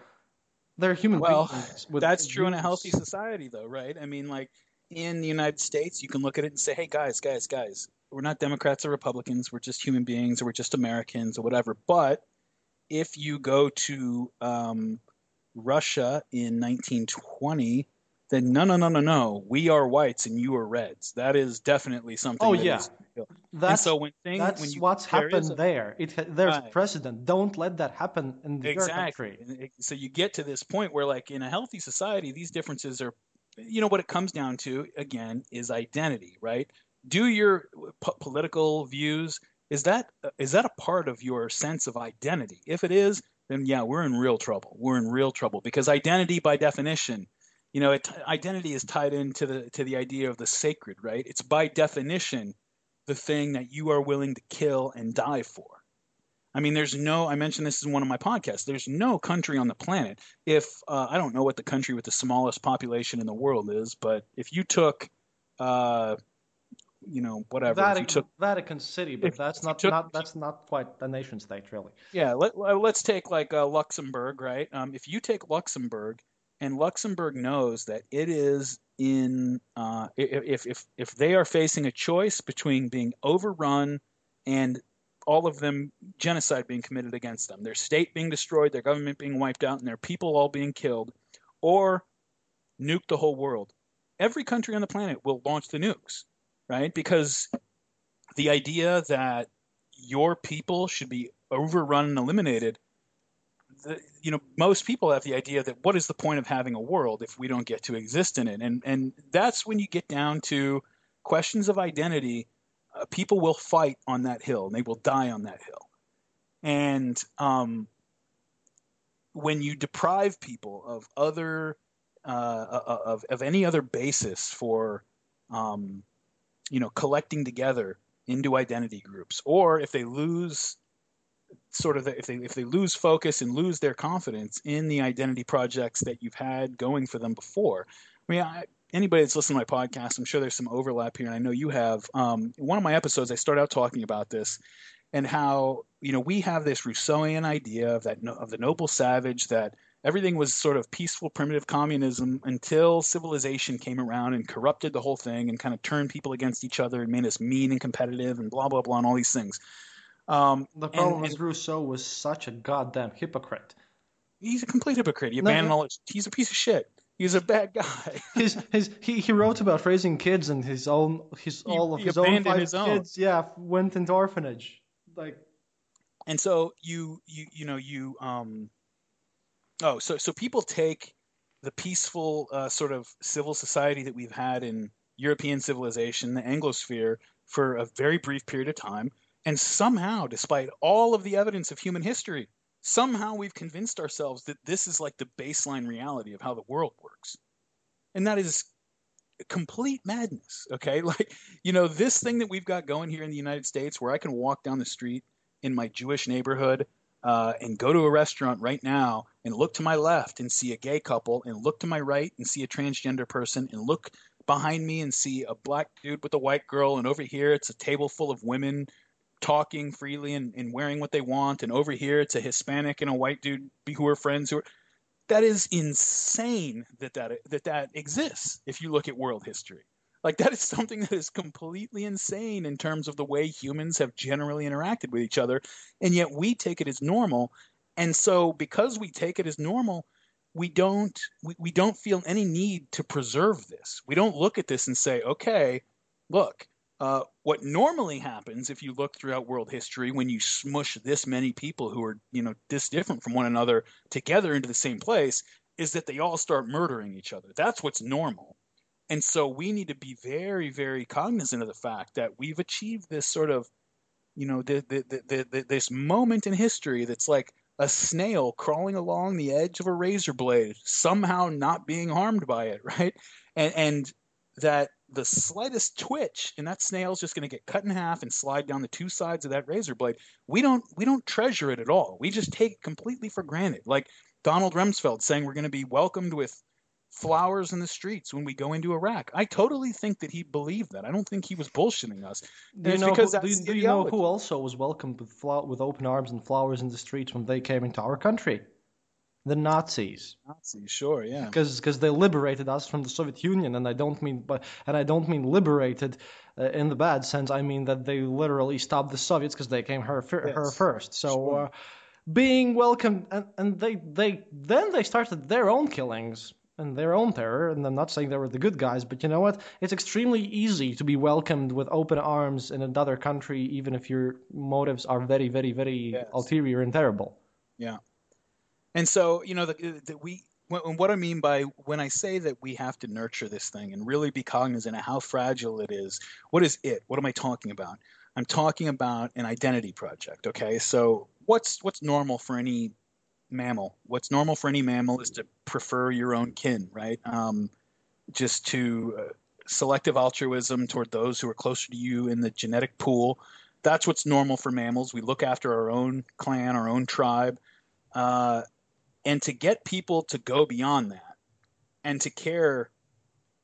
they're human well, beings. that's true in a healthy society, though, right? I mean, like in the United States, you can look at it and say, "Hey, guys, guys, guys, we're not Democrats or Republicans. We're just human beings, or we're just Americans, or whatever." But if you go to um, Russia in 1920, then no, no, no, no, no. We are whites and you are reds. That is definitely something. Oh yeah. That's, so when things, that's when you, what's happened a, there. It there's right. precedent. Don't let that happen in the exactly. country. So you get to this point where, like in a healthy society, these differences are, you know, what it comes down to again is identity, right? Do your p- political views is that is that a part of your sense of identity? If it is, then yeah, we're in real trouble. We're in real trouble because identity, by definition, you know, it, identity is tied into the to the idea of the sacred, right? It's by definition the thing that you are willing to kill and die for. I mean, there's no. I mentioned this in one of my podcasts. There's no country on the planet. If uh, I don't know what the country with the smallest population in the world is, but if you took, uh, you know, whatever, Vatican, you took Vatican City, but that's not, took, not that's not quite a nation state, really. Yeah, let, us take like uh, Luxembourg, right? Um, if you take Luxembourg and Luxembourg knows that it is in uh, if if if they are facing a choice between being overrun and all of them genocide being committed against them, their state being destroyed, their government being wiped out, and their people all being killed, or nuke the whole world. Every country on the planet will launch the nukes, right? Because the idea that your people should be overrun and eliminated the, you know, most people have the idea that what is the point of having a world if we don't get to exist in it? And and that's when you get down to questions of identity. Uh, people will fight on that hill, and they will die on that hill. And um, when you deprive people of other uh, uh of of any other basis for um, you know collecting together into identity groups, or if they lose sort of the, if they if they lose focus and lose their confidence in the identity projects that you've had going for them before. I mean, I, anybody that's listening to my podcast, I'm sure there's some overlap here, and I know you have. Um, one of my episodes, I start out talking about this and how you know we have this Rousseauian idea of that of the noble savage that everything was sort of peaceful primitive communism until civilization came around and corrupted the whole thing and kind of turned people against each other and made us mean and competitive and blah blah blah and all these things. Um, the problem and, is Rousseau was such a goddamn hypocrite. He's a complete hypocrite. He abandoned no, all his, He's a piece of shit. He's a bad guy. his his he, he wrote about raising kids and his own his he, all of his own five his kids. Own. Yeah, went into orphanage. Like, and so you you you know you um oh so so people take the peaceful uh, sort of civil society that we've had in European civilization, the Anglosphere, for a very brief period of time, and somehow, despite all of the evidence of human history, somehow we've convinced ourselves that this is like the baseline reality of how the world works. And that is complete madness, okay? Like, you know, this thing that we've got going here in the United States where I can walk down the street in my Jewish neighborhood uh, and go to a restaurant right now and look to my left and see a gay couple and look to my right and see a transgender person and look behind me and see a black dude with a white girl and over here it's a table full of women talking freely and, and wearing what they want, and over here it's a Hispanic and a white dude who are friends who are. That is insane that that that that exists. If you look at world history, like that is something that is completely insane in terms of the way humans have generally interacted with each other, and yet we take it as normal. And so, because we take it as normal, we don't we, we don't feel any need to preserve this. We don't look at this and say, okay, look, uh, what normally happens if you look throughout world history when you smush this many people who are you know this different from one another together into the same place is that they all start murdering each other that's what's normal and so we need to be very very cognizant of the fact that we've achieved this sort of you know, the, the, the, this moment in history that's like a snail crawling along the edge of a razor blade, somehow not being harmed by it, right? And, and that the slightest twitch and that snail's just going to get cut in half and slide down the two sides of that razor blade. We don't we don't treasure it at all. We just take it completely for granted. Like Donald Rumsfeld saying we're going to be welcomed with flowers in the streets when we go into Iraq. I totally think that he believed that. I don't think he was bullshitting us. Do you, know who, do, you, do you know who also was welcomed with, with open arms and flowers in the streets when they came into our country? The Nazis. Nazis, sure, yeah. Because because they liberated us from the Soviet Union, and I don't mean but and I don't mean liberated uh, in the bad sense. I mean that they literally stopped the Soviets because they came her yes. her first. So. Sure. Uh, being welcomed and, and they they then they started their own killings and their own terror. And I'm not saying they were the good guys, but you know what? It's extremely easy to be welcomed with open arms in another country, even if your motives are very, very, very yes. ulterior and terrible. Yeah. And so, you know, the, we what I mean by when I say that we have to nurture this thing and really be cognizant of how fragile it is, what is it? What am I talking about? I'm talking about an identity project. Okay, so what's what's normal for any mammal. What's normal for any mammal is to prefer your own kin, right? Um, just to uh, selective altruism toward those who are closer to you in the genetic pool. That's what's normal for mammals. We look after our own clan, our own tribe. Uh, and to get people to go beyond that and to care,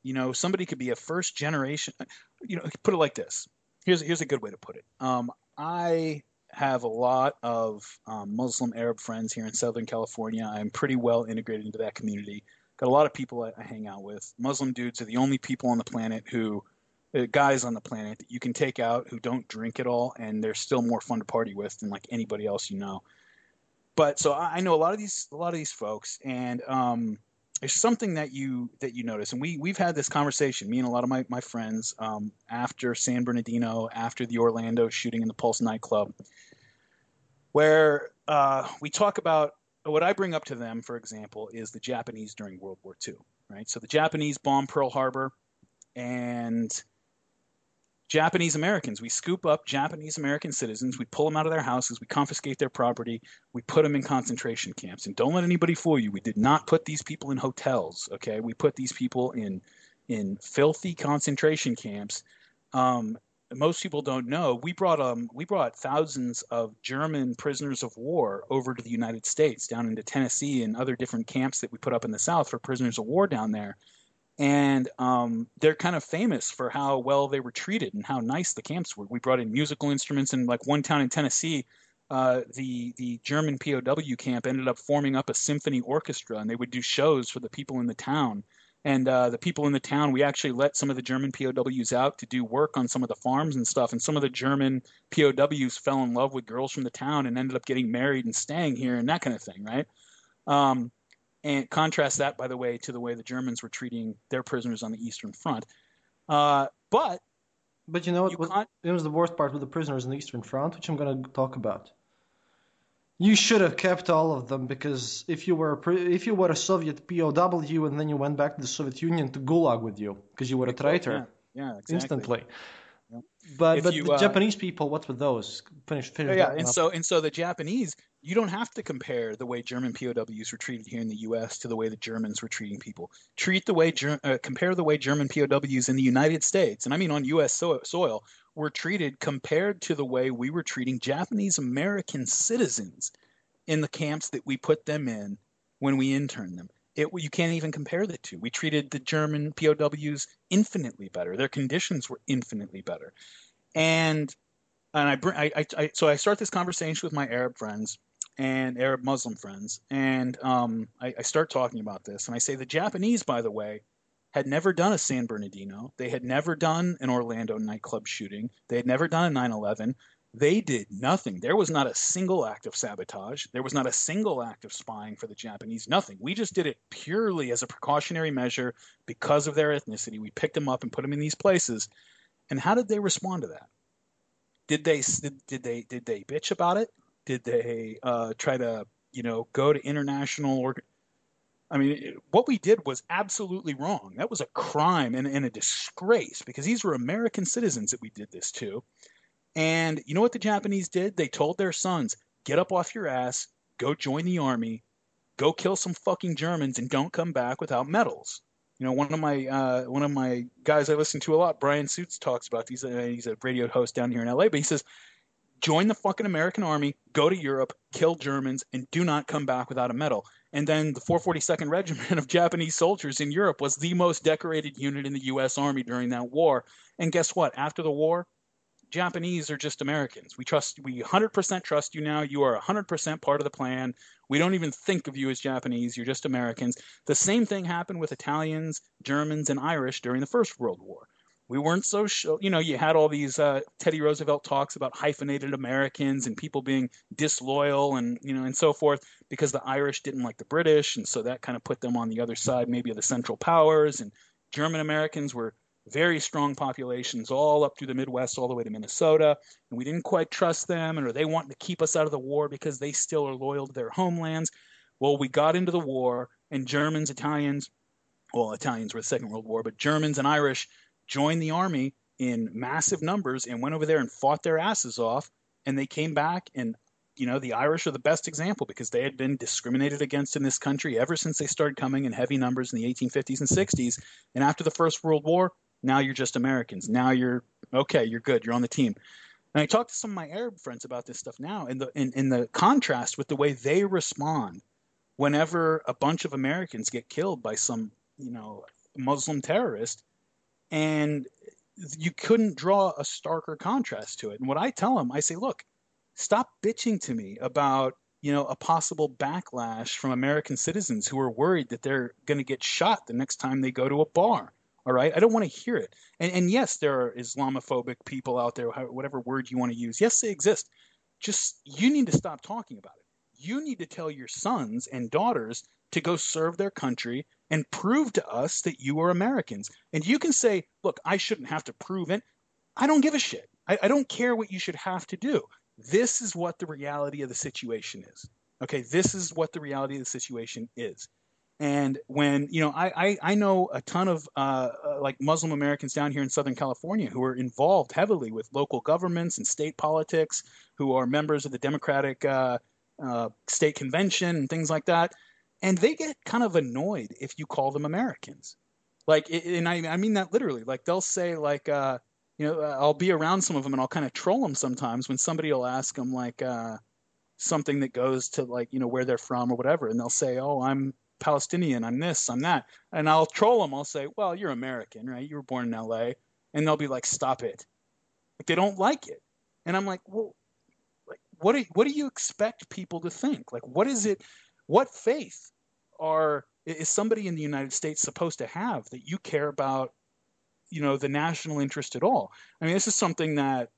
you know, somebody could be a first generation, you know, put it like this. Here's, here's a good way to put it. Um, I have a lot of um, Muslim Arab friends here in Southern California. I'm pretty well integrated into that community. Got a lot of people I, I hang out with. Muslim dudes are the only people on the planet who, uh, guys on the planet that you can take out who don't drink at all, and they're still more fun to party with than like anybody else you know. But so I, know a lot of these a lot of these folks, and um, there's something that you that you notice, and we we've had this conversation, me and a lot of my my friends, um, after San Bernardino, after the Orlando shooting in the Pulse nightclub, where uh, we talk about what I bring up to them, for example, is the Japanese during World War II, right? So the Japanese bombed Pearl Harbor, and Japanese Americans. We scoop up Japanese American citizens, we pull them out of their houses, we confiscate their property, we put them in concentration camps. And don't let anybody fool you. We did not put these people in hotels. Okay, we put these people in in filthy concentration camps. Um, most people don't know we brought um we brought thousands of German prisoners of war over to the United States down into Tennessee and other different camps that we put up in the South for prisoners of war down there and um, they're kind of famous for how well they were treated and how nice the camps were. We brought in musical instruments, and like one town in Tennessee, uh, the the German POW camp ended up forming up a symphony orchestra, and they would do shows for the people in the town. And uh, the people in the town, we actually let some of the German POWs out to do work on some of the farms and stuff. And some of the German POWs fell in love with girls from the town and ended up getting married and staying here and that kind of thing, right? Um, and contrast that, by the way, to the way the Germans were treating their prisoners on the Eastern Front. Uh, but but you know what? You was, it was the worst part with the prisoners on the Eastern Front, which I'm going to talk about. You should have kept all of them because if you were a, if you were a Soviet POW and then you went back to the Soviet Union to Gulag with you because you were a traitor, yeah, yeah exactly. instantly. But if but you, the uh, Japanese people, what's with those? Finish finish. Yeah, and up. so and so the Japanese, you don't have to compare the way German POWs were treated here in the U.S. to the way the Germans were treating people. Treat the way uh, compare the way German POWs in the United States, and I mean on U.S. So- soil, were treated compared to the way we were treating Japanese American citizens in the camps that we put them in when we interned them. It, you can't even compare the two. We treated the German POWs infinitely better. Their conditions were infinitely better, and and I, bring, I, I, I so I start this conversation with my Arab friends and Arab Muslim friends, and um, I, I start talking about this, and I say the Japanese, by the way, had never done a San Bernardino. They had never done an Orlando nightclub shooting. They had never done a 9 11. They did nothing. There was not a single act of sabotage. There was not a single act of spying for the Japanese. Nothing. We just did it purely as a precautionary measure because of their ethnicity. We picked them up and put them in these places. And how did they respond to that? Did they did they did they bitch about it? Did they uh, try to you know go to international or I mean, what we did was absolutely wrong. That was a crime and, and, a disgrace because these were American citizens that we did this to. And you know what the Japanese did? They told their sons, get up off your ass, go join the army, go kill some fucking Germans, and don't come back without medals. You know, one of my uh, one of my guys I listen to a lot, Brian Suits, talks about these. Uh, he's a radio host down here in LA, but he says, join the fucking American army, go to Europe, kill Germans, and do not come back without a medal. And then the 442nd Regiment of Japanese soldiers in Europe was the most decorated unit in the U.S. Army during that war. And guess what? After the war, Japanese are just Americans. We trust, we 100% trust you now. You are 100% part of the plan. We don't even think of you as Japanese. You're just Americans. The same thing happened with Italians, Germans, and Irish during the First World War. We weren't so, sh- you know, you had all these uh, Teddy Roosevelt talks about hyphenated Americans and people being disloyal and, you know, and so forth because the Irish didn't like the British. And so that kind of put them on the other side, maybe of the Central Powers. And German Americans were very strong populations all up through the Midwest, all the way to Minnesota. And we didn't quite trust them, and or they wanted to keep us out of the war because they still are loyal to their homelands. Well, we got into the war, and Germans, Italians, well, Italians were the Second World War, but Germans and Irish joined the army in massive numbers and went over there and fought their asses off. And they came back, and you know, the Irish are the best example because they had been discriminated against in this country ever since they started coming in heavy numbers in the 1850s and 60s. And after the First World War, now you're just Americans. Now you're okay. You're good. You're on the team. And I talk to some of my Arab friends about this stuff now, and the in, in the contrast with the way they respond whenever a bunch of Americans get killed by some you know Muslim terrorist, and you couldn't draw a starker contrast to it. And what I tell them, I say, look, stop bitching to me about you know a possible backlash from American citizens who are worried that they're going to get shot the next time they go to a bar all right, I don't want to hear it. And, and yes, there are Islamophobic people out there, whatever word you want to use. Yes, they exist. Just you need to stop talking about it. You need to tell your sons and daughters to go serve their country and prove to us that you are Americans. And you can say, look, I shouldn't have to prove it. I don't give a shit. I, I don't care what you should have to do. This is what the reality of the situation is. Okay, this is what the reality of the situation is. And when you know, I I, I know a ton of uh, uh, like Muslim Americans down here in Southern California who are involved heavily with local governments and state politics, who are members of the Democratic uh, uh, state convention and things like that, and they get kind of annoyed if you call them Americans. Like, and I I mean that literally. Like they'll say like. Uh, you know, uh, I'll be around some of them and I'll kind of troll them sometimes when somebody will ask them like something that goes to like you know where they're from or whatever, and they'll say, "Oh, I'm Palestinian, I'm this, I'm that. And I'll troll them. I'll say, well, you're American, right? You were born in LA. And they'll be like, stop it. Like, they don't like it. And I'm like, well, like, what do, what do you expect people to think? Like, what is it? What faith are is somebody in the United States supposed to have that you care about, you know, the national interest at all? I mean, this is something that,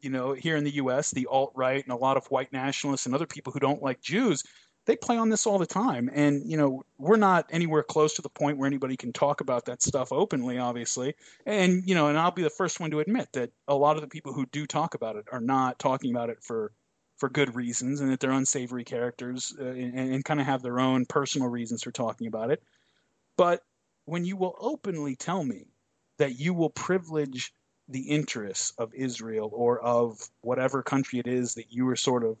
you know, here in the U.S., the alt right and a lot of white nationalists and other people who don't like Jews they play on this all the time. And, you know, we're not anywhere close to the point where anybody can talk about that stuff openly, obviously. And, you know, and I'll be the first one to admit that a lot of the people who do talk about it are not talking about it for for good reasons and that they're unsavory characters uh, and, and kind of have their own personal reasons for talking about it. But when you will openly tell me that you will privilege the interests of Israel or of whatever country it is that you are sort of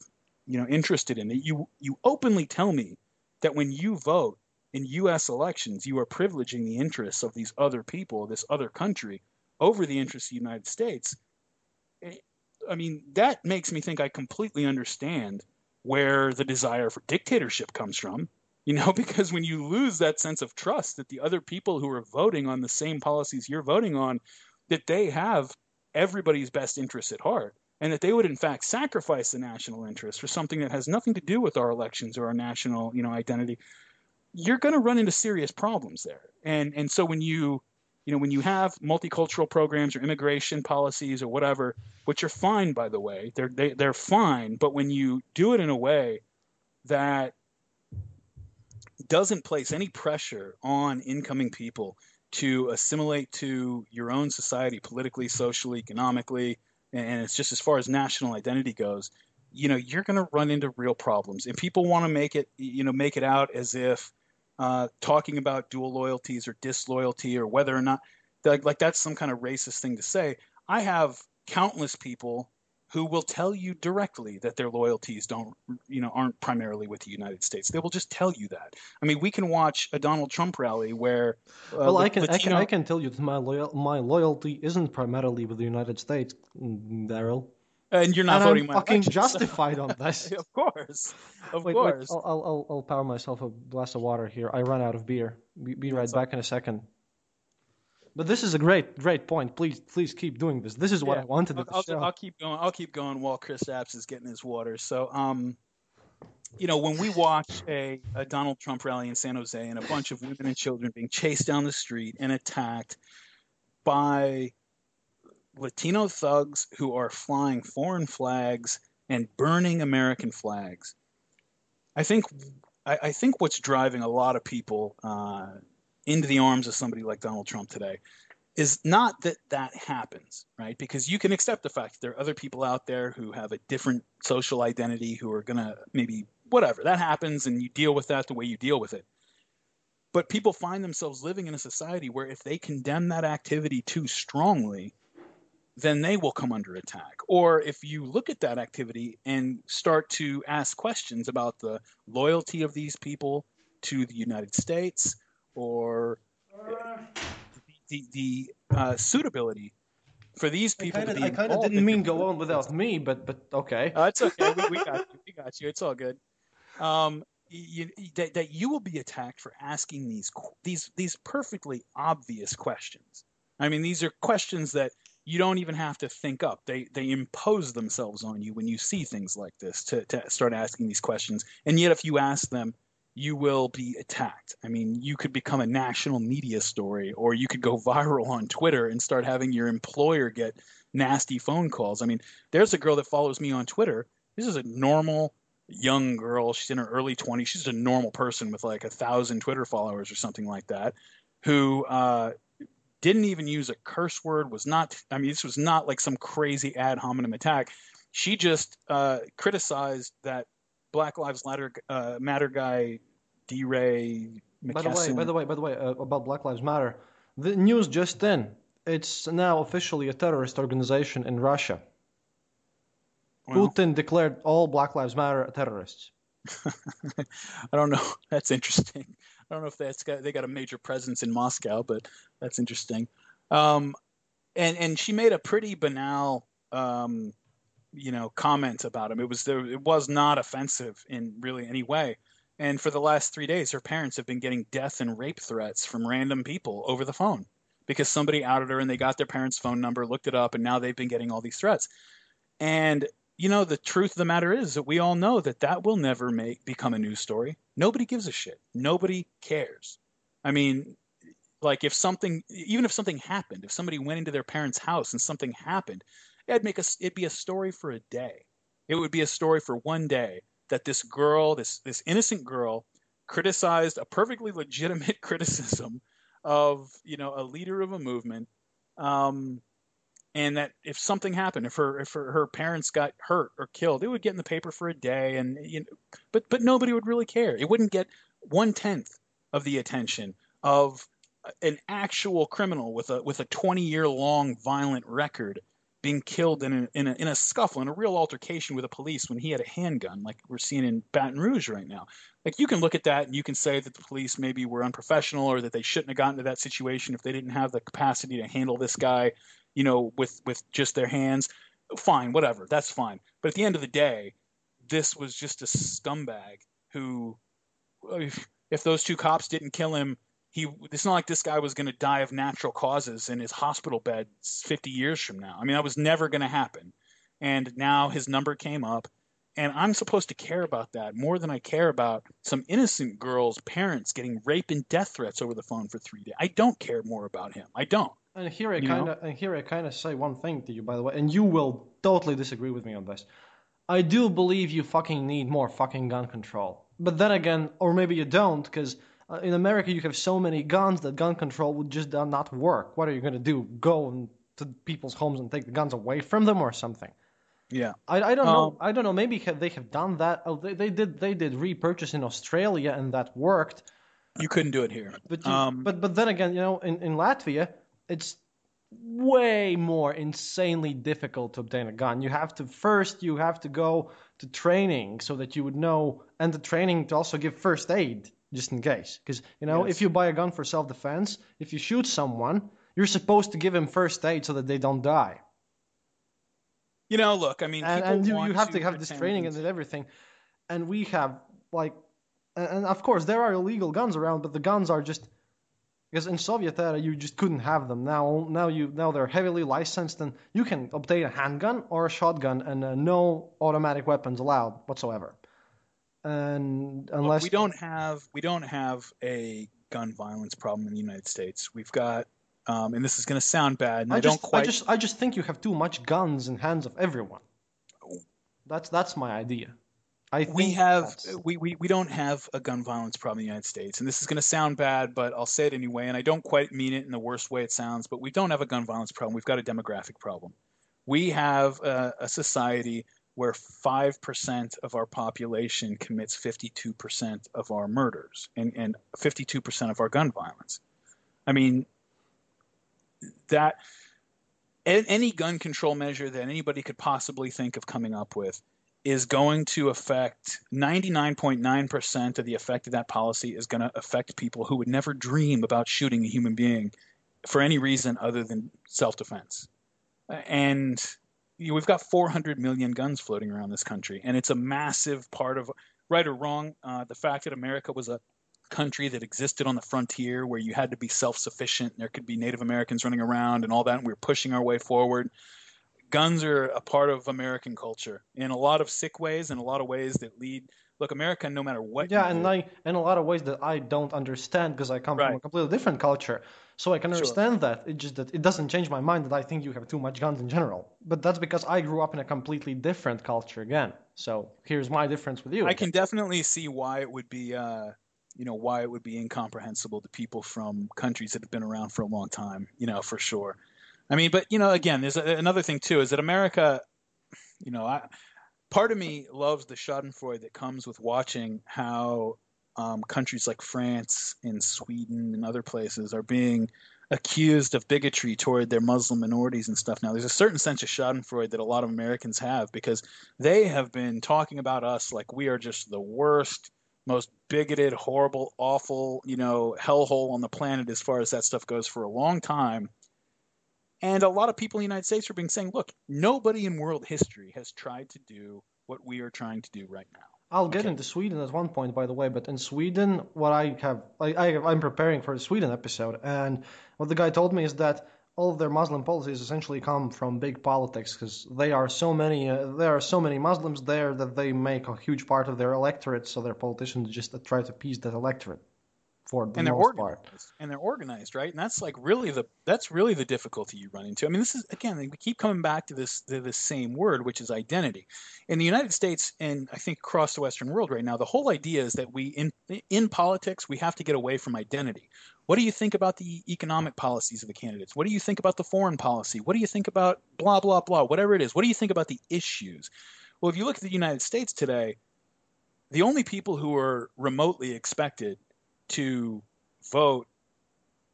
you know interested in it. You you openly tell me that when you vote in U.S. elections, you are privileging the interests of these other people, this other country, over the interests of the United States. Eh, I mean, that makes me think I completely understand where the desire for dictatorship comes from. You know, because when you lose that sense of trust that the other people who are voting on the same policies you're voting on, that they have everybody's best interests at heart, and that they would in fact sacrifice the national interest for something that has nothing to do with our elections or our national you know identity you're going to run into serious problems there. And and so when you you know when you have multicultural programs or immigration policies or whatever which are fine by the way they're they, are they are fine but when you do it in a way that doesn't place any pressure on incoming people to assimilate to your own society politically socially economically and it's just as far as national identity goes, you know, you're going to run into real problems. And people want to make it, you know, make it out as if uh, talking about dual loyalties or disloyalty or whether or not, like, like that's some kind of racist thing to say. I have countless people who will tell you directly that their loyalties don't, you know, aren't primarily with the United States. They will just tell you that. I mean, we can watch a Donald Trump rally where. Uh, well, I can, Latino... I can, I can tell you that my loyal, my loyalty isn't primarily with the United States, Daryl. And you're not and voting I'm my fucking election, justified so. on this. of course, of wait, course. Wait, I'll, I'll, I'll power myself a glass of water here. I run out of beer. Be, be right back in a second. But this is a great, great point. Please, please keep doing this. This is what Yeah. I wanted I'll, to I'll. I'll keep going. I'll keep going while Kristaps is getting his water. So, um, you know, when we watch a, a Donald Trump rally in San Jose and a bunch of women and children being chased down the street and attacked by Latino thugs who are flying foreign flags and burning American flags, I think I, I think what's driving a lot of people uh, into the arms of somebody like Donald Trump today is not that that happens, right? Because you can accept the fact that there are other people out there who have a different social identity who are going to maybe whatever that happens and you deal with that the way you deal with it. But people find themselves living in a society where if they condemn that activity too strongly, then they will come under attack. Or if you look at that activity and start to ask questions about the loyalty of these people to the United States or the, the uh, suitability for these people kinda, to be I kind of didn't mean go on without me, but but okay. uh, it's okay. We, we got you. We got you. It's all good. Um, you, that, that you will be attacked for asking these these these perfectly obvious questions. I mean, these are questions that you don't even have to think up. They they impose themselves on you when you see things like this to, to start asking these questions. And yet, if you ask them, you will be attacked. I mean, you could become a national media story, or you could go viral on Twitter and start having your employer get nasty phone calls. I mean, there's a girl that follows me on Twitter. This is a normal young girl. She's in her early 20s. She's a normal person with like a thousand Twitter followers or something like that, who uh, didn't even use a curse word. Was not. I mean, this was not like some crazy ad hominem attack. She just uh, criticized that Black Lives Matter, uh, Matter guy, DeRay By the way, by the way, by the way, uh, about Black Lives Matter, the news just in. It's now officially a terrorist organization in Russia. Well, Putin declared all Black Lives Matter terrorists. I don't know. That's interesting. I don't know if that's got they got a major presence in Moscow, but that's interesting. Um, and and she made a pretty banal, um, you know, comment about him. It was there. It was not offensive in really any way. And for the last three days, her parents have been getting death and rape threats from random people over the phone because somebody outed her and they got their parents' phone number, looked it up, and now they've been getting all these threats. And you know, the truth of the matter is that we all know that that will never make become a news story. Nobody gives a shit. Nobody cares. I mean, like if something, even if something happened, if somebody went into their parents' house and something happened, it'd make us, it'd be a story for a day. It would be a story for one day that this girl, this this innocent girl, criticized a perfectly legitimate criticism of you know a leader of a movement. Um, and that if something happened, if her if her, her parents got hurt or killed, it would get in the paper for a day, and you know, but but nobody would really care. It wouldn't get one tenth of the attention of an actual criminal with a with a 20 year long violent record being killed in a, in a in a scuffle in a real altercation with the police when he had a handgun like we're seeing in Baton Rouge right now. Like you can look at that and you can say that the police maybe were unprofessional or that they shouldn't have gotten to that situation if they didn't have the capacity to handle this guy you know, with with just their hands. Fine, whatever, that's fine. But at the end of the day, this was just a scumbag who, if, if those two cops didn't kill him, he. It's not like this guy was going to die of natural causes in his hospital bed 50 years from now. I mean, that was never going to happen. And now his number came up, and I'm supposed to care about that more than I care about some innocent girl's parents getting rape and death threats over the phone for three days. I don't care more about him. I don't. And here I kind of and here I kind of say one thing to you, by the way, and you will totally disagree with me on this. I do believe you fucking need more fucking gun control, but then again, or maybe you don't, because uh, in America you have so many guns that gun control would just uh, not work. What are you gonna do? Go to people's homes and take the guns away from them or something? Yeah. I, I don't Um, know. I don't know. Maybe they have done that. Oh, they, they did. They did repurchase in Australia, and that worked. You couldn't do it here. But you, um, but but then again, you know, in, in Latvia, it's way more insanely difficult to obtain a gun. You have to first you have to go to training so that you would know and the training to also give first aid just in case. Because you know, Yes. if you buy a gun for self defense, if you shoot someone, you're supposed to give him first aid so that they don't die. You know, look, I mean, and, and you, you have to have this training and everything and we have like and, and of course there are illegal guns around but the guns are just because in soviet era you just couldn't have them now now you now they're heavily licensed and you can obtain a handgun or a shotgun and uh, no automatic weapons allowed whatsoever and Look, unless we don't have we don't have a gun violence problem in the United States. We've got, um, and this is going to sound bad, and I, I just, don't quite. I just, I just think you have too much guns in hands of everyone. That's that's my idea. I think we have we, we, we don't have a gun violence problem in the United States, and this is going to sound bad, but I'll say it anyway. And I don't quite mean it in the worst way it sounds, but we don't have a gun violence problem. We've got a demographic problem. We have a, a society where five percent of our population commits fifty-two percent of our murders and and fifty-two percent of our gun violence. I mean that any gun control measure that anybody could possibly think of coming up with is going to affect 99.9% of the effect of that policy is going to affect people who would never dream about shooting a human being for any reason other than self-defense. And know, we've got 400 million guns floating around this country, and it's a massive part of right or wrong. Uh, the fact that America was a country that existed on the frontier where you had to be self-sufficient, there could be Native Americans running around and all that, and we were pushing our way forward guns are a part of American culture in a lot of sick ways and a lot of ways that lead. Look, America, no matter what. yeah, and do- I in a lot of ways that I don't understand because I come from a completely different culture, so I can Sure. understand that. It just that it doesn't change my mind that I think you have too much guns in general. But that's because I grew up in a completely different culture again. So here's my difference with you. I can definitely see why it would be, uh, you know, why it would be incomprehensible to people from countries that have been around for a long time. You know, for sure. I mean, but you know, again, there's a, another thing too is that America, you know, I, part of me loves the Schadenfreude that comes with watching how um, countries like France and Sweden and other places are being accused of bigotry toward their Muslim minorities and stuff. Now, there's a certain sense of Schadenfreude that a lot of Americans have because they have been talking about us like we are just the worst, most bigoted, horrible, awful, you know, hellhole on the planet as far as that stuff goes for a long time. And a lot of people in the United States are being saying, look, nobody in world history has tried to do what we are trying to do right now. I'll get into Sweden at one point, by the way. But in Sweden, what I have, I, I, I'm preparing for the Sweden episode, and what the guy told me is that all of their Muslim policies essentially come from big politics because they are so many, uh, there are so many Muslims there that they make a huge part of their electorate. So their politicians just try to appease that electorate for the and they're most organized part. and they're organized right? And that's like really the that's really the difficulty you run into. I mean this is again we keep coming back to this to this same word which is identity. In the united states and i think across the western world right now the whole idea is that we in in politics we have to get away from identity. What do you think about the economic policies of the candidates? What do you think about the foreign policy? What do you think about blah blah blah whatever it is? What do you think about the issues? Well if you look at the united states today the only people who are remotely expected to vote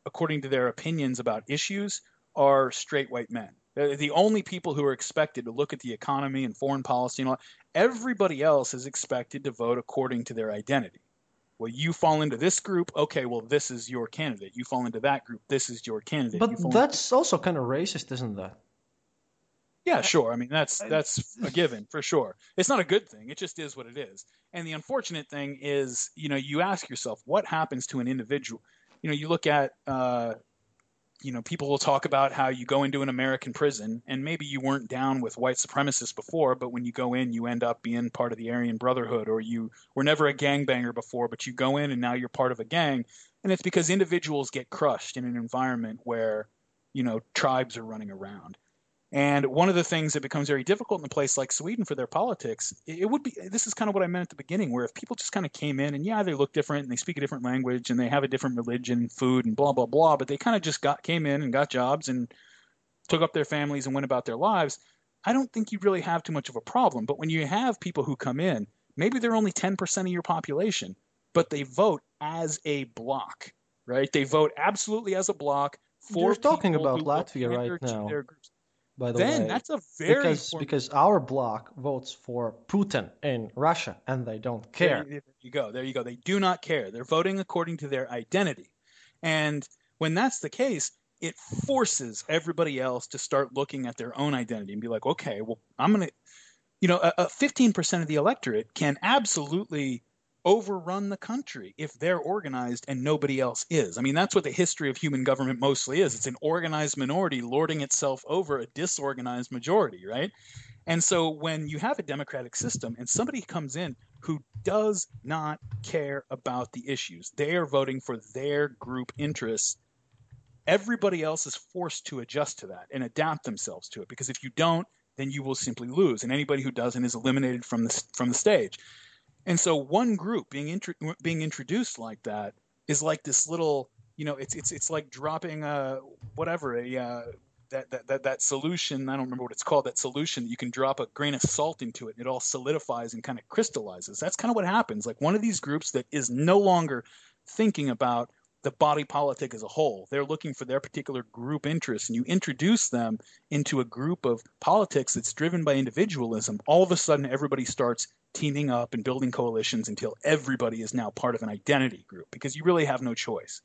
according to their opinions about issues are straight white men. They're the only people who are expected to look at the economy and foreign policy and all. Everybody else is expected to vote according to their identity. Well, you fall into this group. Okay, well, this is your candidate. You fall into that group. This is your candidate. But You that's also kind of racist, isn't that? Yeah, sure. I mean, that's that's a given for sure. It's not a good thing. It just is what it is. And the unfortunate thing is, you know, you ask yourself, what happens to an individual? You know, you look at, uh, you know, people will talk about how you go into an American prison, and maybe you weren't down with white supremacists before, but when you go in, you end up being part of the Aryan Brotherhood, or you were never a gangbanger before, but you go in and now you're part of a gang, and it's because individuals get crushed in an environment where, you know, tribes are running around. And one of the things that becomes very difficult in a place like Sweden for their politics, it would be this is kind of what I meant at the beginning, where if people just kind of came in and yeah, they look different and they speak a different language and they have a different religion, food, and blah blah blah, but they kind of just got came in and got jobs and took up their families and went about their lives, I don't think you really have too much of a problem. But when you have people who come in, maybe they're only 10% of your population, but they vote as a block, right? They vote absolutely as a block for You're talking about Latvia right now, their groups. By the Then way. that's a very because form- because our bloc votes for Putin in Russia and they don't care. There, you go. There you go. They do not care. They're voting according to their identity. And when that's the case, it forces everybody else to start looking at their own identity and be like, okay, well, I'm going to, you know, a, a 15% of the electorate can absolutely overrun the country if they're organized and nobody else is. I mean, that's what the history of human government mostly is. It's an organized minority lording itself over a disorganized majority, right? And so when you have a democratic system and somebody comes in who does not care about the issues, they are voting for their group interests. Everybody else is forced to adjust to that and adapt themselves to it because if you don't, then you will simply lose, and anybody who doesn't is eliminated from the from the stage. And so one group being being introduced like that is like this little, you know, it's it's it's like dropping a whatever a uh, that, that that that solution. I don't remember what it's called. That solution you can drop a grain of salt into it, and it all solidifies and kind of crystallizes. That's kind of what happens. Like one of these groups that is no longer thinking about the body politic as a whole. They're looking for their particular group interests, and you introduce them into a group of politics that's driven by individualism. All of a sudden, everybody starts teaming up and building coalitions until everybody is now part of an identity group because you really have no choice.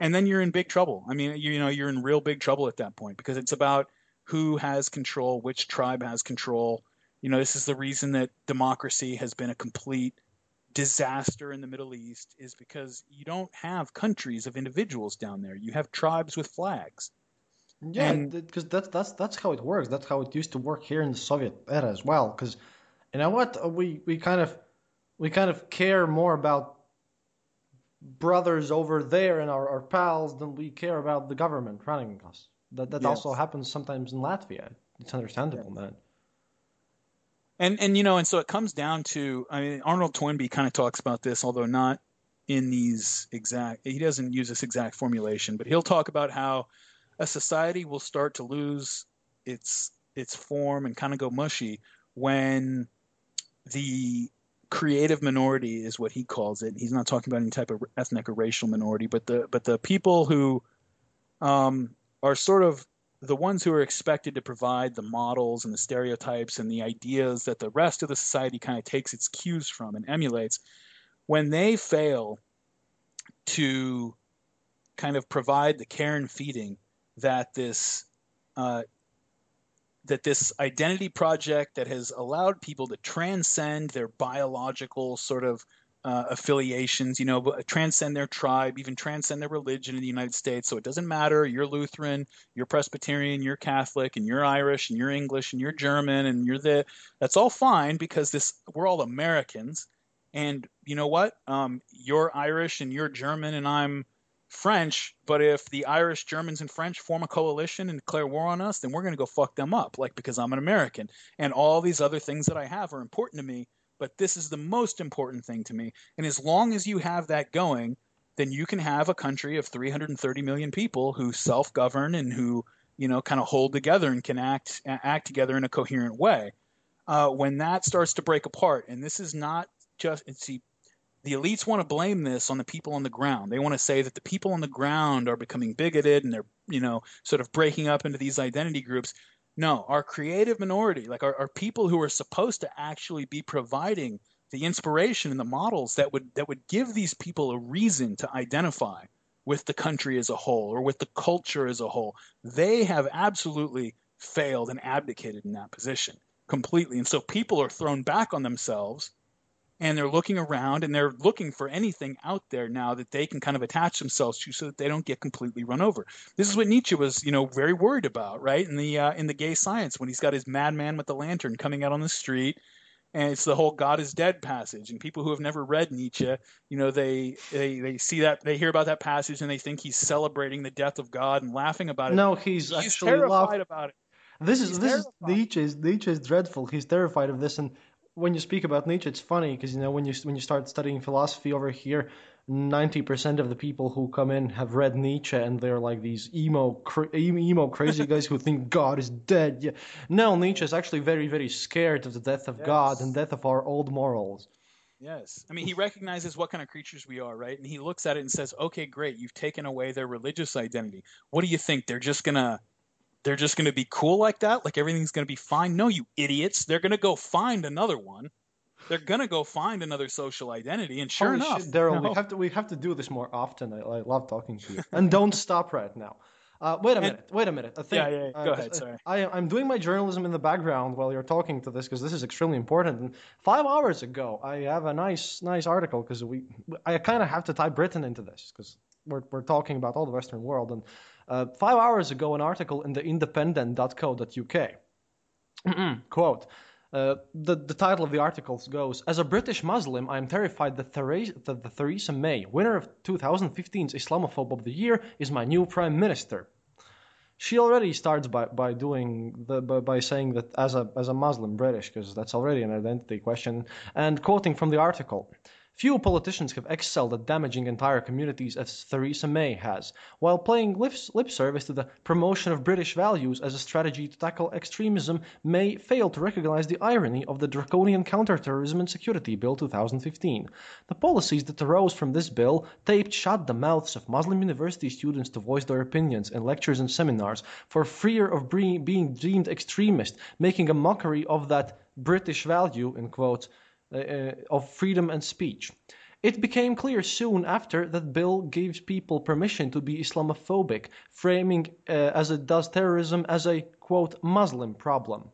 And then you're in big trouble. I mean, you, know, you're in real big trouble at that point because it's about who has control, which tribe has control. You know, this is the reason that democracy has been a complete disaster in the Middle East is because you don't have countries of individuals down there. You have tribes with flags. Yeah, And- because that's that's that's how it works. That's how it used to work here in the Soviet era as well. Because you know what, we we kind of we kind of care more about brothers over there and our, our pals than we care about the government running us. That that also happens sometimes in Latvia. It's understandable, man. And and you know, and so it comes down to I mean Arnold Toynbee kind of talks about this, although not in these exact he doesn't use this exact formulation, but he'll talk about how a society will start to lose its its form and kind of go mushy when the creative minority is what he calls it. He's not talking about any type of ethnic or racial minority, but the but the people who um, are sort of the ones who are expected to provide the models and the stereotypes and the ideas that the rest of the society kind of takes its cues from and emulates, when they fail to kind of provide the care and feeding that this uh, that this identity project that has allowed people to transcend their biological sort of uh, affiliations, you know, transcend their tribe, even transcend their religion in the United States. So it doesn't matter. You're Lutheran, you're Presbyterian, you're Catholic, and you're Irish, and you're English, and you're German, and you're the. That's all fine because this we're all Americans, and you know what? Um, you're Irish and you're German, and I'm French. But if the Irish, Germans, and French form a coalition and declare war on us, then we're going to go fuck them up, like because I'm an American, and all these other things that I have are important to me but this is the most important thing to me. And as long as you have that going, then you can have a country of 330 million people who self-govern and who, you know, kind of hold together and can act act together in a coherent way. Uh, when that starts to break apart, and this is not just see, the elites want to blame this on the people on the ground. They want to say that the people on the ground are becoming bigoted and they're, you know, sort of breaking up into these identity groups. No, our creative minority, like our, our people who are supposed to actually be providing the inspiration and the models that would that would give these people a reason to identify with the country as a whole or with the culture as a whole. They have absolutely failed and abdicated in that position completely. And so people are thrown back on themselves and they're looking around and they're looking for anything out there now that they can kind of attach themselves to so that they don't get completely run over. This is what Nietzsche was, you know, very worried about, right? In the uh, in the gay science when he's got his madman with the lantern coming out on the street and it's the whole God is dead passage. And people who have never read Nietzsche, you know, they they they see that they hear about that passage and they think he's celebrating the death of God and laughing about it. No, he's, he's actually terrified laugh- about it. This is He's this is. Nietzsche is Nietzsche is dreadful. He's terrified of this, and when you speak about Nietzsche, it's funny because you know when you when you start studying philosophy over here, ninety percent of the people who come in have read Nietzsche, and they're like these emo cra- emo crazy guys who think God is dead. Yeah, no, Nietzsche is actually very very scared of the death of God and death of our old morals. Yes. I mean, he recognizes what kind of creatures we are, right? And he looks at it and says, "Okay, great. You've taken away their religious identity. What do you think? They're just to they're just going to be cool like that? Like everything's going to be fine? No, you idiots. They're going to go find another one. They're going to go find another social identity and sure Holy enough, shit, Daryl, no. we have to we have to do this more often. I, I love talking to you. and don't stop right now. Uh, wait a minute. Wait a minute. I think, Yeah, yeah, yeah. uh, Go ahead, uh, sorry. I, I'm doing my journalism in the background while you're talking to this because this is extremely important. And five hours ago, I have a nice, nice article because we, I kind of have to tie Britain into this because we're we're talking about all the Western world. And uh, five hours ago, an article in the Independent.co.uk quote. Uh, the, the title of the article goes As a British Muslim, I am terrified that, Theresa, that, that Theresa May, winner of 2015's Islamophobe of the Year, is my new prime minister. She already starts by, by doing the by, by saying that as a as a Muslim British because that's already an identity question and quoting from the article Few politicians have excelled at damaging entire communities as Theresa May has, while playing lip, service to the promotion of British values as a strategy to tackle extremism. May failed to recognize the irony of the draconian Counterterrorism and Security Bill 2015. The policies that arose from this bill taped shut the mouths of Muslim university students to voice their opinions in lectures and seminars for fear of being deemed extremist, making a mockery of that British value, in quotes, of freedom and speech. It became clear soon after that bill gives people permission to be Islamophobic, framing uh, as it does terrorism as a quote Muslim problem.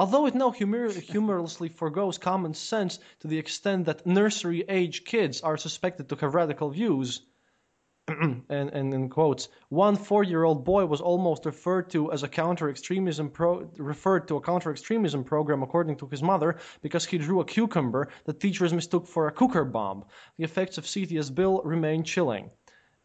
Although it now humor- humorously forgoes common sense to the extent that nursery age kids are suspected to have radical views, and, and in quotes, one four-year-old boy was almost referred to as a counter-extremism pro- referred to a counter-extremism program according to his mother because he drew a cucumber that teachers mistook for a cooker bomb. The effects of CTS bill remain chilling.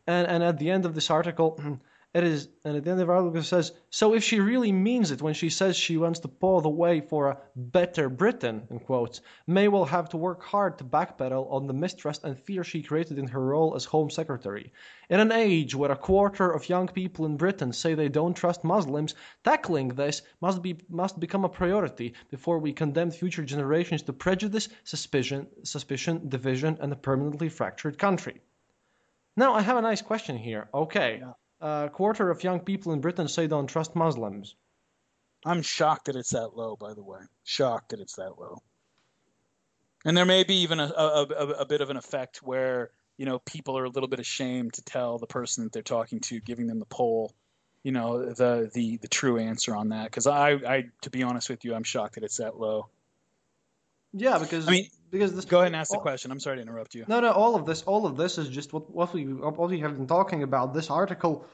And and at the end of this article, it is and at the end of the article says, so if she really means it when she says she wants to pave the way for a better Britain, in quotes, May will have to work hard to backpedal on the mistrust and fear she created in her role as Home Secretary. In an age where a quarter of young people in Britain say they don't trust Muslims, tackling this must be must become a priority before we condemn future generations to prejudice, suspicion, suspicion, division, and a permanently fractured country. Now, I have a nice question here. Okay. A quarter of young people in Britain say they don't trust Muslims. I'm shocked that it's that low, by the way. Shocked that it's that low. And there may be even a, a, a, a bit of an effect where, you know, people are a little bit ashamed to tell the person that they're talking to, giving them the poll, you know, the the, the true answer on that. Because I, I, to be honest with you, I'm shocked that it's that low. Yeah, because I mean, because this, Go ahead and ask the question. I'm sorry to interrupt you. No, no. All of this, all of this is just what what we what we have been talking about. This article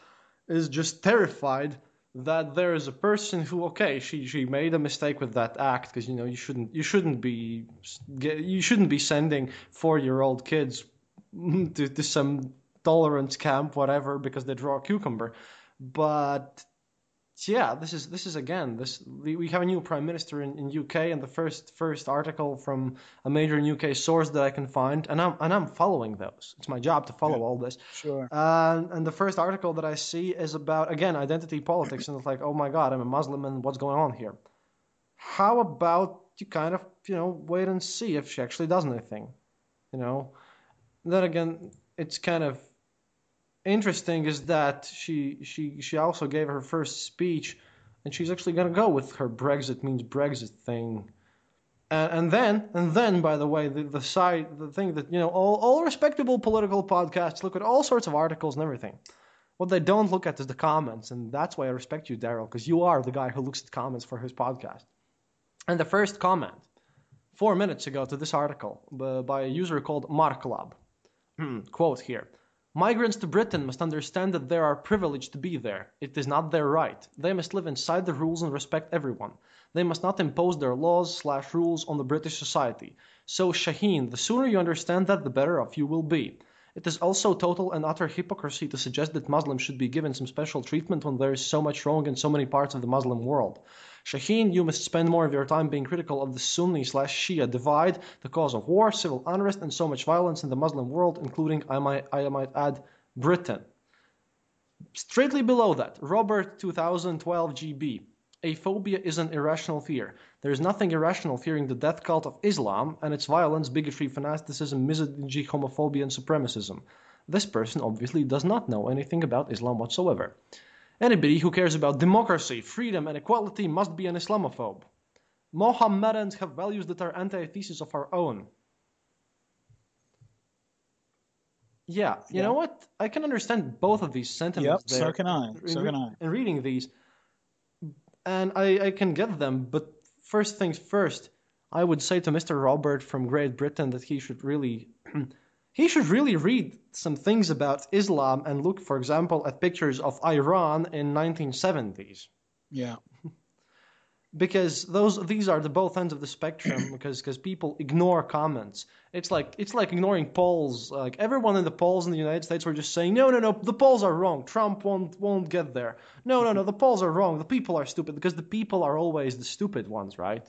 is just terrified that there is a person who, okay, she she made a mistake with that act because you know you shouldn't you shouldn't be you shouldn't be sending four year old kids to to some tolerance camp whatever because they draw a cucumber, but yeah, this is this is again this we, have a new prime minister in, in UK and the first first article from a major UK source that I can find and I'm and I'm following those. It's my job to follow all this. Sure. Uh, and the first article that I see is about again identity politics and it's like oh my god I'm a Muslim and what's going on here. How about you kind of you know wait and see if she actually does anything, you know. Then again, it's kind of interesting is that she she she also gave her first speech, and she's actually going to go with her Brexit means Brexit thing. And, and then and then by the way the, the side the thing that you know all, all respectable political podcasts look at all sorts of articles and everything. What they don't look at is the comments, and that's why I respect you, Daryl, because you are the guy who looks at comments for his podcast. And the first comment, four minutes ago to this article by a user called Marklab. Hmm, quote here. Migrants to Britain must understand that they are privileged to be there. It is not their right. They must live inside the rules and respect everyone. They must not impose their laws slash rules on the British society. So, Shaheen, the sooner you understand that, the better off you will be. It is also total and utter hypocrisy to suggest that Muslims should be given some special treatment when there is so much wrong in so many parts of the Muslim world. Shaheen, you must spend more of your time being critical of the Sunni slash Shia divide, the cause of war, civil unrest, and so much violence in the Muslim world, including, I might, I might add, Britain. Straightly below that, Robert 2012 GB. A phobia is an irrational fear. There is nothing irrational fearing the death cult of Islam and its violence, bigotry, fanaticism, misogyny, homophobia, and supremacism. This person obviously does not know anything about Islam whatsoever. Anybody who cares about democracy, freedom, and equality must be an Islamophobe. Mohammedans have values that are antithesis of our own. Yeah, you Yeah. know what? I can understand both of these sentiments Yep, there. so can I. So can I. In reading these, and I, I can get them, but first things first, I would say to Mr. Robert from Great Britain that he should really, he should really read some things about Islam and look, for example, at pictures of Iran in 1970s Yeah. because those these are the both ends of the spectrum because because people ignore comments. It's like it's like ignoring polls. Like everyone in the polls in the united states were just saying no no no the polls are wrong. Trump won't won't get there. No no no the polls are wrong. The people are stupid because the people are always the stupid ones right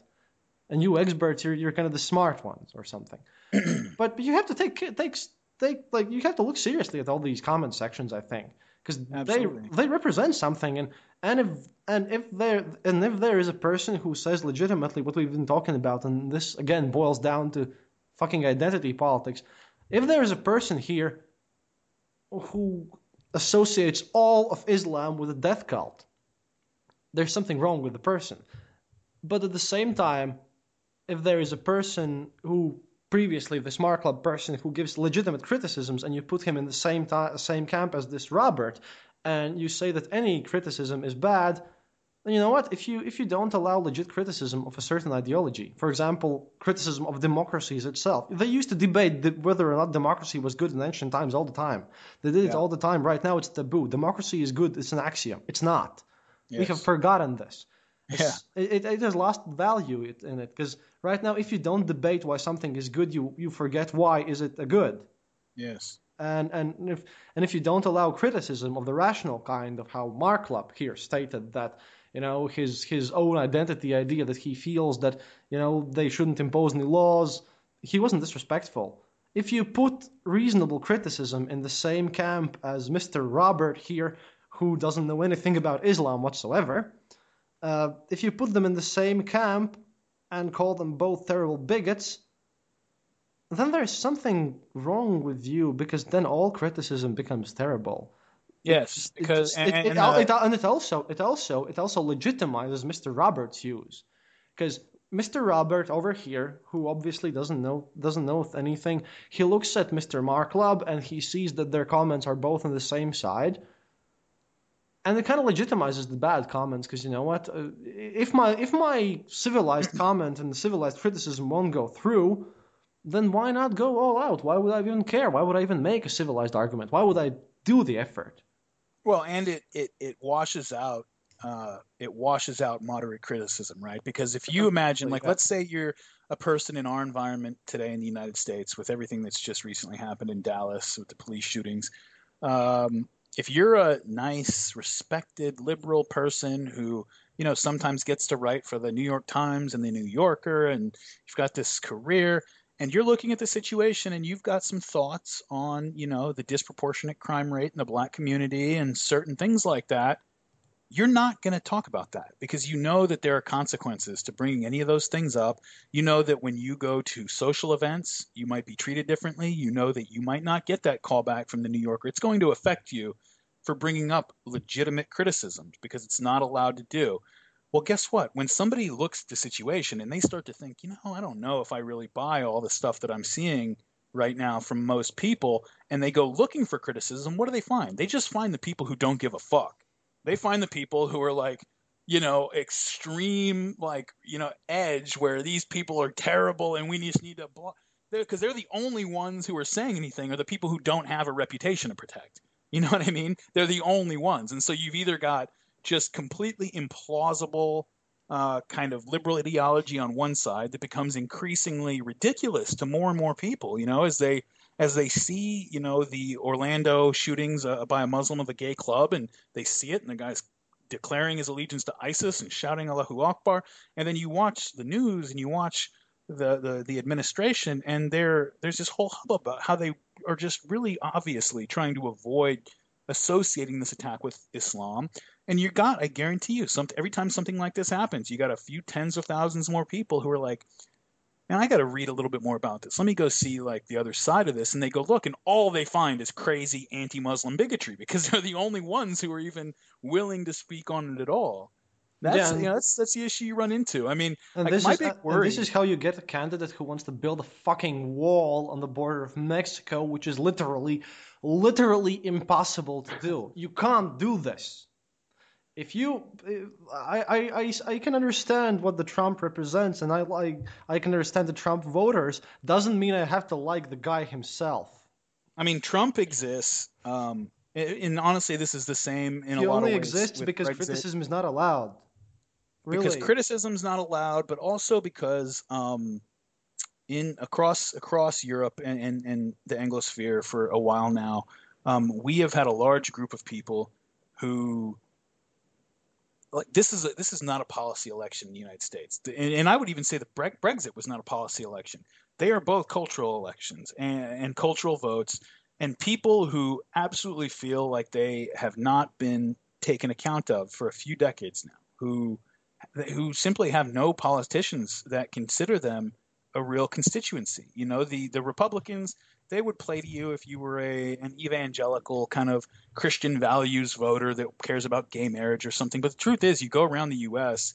and you experts you're, you're kind of the smart ones or something. But, but you have to take take take like you have to look seriously at all these comment sections i think. Because they they represent something and and if and if there and if there is a person who says legitimately what we've been talking about and this again boils down to fucking identity politics if there is a person here who associates all of islam with a death cult there's something wrong with the person. But at the same time if there is a person who previously the smart club person who gives legitimate criticisms and you put him in the same ti same camp as this Robert and you say that any criticism is bad then you know what? If you if you don't allow legit criticism of a certain ideology for example criticism of democracies itself they used to debate the, whether or not democracy was good in ancient times all the time. They did it all the time. Right now it's taboo. Democracy is good. It's an axiom. It's not. We have forgotten this. Yeah. it, it, it has lost value in it because right now if you don't debate why something is good you you forget why is it a good Yes. and and if and if you don't allow criticism of the rational kind of how Marklap here stated that you know his his own identity idea that he feels that you know they shouldn't impose any laws he wasn't disrespectful if you put reasonable criticism in the same camp as Mr. Robert here who doesn't know anything about Islam whatsoever uh, if you put them in the same camp and call them both terrible bigots then there's something wrong with you because then all criticism becomes terrible. Yes. It Because just- and, it, it, and, uh, it and it also it also it also legitimizes Mr. Robert's views because Mr. Robert over here, who obviously doesn't know doesn't know anything, he looks at Mr. Marklub and he sees that their comments are both on the same side, and it kind of legitimizes the bad comments because you know what? Uh, if my if my civilized comment and the civilized criticism won't go through, then why not go all out? Why would I even care? Why would I even make a civilized argument? Why would I do the effort? Well, and it it it washes out uh, it washes out moderate criticism, right? Because if you imagine, like, let's say you're a person in our environment today in the United States, with everything that's just recently happened in Dallas with the police shootings. Um, if you're a nice, respected, liberal person who you know sometimes gets to write for the New York Times and the New Yorker, and you've got this career, and you're looking at the situation and you've got some thoughts on you know the disproportionate crime rate in the black community and certain things like that you're not going to talk about that because you know that there are consequences to bringing any of those things up you know that when you go to social events you might be treated differently you know that you might not get that call back from the new yorker it's going to affect you for bringing up legitimate criticisms because it's not allowed to do well, guess what? When somebody looks at the situation and they start to think, you know, I don't know if I really buy all the stuff that I'm seeing right now from most people, and they go looking for criticism, what do they find? They just find the people who don't give a fuck. They find the people who are like, you know, extreme, like, you know, edge where these people are terrible and we just need to block. Because they're, the only ones who are saying anything are the people who don't have a reputation to protect. You know what I mean? They're the only ones. And so you've either got just completely implausible uh, kind of liberal ideology on one side that becomes increasingly ridiculous to more and more people. You know, as they as they see, you know, the Orlando shootings uh, by a Muslim of a gay club, and they see it, and the guy's declaring his allegiance to ISIS and shouting Allahu Akbar, and then you watch the news and you watch the the, the administration, and there there's this whole hubbub about how they are just really obviously trying to avoid associating this attack with Islam And you got, I guarantee you, some every time something like this happens, you got a few tens of thousands more people who are like, "Man, I got to read a little bit more about this. Let me go see like the other side of this." And they go look, and all they find is crazy anti-Muslim bigotry because they're the only ones who are even willing to speak on it at all. That's Yeah, and- you know, that's that's the issue you run into. I mean, like this my is big uh, worry. this is how you get a candidate who wants to build a fucking wall on the border of Mexico, which is literally, literally impossible to do. You can't do this. If you, I, I, I, can understand what the Trump represents, and I like, I can understand the Trump voters. Doesn't mean I have to like the guy himself. I mean, Trump exists. Um, and- and honestly, this is the same in he a lot only of ways. exists because Brexit. criticism is not allowed. Really. because criticism is not allowed, but also because um, in across across Europe and, and, and the Anglosphere for a while now, um, we have had a large group of people who like this is a, this is not a policy election in the United States, and, and I would even say that Bre- Brexit was not a policy election. They are both cultural elections and, and cultural votes, and people who absolutely feel like they have not been taken account of for a few decades now, who who simply have no politicians that consider them a real constituency. You know, the the Republicans they would play to you if you were a an evangelical kind of Christian values voter that cares about gay marriage or something. But the truth is, you go around the U.S.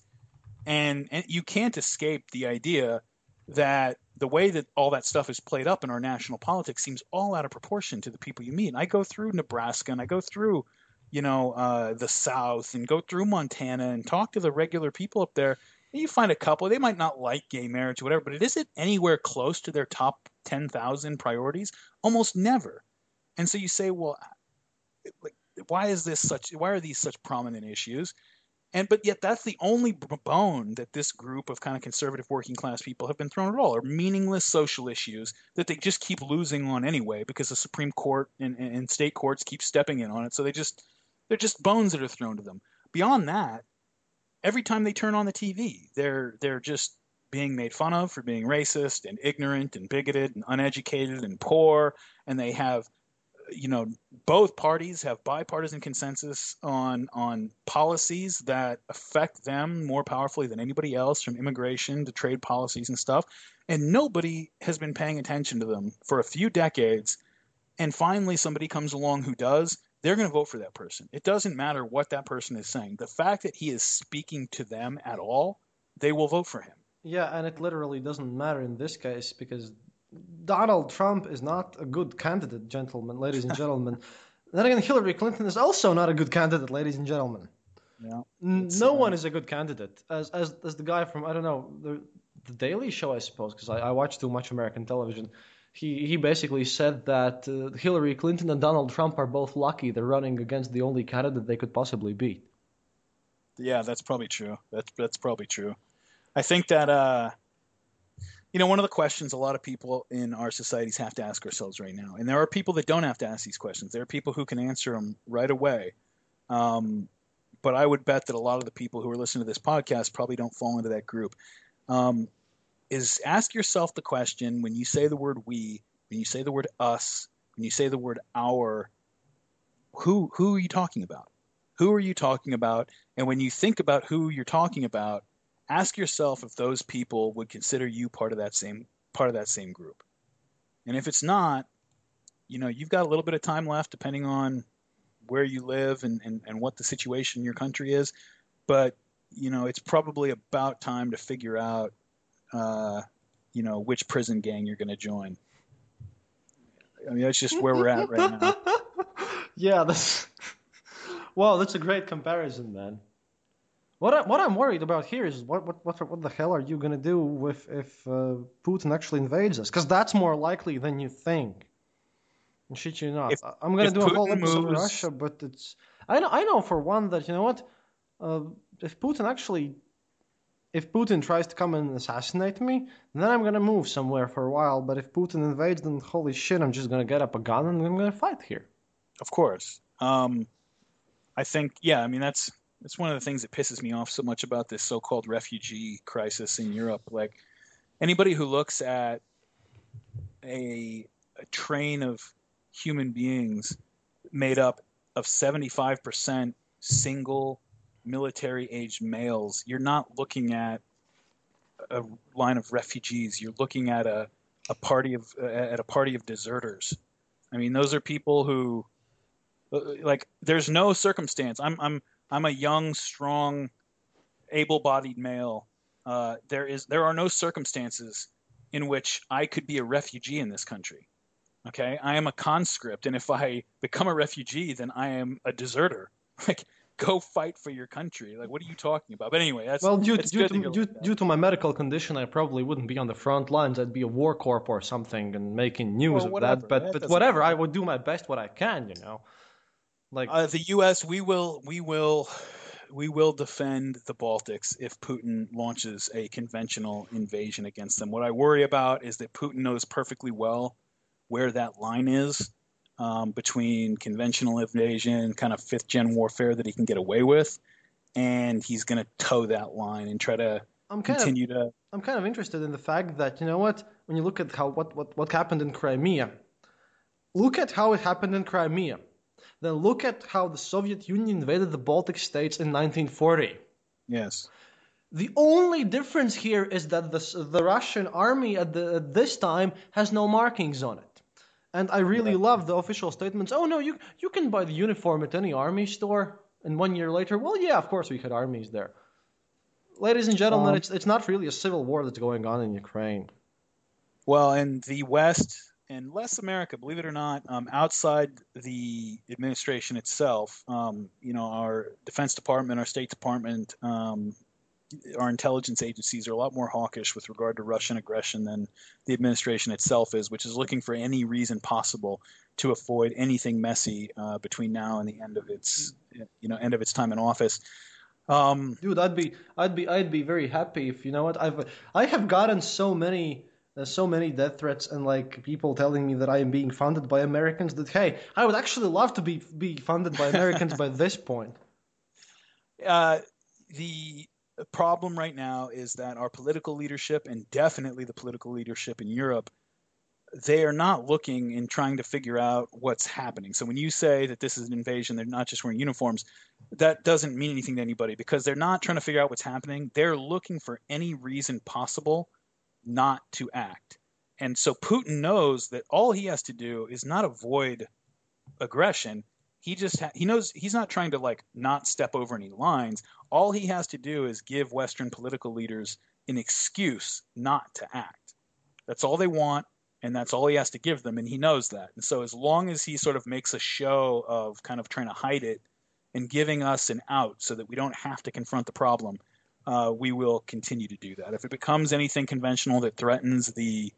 and and you can't escape the idea that the way that all that stuff is played up in our national politics seems all out of proportion to the people you meet. And I go through Nebraska and I go through you know, uh, the South and go through Montana and talk to the regular people up there. And you find a couple, they might not like gay marriage or whatever, but it isn't anywhere close to their top 10,000 priorities. Almost never. And so you say, well, like, why is this such, why are these such prominent issues? And, but yet that's the only bone that this group of kind of conservative working class people have been thrown at all are meaningless social issues that they just keep losing on anyway because the Supreme Court and, and state courts keep stepping in on it. So they just, they're just bones that are thrown to them. Beyond that, every time they turn on the TV, they're they're just being made fun of for being racist and ignorant and bigoted and uneducated and poor, and they have, you know, both parties have bipartisan consensus on on policies that affect them more powerfully than anybody else, from immigration to trade policies and stuff, and nobody has been paying attention to them for a few decades. And finally, somebody comes along who does, they're going to vote for that person. It doesn't matter what that person is saying. The fact that he is speaking to them at all, they will vote for him. Yeah, and it literally doesn't matter in this case because Donald Trump is not a good candidate, gentlemen, ladies and gentlemen. then again, Hillary Clinton is also not a good candidate, ladies and gentlemen. Yeah. No uh, one is a good candidate. As as as the guy from I don't know the the Daily Show, I suppose, because I, I watch too much American television. He he basically said that uh, Hillary Clinton and Donald Trump are both lucky they're running against the only candidate they could possibly beat. Yeah, that's probably true. That's that's probably true. I think that uh, you know one of the questions a lot of people in our societies have to ask ourselves right now, and there are people that don't have to ask these questions. There are people who can answer them right away. Um, but I would bet that a lot of the people who are listening to this podcast probably don't fall into that group. Um, is ask yourself the question when you say the word we, when you say the word us, when you say the word our, who who are you talking about? Who are you talking about? And when you think about who you're talking about, ask yourself if those people would consider you part of that same part of that same group. And if it's not, you know, you've got a little bit of time left depending on where you live and, and, and what the situation in your country is. But, you know, it's probably about time to figure out uh, you know, which prison gang you're gonna join. I mean that's just where we're at right now. yeah, that's well, that's a great comparison, man. What I, what I'm worried about here is what what what what the hell are you gonna do with if uh, Putin actually invades us? Because that's more likely than you think. And shit you not. If- I'm gonna do a whole Putin episode moves- Russia, but it's I know I know for one that you know what, uh, if Putin actually if Putin tries to come and assassinate me, then I'm gonna move somewhere for a while. But if Putin invades, then holy shit, I'm just gonna get up a gun and I'm gonna fight here. Of course. Um, I think, yeah, I mean, that's that's one of the things that pisses me off so much about this so-called refugee crisis in Europe. Like anybody who looks at a, a train of human beings made up of 75% single military aged males. You're not looking at a line of refugees. You're looking at a, a party of uh, at a party of deserters. I mean, those are people who uh, like there's no circumstance. I'm I'm I'm a young, strong, able-bodied male. Uh, there is there are no circumstances in which I could be a refugee in this country. Okay, I am a conscript, and if I become a refugee, then I am a deserter. Like go fight for your country. Like, what are you talking about? But anyway, that's well, due, due, to, due, due, to my medical condition, I probably wouldn't be on the front lines. I'd be a war corp or something and making news of that. But but whatever, matter. I would do my best what I can. You know, like uh, the U.S. We will we will we will defend the Baltics if Putin launches a conventional invasion against them. What I worry about is that Putin knows perfectly well where that line is um, between conventional invasion, kind of fifth gen warfare that he can get away with, and he's going to toe that line and try to I'm kind continue of, to. I'm kind of interested in the fact that you know what, when you look at how what what what happened in Crimea, look at how it happened in Crimea, then look at how the Soviet Union invaded the Baltic states in 1940. Yes. The only difference here is that the, the Russian army at, the, at this time has no markings on it. And I really yeah. love the official statements. Oh no, you you can buy the uniform at any army store. And one year later, well, yeah, of course we had armies there. Ladies and gentlemen, um, it's it's not really a civil war that's going on in Ukraine. Well, in the West and less America, believe it or not, um, outside the administration itself, um, you know, our Defense Department, our State Department, um, our intelligence agencies are a lot more hawkish with regard to Russian aggression than the administration itself is, which is looking for any reason possible to avoid anything messy uh, between now and the end of its you know end of its time in office. Um, Dude, I'd be I'd be I'd be very happy if you know what I've I have gotten so many uh, so many death threats and like people telling me that I am being funded by Americans that hey I would actually love to be be funded by Americans by this point. Uh, the problem right now is that our political leadership, and definitely the political leadership in Europe, they are not looking and trying to figure out what's happening. So when you say that this is an invasion, they're not just wearing uniforms, that doesn't mean anything to anybody because they're not trying to figure out what's happening. They're looking for any reason possible not to act. And so Putin knows that all he has to do is not avoid aggression. He just ha- he knows he's not trying to like not step over any lines. All he has to do is give western political leaders an excuse not to act. That's all they want and that's all he has to give them and he knows that. And so as long as he sort of makes a show of kind of trying to hide it and giving us an out so that we don't have to confront the problem uh, we will continue to do that if it becomes anything conventional that threatens the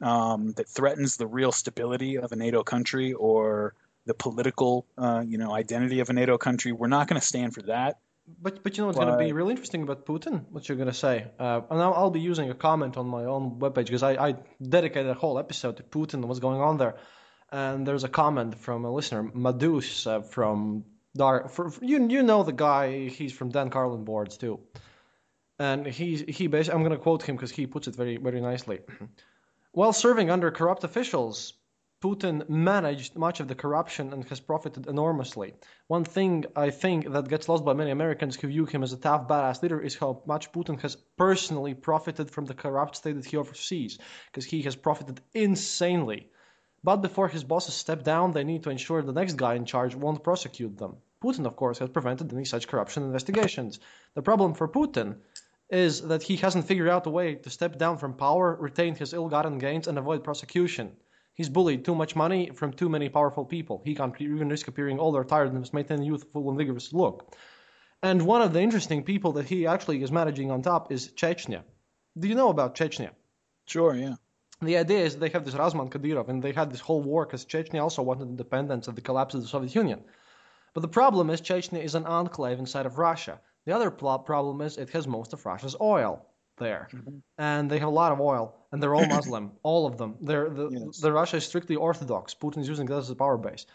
um, that threatens the real stability of a nato country or the political, uh, you know, identity of a NATO country. We're not going to stand for that. But but you know what's going to be really interesting about Putin? What you're going to say? Uh, and I'll, I'll, be using a comment on my own webpage because I, I dedicated a whole episode to Putin and what's going on there. And there's a comment from a listener, Madus, uh, from Dar. For, for, you you know the guy? He's from Dan Carlin boards too. And he's he basically I'm going to quote him because he puts it very very nicely. Mm-hmm. While serving under corrupt officials, Putin managed much of the corruption and has profited enormously. One thing I think that gets lost by many Americans who view him as a tough, badass leader is how much Putin has personally profited from the corrupt state that he oversees, because he has profited insanely. But before his bosses step down, they need to ensure the next guy in charge won't prosecute them. Putin, of course, has prevented any such corruption investigations. The problem for Putin is that he hasn't figured out a way to step down from power, retain his ill gotten gains, and avoid prosecution. He's bullied too much money from too many powerful people. He can't even risk appearing older, tired, and maintain a youthful and vigorous look. And one of the interesting people that he actually is managing on top is Chechnya. Do you know about Chechnya? Sure, yeah. The idea is they have this Razman Kadyrov, and they had this whole war because Chechnya also wanted independence at the collapse of the Soviet Union. But the problem is Chechnya is an enclave inside of Russia. The other problem is it has most of Russia's oil there, mm-hmm. and they have a lot of oil, and they're all Muslim, all of them. They're the, yes. the Russia is strictly Orthodox. Putin's using that as a power base.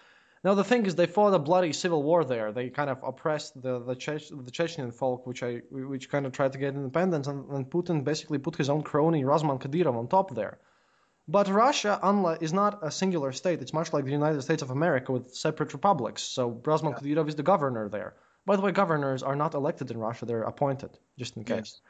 Now the thing is, they fought a bloody civil war there. They kind of oppressed the the, Chech, the Chechnyan folk, which I which kind of tried to get independence, and, and Putin basically put his own crony Razman Kadyrov on top there. But Russia, unlike, is not a singular state. It's much like the United States of America with separate republics. So Razman yeah. Kadyrov is the governor there. By the way, governors are not elected in Russia; they're appointed, just in case. Yes.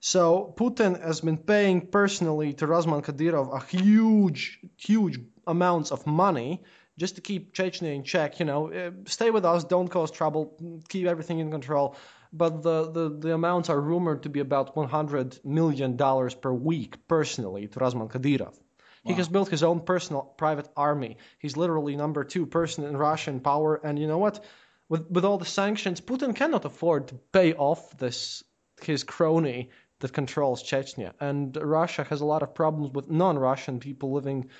So Putin has been paying personally to Razman Kadyrov a huge, huge amounts of money just to keep Chechnya in check. You know, uh, stay with us, don't cause trouble, keep everything in control. But the, the, the amounts are rumored to be about 100 million dollars per week personally to Razman Kadyrov. He has built his own personal private army. He's literally number two person in Russian power. And you know what? With with all the sanctions, Putin cannot afford to pay off this his crony that controls Chechnya. And Russia has a lot of problems with non-Russian people living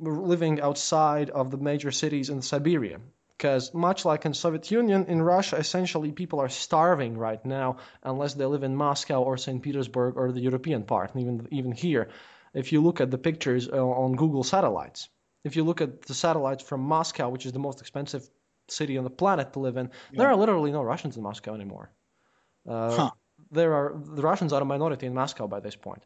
living outside of the major cities in Siberia. Because much like in Soviet Union, in Russia, essentially people are starving right now unless they live in Moscow or St. Petersburg or the European part. And even even here, if you look at the pictures uh, on Google satellites, if you look at the satellites from Moscow, which is the most expensive city on the planet to live in, there are literally no Russians in Moscow anymore. Uh, Huh. There are the Russians are a minority in Moscow by this point.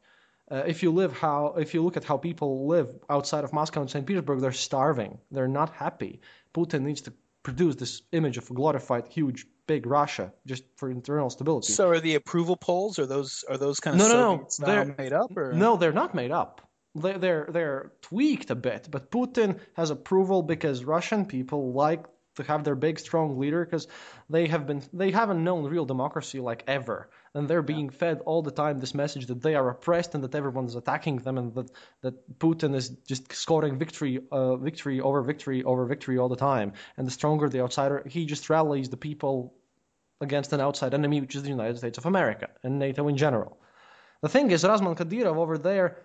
Uh, if you live how if you look at how people live outside of Moscow and St. Petersburg, they're starving. They're not happy. Putin needs to produce this image of a glorified, huge, big Russia just for internal stability. So are the approval polls? Are those are those kind of No, no, no. They're- made up? Or? No, they're not made up. They, they're they're tweaked a bit, but Putin has approval because Russian people like to have their big, strong leader because they have been they haven't known real democracy like ever, and they're being fed all the time this message that they are oppressed and that everyone's attacking them and that that Putin is just scoring victory, uh, victory over victory over victory all the time, and the stronger the outsider, he just rallies the people against an outside enemy, which is the United States of America and NATO in general. The thing is, Razman Kadyrov over there,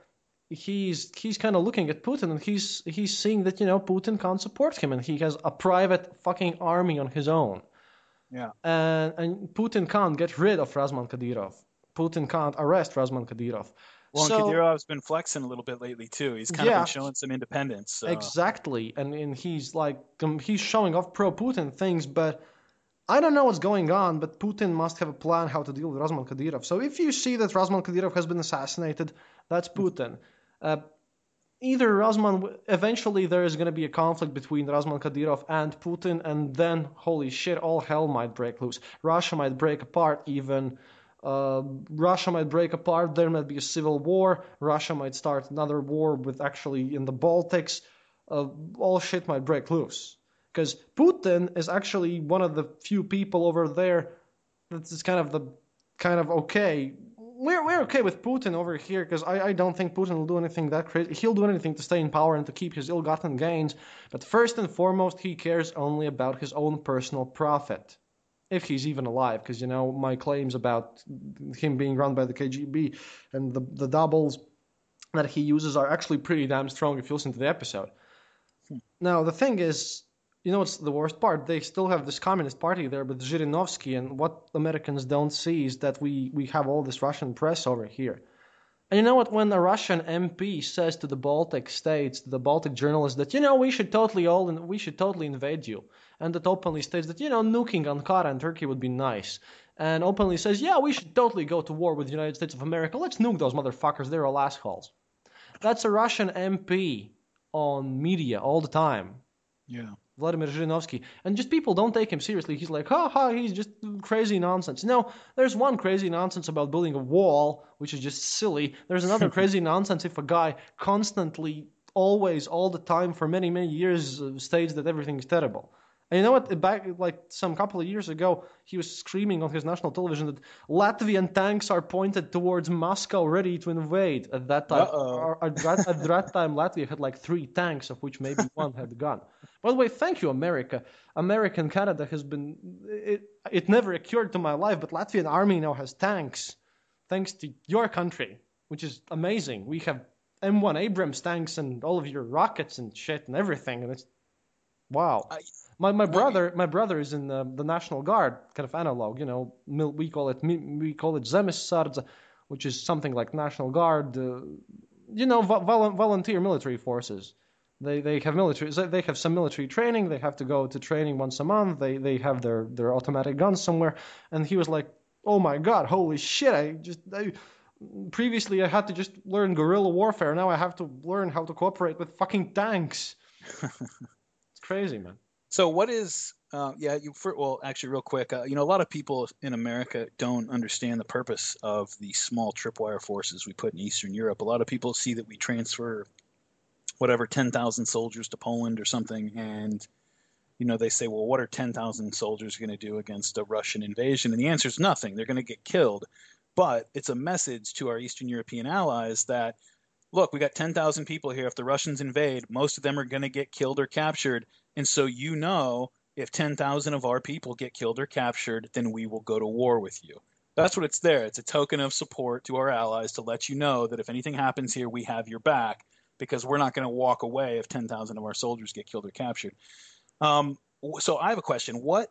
he's he's kind of looking at Putin and he's he's seeing that you know Putin can't support him and he has a private fucking army on his own. Yeah. And and Putin can't get rid of Razman Kadyrov. Putin can't arrest Razman Kadyrov. Well, so, Kadyrov's been flexing a little bit lately too. He's kind of been showing some independence. So. Exactly, and and he's like um, he's showing off pro-Putin things, but I don't know what's going on. But Putin must have a plan how to deal with Razman Kadyrov. So if you see that Razman Kadyrov has been assassinated, that's Putin. Uh, either Razman, eventually there is going to be a conflict between Razman Kadyrov and Putin, and then holy shit, all hell might break loose. Russia might break apart even. Uh, Russia might break apart. There might be a civil war. Russia might start another war with actually in the Baltics. Uh, all shit might break loose because Putin is actually one of the few people over there that's kind of the kind of okay. We're we're okay with Putin over here because I, I don't think Putin will do anything that crazy. He'll do anything to stay in power and to keep his ill-gotten gains. But first and foremost, he cares only about his own personal profit if he's even alive, because you know my claims about him being run by the KGB and the the doubles that he uses are actually pretty damn strong if you listen to the episode. Hmm. Now the thing is, you know what's the worst part? They still have this communist party there with Zhirinovsky, and what Americans don't see is that we we have all this Russian press over here. And you know what? When a Russian MP says to the Baltic states, to the Baltic journalists, that you know we should totally all in, we should totally invade you, and that openly states that you know nuking Ankara and Turkey would be nice, and openly says, yeah, we should totally go to war with the United States of America. Let's nuke those motherfuckers. They're all assholes. That's a Russian MP on media all the time. Yeah. Vladimir Zhirinovsky. And just people don't take him seriously. He's like, ha ha, he's just crazy nonsense. No, there's one crazy nonsense about building a wall, which is just silly. There's another crazy nonsense if a guy constantly, always, all the time, for many, many years uh, states that everything is terrible. And you know what? Back like some couple of years ago, he was screaming on his national television that Latvian tanks are pointed towards Moscow, ready to invade. At that time, at, that, at that time, Latvia had like three tanks, of which maybe one had gone. By the way, thank you, America. American Canada has been. It, it never occurred to my life, but Latvian army now has tanks, thanks to your country, which is amazing. We have M1 Abrams tanks and all of your rockets and shit and everything, and it's wow. I- my my brother my brother is in the, the National Guard, kind of analog. You know, we call it we call it Zemessardze, which is something like National Guard. Uh, you know, vol- volunteer military forces. They they have military they have some military training. They have to go to training once a month. They they have their their automatic guns somewhere. And he was like, "Oh my God, holy shit! I just I, previously I had to just learn guerrilla warfare. Now I have to learn how to cooperate with fucking tanks. crazy, man." So what is Uh, yeah, you for, well, actually, real quick, uh, you know, a lot of people in America don't understand the purpose of the small tripwire forces we put in Eastern Europe. A lot of people see that we transfer whatever 10,000 soldiers to Poland or something, and you know, they say, well, what are 10,000 soldiers going to do against a Russian invasion? And the answer is nothing. They're going to get killed. But it's a message to our Eastern European allies that, look, we got 10,000 people here. If the Russians invade, most of them are going to get killed or captured. And so you know if 10,000 of our people get killed or captured, then we will go to war with you. That's what it's there. It's a token of support to our allies to let you know that if anything happens here, we have your back because we're not going to walk away if 10,000 of our soldiers get killed or captured. Um, so I have a question. What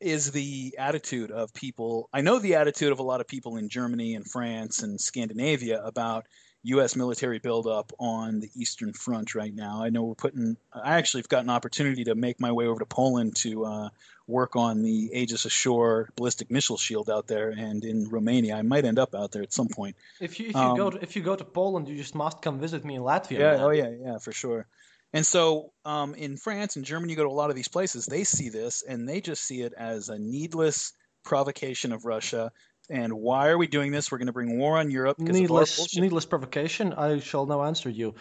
is the attitude of people? I know the attitude of a lot of people in Germany and France and Scandinavia about U.S. military buildup on the Eastern Front right now. I know we're putting. I actually have got an opportunity to make my way over to Poland to uh, work on the Aegis Ashore ballistic missile shield out there, and in Romania. I might end up out there at some point. If you if you um, go to, if you go to Poland, you just must come visit me in Latvia. Yeah. Man. Oh yeah. Yeah. For sure. And so um, in France and Germany, you go to a lot of these places, they see this and they just see it as a needless provocation of Russia and why are we doing this? We're going to bring war on Europe. Needless, needless provocation. I shall now answer you.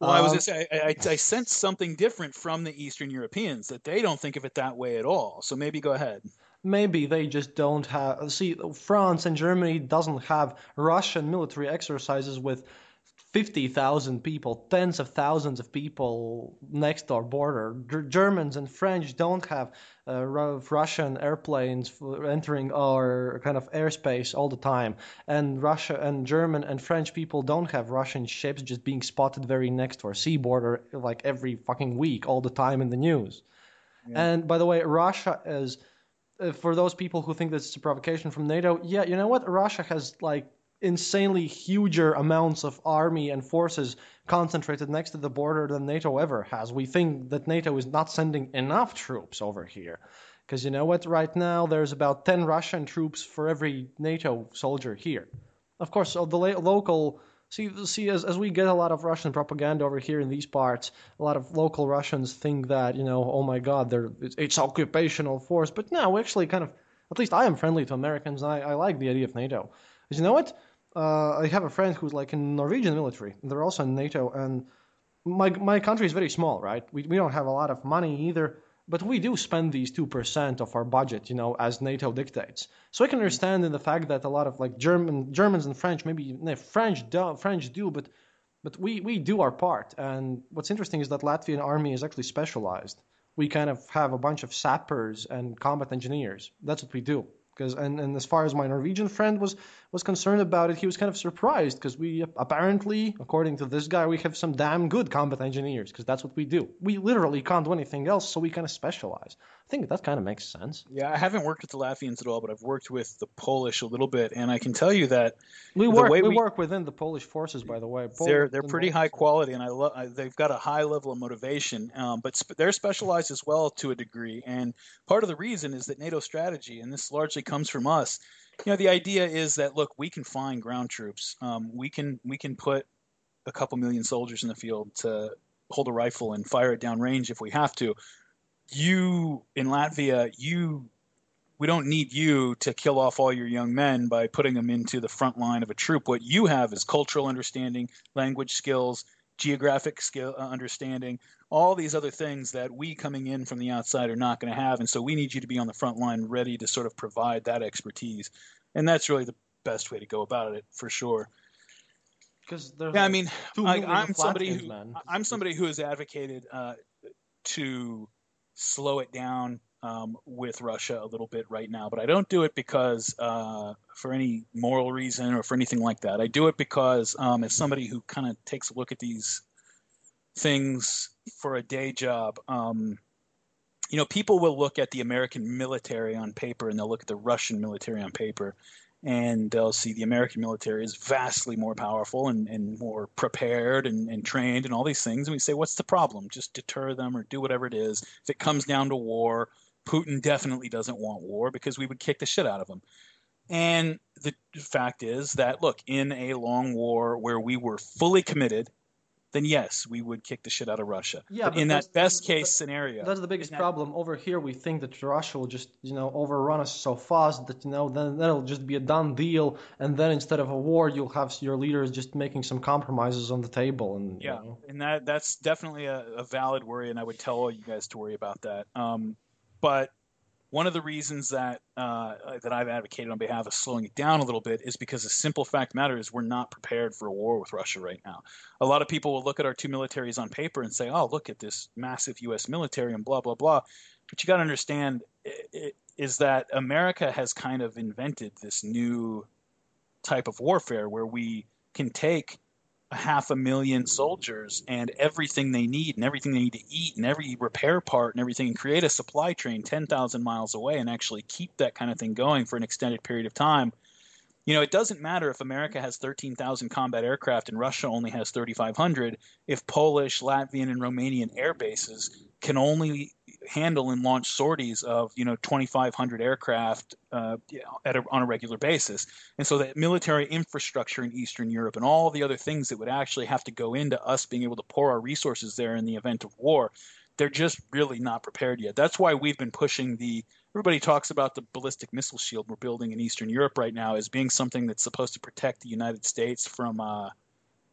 Well, um, I was going to say, I, I, I sense something different from the Eastern Europeans that they don't think of it that way at all. So maybe go ahead. Maybe they just don't have. See, France and Germany doesn't have Russian military exercises with 50,000 people, tens of thousands of people next to our border. G- Germans and French don't have uh, Russian airplanes entering our kind of airspace all the time. And Russia and German and French people don't have Russian ships just being spotted very next to our sea border like every fucking week all the time in the news. Yeah. And by the way, Russia is uh, for those people who think this is a provocation from NATO, yeah, you know what? Russia has like insanely huger amounts of army and forces concentrated next to the border than NATO ever has. We think that NATO is not sending enough troops over here. Because you know what? Right now, there's about 10 Russian troops for every NATO soldier here. Of course, so the local. See, see as, as we get a lot of Russian propaganda over here in these parts, a lot of local Russians think that, you know, oh my God, they're, it's, it's occupational force. But no, we actually, kind of, at least I am friendly to Americans. I, I like the idea of NATO. Because you know what? Uh, I have a friend who's like in Norwegian military. They're also in NATO, and my my country is very small, right? We we don't have a lot of money either, but we do spend these two percent of our budget, you know, as NATO dictates. So I can understand in the fact that a lot of like German Germans and French, maybe no, French do, French do, but but we we do our part. And what's interesting is that Latvian army is actually specialized. We kind of have a bunch of sappers and combat engineers. That's what we do. Because and, and as far as my Norwegian friend was was concerned about it, he was kind of surprised because we apparently, according to this guy, we have some damn good combat engineers because that's what we do. We literally can't do anything else, so we kind of specialize. I think that kind of makes sense. Yeah, I haven't worked with the Latvians at all, but I've worked with the Polish a little bit, and I can tell you that we work we, we, work within the Polish forces, by the way. they're they're pretty high quality, and I love they've got a high level of motivation, um, but sp- they're specialized as well to a degree. And part of the reason is that NATO strategy, and this largely comes from us you know, the idea is that look, we can find ground troops. Um, we can we can put a couple million soldiers in the field to hold a rifle and fire it down range if we have to. You in Latvia, you we don't need you to kill off all your young men by putting them into the front line of a troop. What you have is cultural understanding, language skills, geographic skill uh, understanding, all these other things that we coming in from the outside are not going to have. And so we need you to be on the front line ready to sort of provide that expertise. And that's really the best way to go about it for sure. Because yeah, like I mean, I, am somebody who man. I'm somebody who has advocated uh, to slow it down um, with Russia a little bit right now, but I don't do it because uh, for any moral reason or for anything like that. I do it because um, as somebody who kind of takes a look at these things for a day job, um, you know, people will look at the American military on paper and they'll look at the Russian military on paper, and they'll see the American military is vastly more powerful and, and more prepared and, and trained and all these things. And we say, what's the problem? Just deter them or do whatever it is. If it comes down to war, Putin definitely doesn't want war because we would kick the shit out of him. And the fact is that, look, in a long war where we were fully committed then yes, we would kick the shit out of Russia. Yeah, but but in that best case scenario, That's the biggest that- problem over here. We think that Russia will just, you know, overrun us so fast that you know then that'll just be a done deal, and then instead of a war, you'll have your leaders just making some compromises on the table, and you Yeah, know. and that that's definitely a, a valid worry, and I would tell all you guys to worry about that. Um, but one of the reasons that uh, that I've advocated on behalf of slowing it down a little bit is because the simple fact matter is we're not prepared for a war with Russia right now. A lot of people will look at our two militaries on paper and say, "Oh, look at this massive U.S. military," and blah blah blah. But you got to understand is that America has kind of invented this new type of warfare where we can take a half a million soldiers and everything they need and everything they need to eat and every repair part and everything and create a supply train 10,000 miles away and actually keep that kind of thing going for an extended period of time. You know, it doesn't matter if America has 13,000 combat aircraft and Russia only has 3,500 if Polish, Latvian, and Romanian air bases can only handle and launch sorties of, you know, 2,500 aircraft uh, at a, on a regular basis. And so that military infrastructure in Eastern Europe and all the other things that would actually have to go into us being able to pour our resources there in the event of war, they're just really not prepared yet. That's why we've been pushing the. Everybody talks about the ballistic missile shield we're building in Eastern Europe right now as being something that's supposed to protect the United States from uh,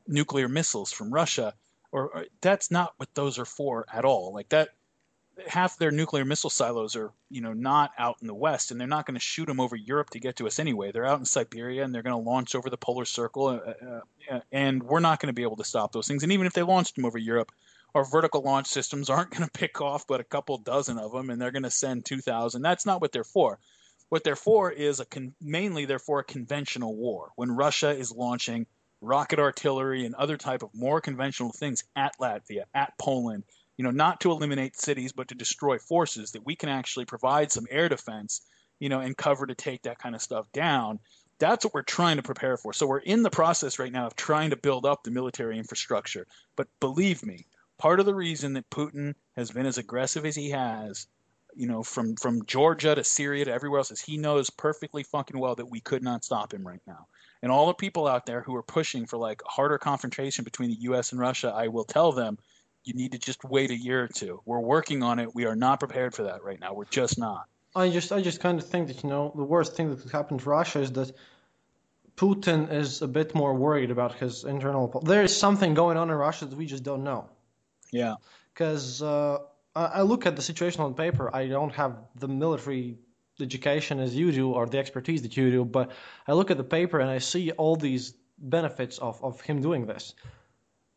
nuclear missiles from Russia. Or, or that's not what those are for at all. Like that, half their nuclear missile silos are you know not out in the west and they're not going to shoot them over europe to get to us anyway. They're out in siberia and they're going to launch over the polar circle uh, uh, and we're not going to be able to stop those things. And even if they launched them over europe our vertical launch systems aren't going to pick off but a couple dozen of them and they're going to send 2000 that's not what they're for. What they're for is a con- mainly they're for a conventional war. When russia is launching rocket artillery and other type of more conventional things at latvia at poland you know, not to eliminate cities, but to destroy forces that we can actually provide some air defense, you know, and cover to take that kind of stuff down. That's what we're trying to prepare for. So we're in the process right now of trying to build up the military infrastructure. But believe me, part of the reason that Putin has been as aggressive as he has, you know, from from Georgia to Syria to everywhere else, is he knows perfectly fucking well that we could not stop him right now. And all the people out there who are pushing for like harder confrontation between the U.S. and Russia, I will tell them you need to just wait a year or two. We're working on it. We are not prepared for that right now. We're just not. I just I just kind of think that you know the worst thing that could happen to Russia is that Putin is a bit more worried about his internal. po- There is something going on in Russia that we just don't know. Yeah. Because uh, I, I look at the situation on paper. I don't have the military education as you do or the expertise that you do, but I look at the paper and I see all these benefits of, of him doing this.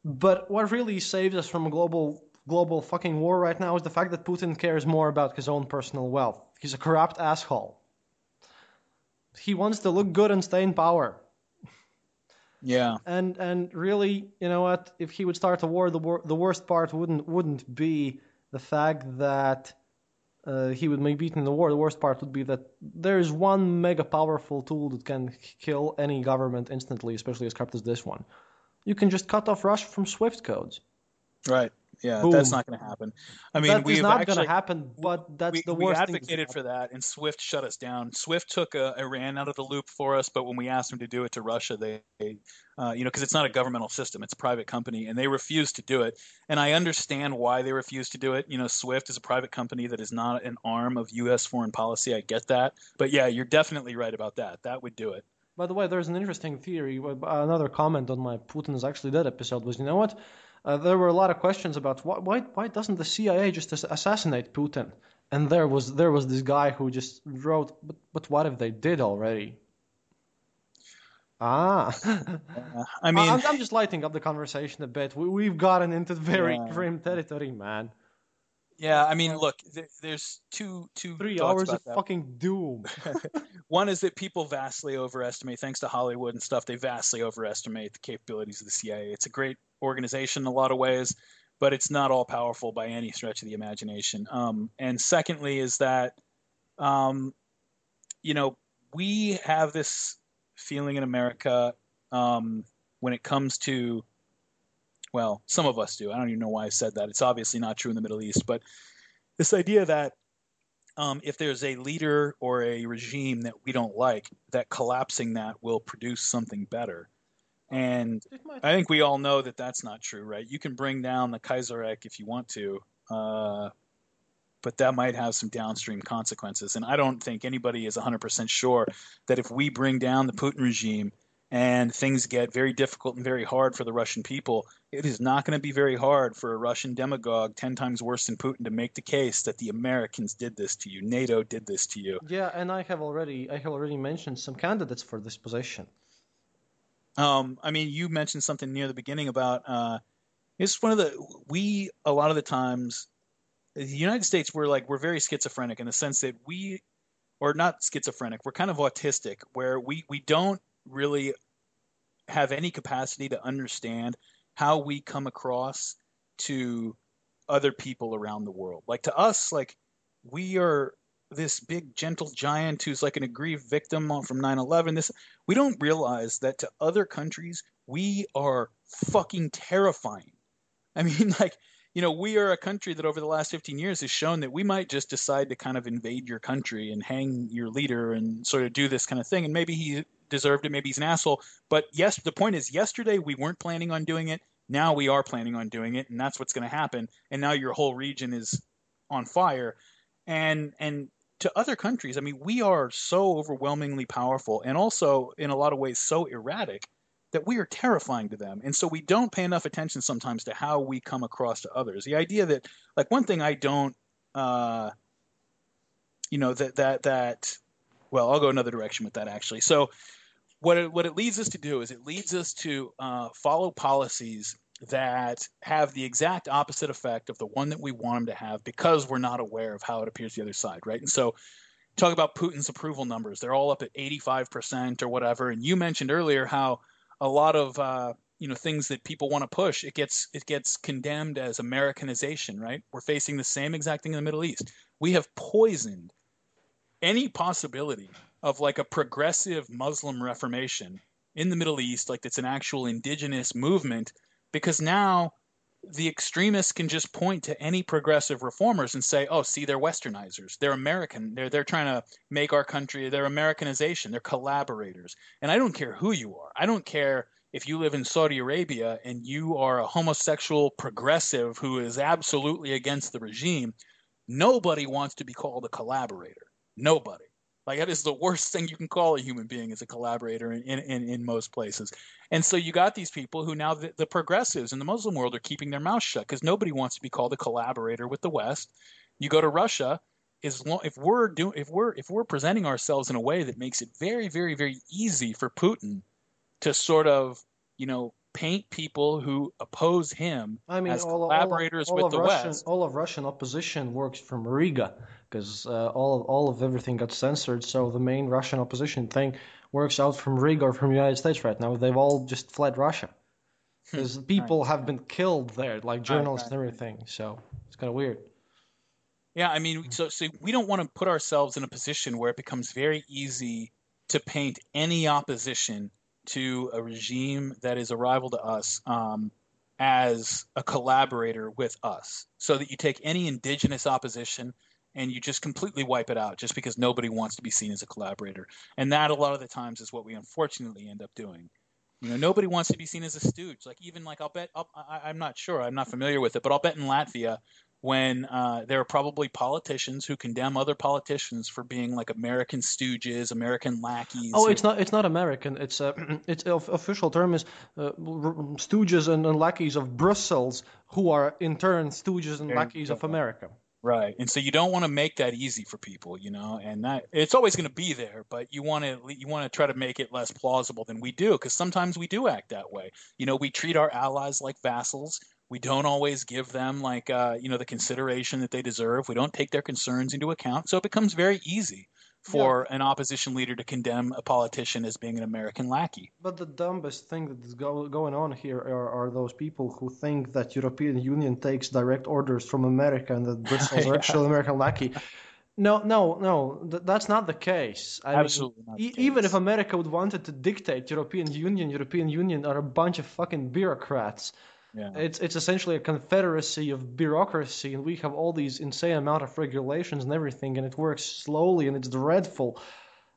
But what really saves us from a global global fucking war right now is the fact that Putin cares more about his own personal wealth. He's a corrupt asshole. He wants to look good and stay in power. Yeah. And and really, you know what? If he would start a war, the wor- the worst part wouldn't wouldn't be the fact that uh, he would be beaten in the war. The worst part would be that there is one mega powerful tool that can kill any government instantly, especially as corrupt as this one. You can just cut off Russia from SWIFT codes. Right. Yeah. Boom. That's not going to happen. I mean, that we've not going to happen, but that's we, the we worst thing. advocated for that, and SWIFT shut us down. SWIFT took uh, Iran out of the loop for us, but when we asked them to do it to Russia, they, uh, you know, because it's not a governmental system, it's a private company, and they refused to do it. And I understand why they refused to do it. You know, SWIFT is a private company that is not an arm of U.S. foreign policy. I get that, but yeah, you're definitely right about that. That would do it. By the way, there's an interesting theory. Another comment on my Putin is actually dead episode was, you know what? Uh, there were a lot of questions about why, why why doesn't the CIA just assassinate Putin? And there was there was this guy who just wrote, but but what if they did already? Ah, Uh, I mean, I'm, I'm just lighting up the conversation a bit. We, we've gotten into very Yeah. grim territory, man. Yeah, I mean, look, there, there's two two Three hours of that. fucking doom. One is that people vastly overestimate, thanks to Hollywood and stuff, they vastly overestimate the capabilities of the CIA. It's a great organization in a lot of ways, but it's not all powerful by any stretch of the imagination. Um, and secondly, is that, um, you know, we have this feeling in America um, when it comes to, well, some of us do. I don't even know why I said that. It's obviously not true in the Middle East, but this idea that um, if there's a leader or a regime that we don't like, that collapsing that will produce something better. And I think we all know that that's not true, right? You can bring down the Kaiserreich if you want to, uh, but that might have some downstream consequences. And I don't think anybody is 100% sure that if we bring down the Putin regime and things get very difficult and very hard for the Russian people, it is not going to be very hard for a Russian demagogue 10 times worse than Putin to make the case that the Americans did this to you, NATO did this to you. Yeah, and I have already I have already mentioned some candidates for this position. Um, I mean, you mentioned something near the beginning about uh, it's one of the we a lot of the times the United States we're like we're very schizophrenic in the sense that we or not schizophrenic we're kind of autistic where we we don't really have any capacity to understand how we come across to other people around the world. Like to us, like we are this big gentle giant who's like an aggrieved victim from 9/11. This we don't realize that to other countries we are fucking terrifying. I mean, like you know, we are a country that over the last 15 years has shown that we might just decide to kind of invade your country and hang your leader and sort of do this kind of thing. And maybe he deserved it. Maybe he's an asshole. But yes, the point is, yesterday we weren't planning on doing it. Now we are planning on doing it, and that's what's going to happen. And now your whole region is on fire. And and to other countries, I mean, we are so overwhelmingly powerful, and also in a lot of ways so erratic that we are terrifying to them. And so we don't pay enough attention sometimes to how we come across to others. The idea that, like, one thing I don't, uh, you know, that that that, well, I'll go another direction with that actually. So what it, what it leads us to do is it leads us to uh, follow policies that have the exact opposite effect of the one that we want them to have because we're not aware of how it appears the other side, right? And so talk about Putin's approval numbers. They're all up at 85% or whatever. And you mentioned earlier how a lot of uh, you know things that people want to push it gets it gets condemned as Americanization, right? We're facing the same exact thing in the Middle East. We have poisoned any possibility of like a progressive Muslim reformation in the Middle East, like it's an actual indigenous movement, because now the extremists can just point to any progressive reformers and say, "Oh, see, they're westernizers. They're American. They're they're trying to make our country. They're Americanization. They're collaborators." And I don't care who you are. I don't care if you live in Saudi Arabia and you are a homosexual progressive who is absolutely against the regime. Nobody wants to be called a collaborator. Nobody. Like that is the worst thing you can call a human being is a collaborator in, in, in most places. And so you got these people who now the, the progressives in the Muslim world are keeping their mouth shut because nobody wants to be called a collaborator with the West. You go to Russia, is if we're doing if we're if we're presenting ourselves in a way that makes it very very very easy for Putin to sort of you know paint people who oppose him I mean, as all, collaborators all, all, with the Russian, West. All of Russian opposition works from Riga because uh, all of, all of everything got censored. So the main Russian opposition thing works out from Riga or from the United States right now. They've all just fled Russia because hmm. people right. have been killed there, like journalists right, right. and everything. So it's kind of weird. Yeah, I mean, so so we don't want to put ourselves in a position where it becomes very easy to paint any opposition to a regime that is a rival to us um, as a collaborator with us, so that you take any indigenous opposition and you just completely wipe it out just because nobody wants to be seen as a collaborator. And that a lot of the times is what we unfortunately end up doing. You know, nobody wants to be seen as a stooge. Like even like I'll bet I'll, I, am not sure, I'm not familiar with it, but I'll bet in Latvia when uh, there are probably politicians who condemn other politicians for being like American stooges, American lackeys. Oh, it's not it's not American. It's uh, its official term is uh, stooges and, and, lackeys of Brussels, who are in turn stooges and lackeys of America. Right, and so you don't want to make that easy for people, you know, and that it's always going to be there, but you want to you want to try to make it less plausible than we do, because sometimes we do act that way. You know, we treat our allies like vassals we don't always give them like uh, you know the consideration that they deserve. We don't take their concerns into account, so it becomes very easy for yeah. an opposition leader to condemn a politician as being an American lackey. But the dumbest thing that is go- going on here are, are, those people who think that European Union takes direct orders from America and that Brussels yeah. are actually American lackey. No, no, no. Th- that's not the case. I Absolutely mean, e- Even if America would wanted to dictate European Union, European Union are a bunch of fucking bureaucrats. Yeah. It's it's essentially a confederacy of bureaucracy, and we have all these insane amount of regulations and everything, and it works slowly and it's dreadful.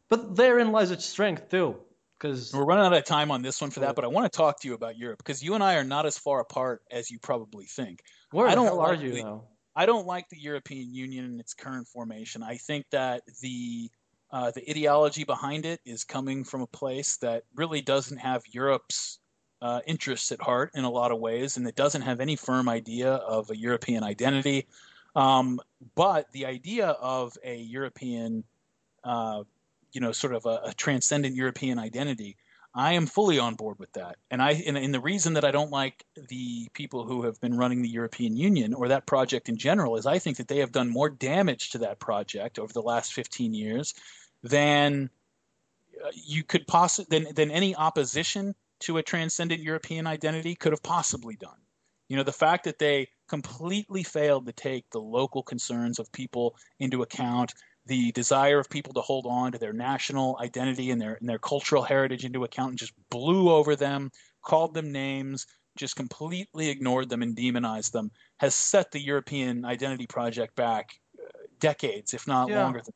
But therein lies its strength too, because we're running out of time on this one for that. But I want to talk to you about Europe because you and I are not as far apart as you probably think. Where I don't hell are like you the- now? I don't like the European Union in its current formation. I think that the uh, the ideology behind it is coming from a place that really doesn't have Europe's uh, interests at heart in a lot of ways, and it doesn't have any firm idea of a European identity. Um, but the idea of a European, uh, you know, sort of a, a transcendent European identity I am fully on board with that. And I and, and the reason that I don't like the people who have been running the European Union or that project in general is I think that they have done more damage to that project over the last 15 years than uh, you could possibly than, than any opposition to a transcendent European identity could have possibly done. You know, the fact that they completely failed to take the local concerns of people into account, the desire of people to hold on to their national identity and their and their cultural heritage into account and just blew over them, called them names, just completely ignored them and demonized them, has set the European identity project back uh, decades, if not Yeah. longer than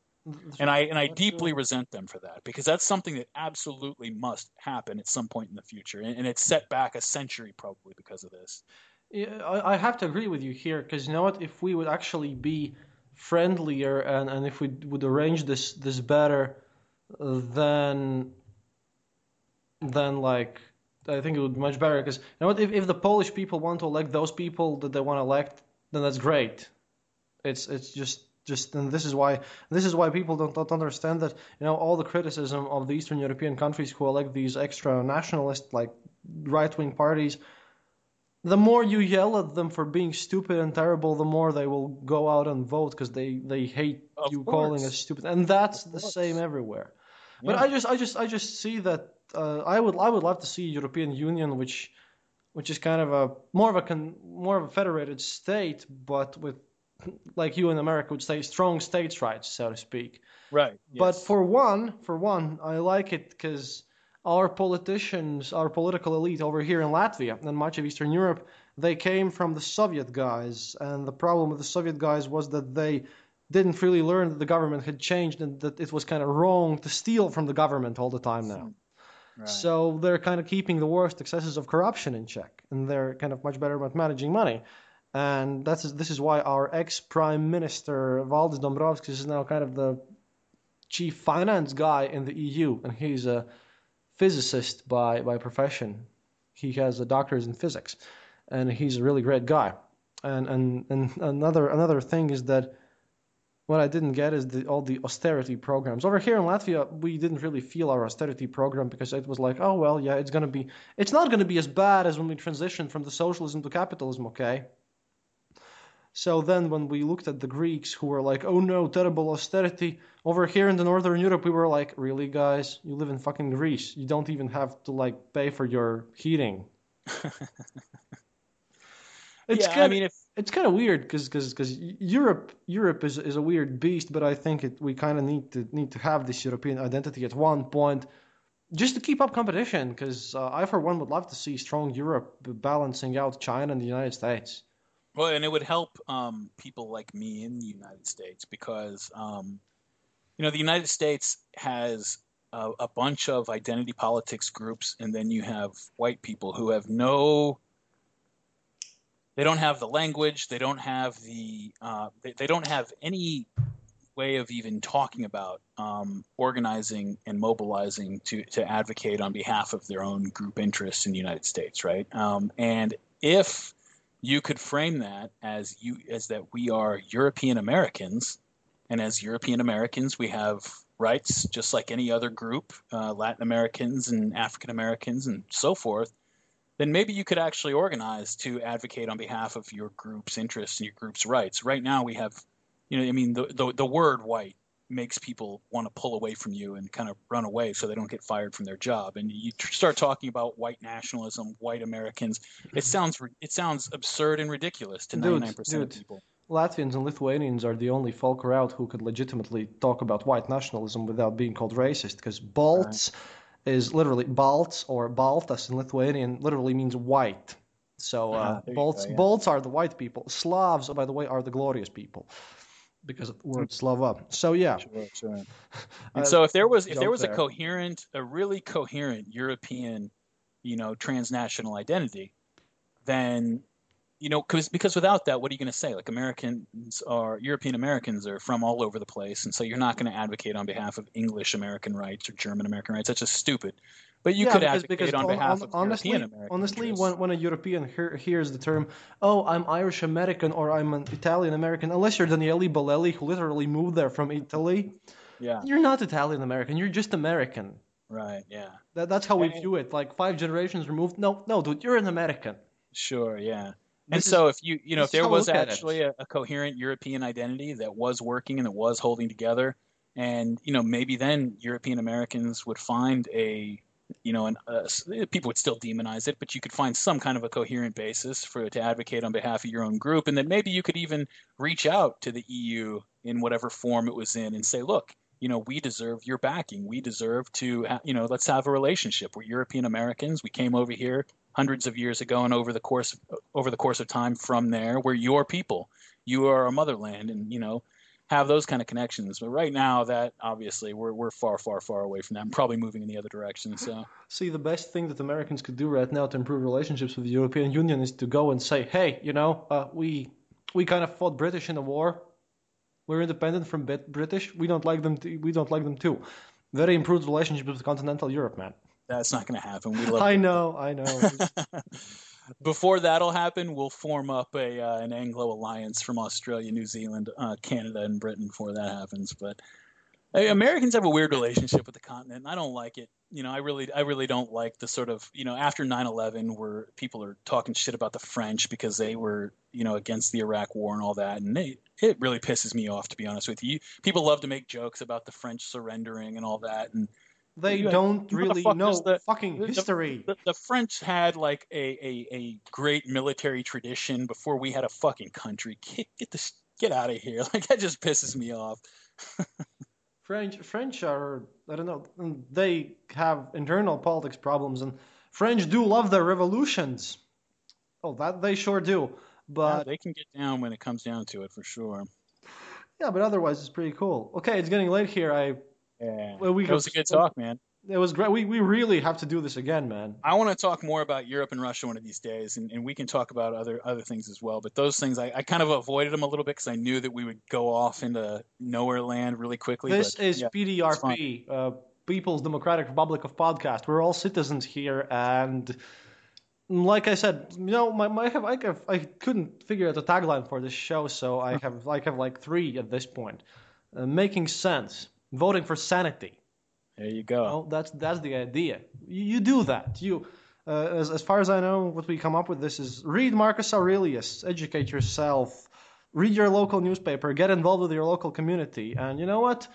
and I and I deeply resent them for that because that's something that absolutely must happen at some point in the future, and, and it's set back a century probably because of this. Yeah, I, I have to agree with you here because you know what? If we would actually be friendlier and, and if we would arrange this this better, then then like I think it would be much better because you know what? If if the Polish people want to elect those people that they want to elect, then that's great. It's it's just just and this is why this is why people don't, don't understand that you know all the criticism of the Eastern European countries who elect these extra nationalist like right wing parties the more you yell at them for being stupid and terrible, the more they will go out and vote because they, they hate Of you calling course. us stupid, and that's Of the course. same everywhere. But I just I just I just see that uh, I would I would love to see a European Union which which is kind of a more of a con, more of a federated state, but with like you in America would say strong states' rights, so to speak. Right. But for one, for one, I like it because our politicians, our political elite over here in Latvia and much of Eastern Europe, they came from the Soviet guys, and the problem with the Soviet guys was that they didn't really learn that the government had changed and that it was kind of wrong to steal from the government all the time now. Hmm. Right. So they're kind of keeping the worst excesses of corruption in check, and they're kind of much better about managing money. And that's this is why our ex-prime minister Valdis Dombrovskis is now kind of the chief finance guy in the EU, and he's a physicist by by profession. He has a doctorate in physics, and he's a really great guy. And and and another another thing is that what I didn't get is the, all the austerity programs. Over here in Latvia, we didn't really feel our austerity program because it was like, oh well, yeah, it's gonna be, it's not gonna be as bad as when we transitioned from the socialism to capitalism, okay? So then, when we looked at the Greeks, who were like, oh no, terrible austerity, over here in the Northern Europe, we were like, really, guys, you live in fucking Greece, you don't even have to like pay for your heating. It's yeah, I kinda- mean, if it's kind of weird because because Europe Europe is is a weird beast, but I think it, we kind of need to need to have this European identity at one point, just to keep up competition. Because uh, I for one would love to see strong Europe balancing out China and the United States. Well, and it would help um, people like me in the United States because, um, you know, the United States has a, a bunch of identity politics groups, and then you have white people who have no. They don't have the language. They don't have the. Uh, they, they don't have any way of even talking about um, organizing and mobilizing to to advocate on behalf of their own group interests in the United States, right? Um, and if you could frame that as you as that we are European Americans, and as European Americans we have rights just like any other group, uh, Latin Americans and African Americans and so forth. Then maybe you could actually organize to advocate on behalf of your group's interests and your group's rights. Right now we have, you know, I mean, the the, the word white makes people want to pull away from you and kind of run away so they don't get fired from their job. And you tr- start talking about white nationalism, white Americans. It sounds ri- it sounds absurd and ridiculous to Dude, ninety nine percent of dude. people. Latvians and Lithuanians are the only folk around who could legitimately talk about white nationalism without being called racist, because Balts is literally Balts or Baltas in Lithuanian literally means white. So Ah, uh, Balts, go, yeah. Balts are the white people. Slavs, by the way, are the glorious people. Because of the word Slava. So yeah. Sure, sure. And so if there was if there was a coherent, a really coherent European, you know, transnational identity, then you know, because because without that, what are you going to say? Like Americans are European Americans are from all over the place, and so you're not going to advocate on behalf of English American rights or German American rights. That's just stupid. But you yeah, could because, advocate because on behalf on, of honestly, European American honestly, interests. when, when a European hear, hears the term, "Oh, I'm Irish American" or "I'm an Italian American," unless you're Daniele Bolelli, who literally moved there from Italy, yeah, you're not Italian American. You're just American. right, yeah, That, that's how we view it. Like five generations removed. No, no, dude, you're an American. sure, yeah. And so, if you you know, if there is how I was look at it. actually a, a coherent European identity that was working and that was holding together, and you know, maybe then European Americans would find a you know, and uh, people would still demonize it, but you could find some kind of a coherent basis for to advocate on behalf of your own group, and then maybe you could even reach out to the EU in whatever form it was in and say, look, you know, we deserve your backing. We deserve to, ha- you know, let's have a relationship. We're European Americans. We came over here hundreds of years ago, and over the course over the course of time from there, we're your people. You are our motherland, and you know, have those kind of connections. But right now, that obviously we're we're far, far, far away from that. and probably moving in the other direction. So. See, the best thing that Americans could do right now to improve relationships with the European Union is to go and say, "Hey, you know, uh, we we kind of fought British in a war. We're independent from Brit- British. We don't like them. T- we don't like them too. Very improved relationship with continental Europe, man. That's not going to happen. We love I know, I know. Before that'll happen, we'll form up a uh, an Anglo alliance from Australia, New Zealand, uh, Canada, and Britain before that happens. But hey, Americans have a weird relationship with the continent. and I don't like it. You know, I really, I really don't like the sort of, you know, after 9/11, where people are talking shit about the French because they were, you know, against the Iraq War and all that, and it, it really pisses me off, to be honest with you. People love to make jokes about the French surrendering and all that, and they You- don't really motherfuckers, know the- fucking the- history. the, the French had like a, a, a great military tradition before we had a fucking country. Get, get this get out of here. Like that just pisses me off. French French are I don't know mm, they have internal politics problems and French do love their revolutions. Oh, that they sure do. Yeah, But they can get down when it comes down to it for sure. yeah, but otherwise it's pretty cool. Okay, it's getting late here. I Yeah, Well, we it was a good talk, man. it was great. We we really have to do this again, man. I want to talk more about Europe and Russia one of these days, and, and we can talk about other other things as well. But those things, I, I kind of avoided them a little bit because I knew that we would go off into nowhere land really quickly. This but, is yeah, PDRP, uh, People's Democratic Republic of Podcast. We're all citizens here, and like I said, you know, my, my I have, I have I couldn't figure out a tagline for this show, so I have I have like three at this point. Uh, making sense, voting for sanity. there you go. Well, that's that's the idea. You, you do that. You, uh, as as far as I know, what we come up with this is read Marcus Aurelius, educate yourself, read your local newspaper, get involved with your local community, and you know what?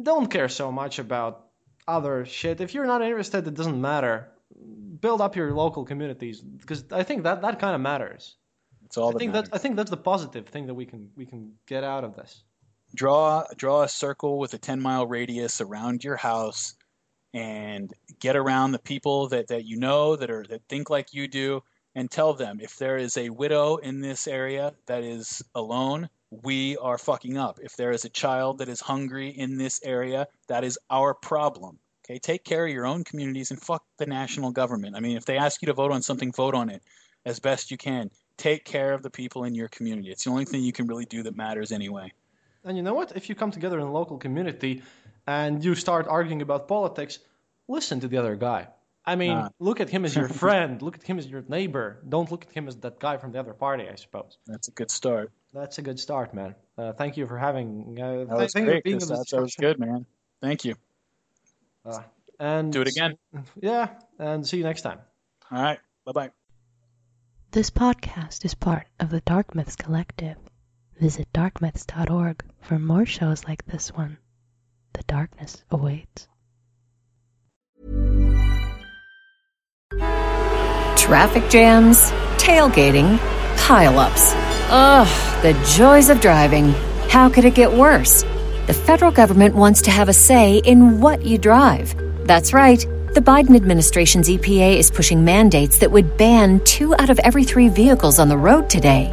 Don't care so much about other shit. If you're not interested, it doesn't matter. Build up your local communities because I think that that kind of matters. It's all I that think matters. that's I think that's the positive thing that we can we can get out of this. Draw draw a circle with a 10 mile radius around your house and get around the people that, that you know that are that think like you do and tell them if there is a widow in this area that is alone we are fucking up. If there is a child that is hungry in this area that is our problem. Okay? Take care of your own communities and fuck the national government. I mean if they ask you to vote on something vote on it as best you can. Take care of the people in your community. It's the only thing you can really do that matters anyway And you know what? If you come together in a local community and you start arguing about politics, listen to the other guy. I mean, Ah. look at him as your friend. Look at him as your neighbor. Don't look at him as that guy from the other party, I suppose. That's a good start. That's a good start, man. Uh, thank you for having. Uh, That was thank you for great, being this That was good, man. Thank you. Uh, and Do it again. Yeah, and see you next time. All right. Bye bye. This podcast is part of the Dark Myths Collective. Visit darkmyths.org for more shows like this one. The darkness awaits. Traffic jams, tailgating, pileups. Ugh, the joys of driving. How could it get worse? The federal government wants to have a say in what you drive. That's right. The Biden administration's EPA is pushing mandates that would ban two out of every three vehicles on the road today.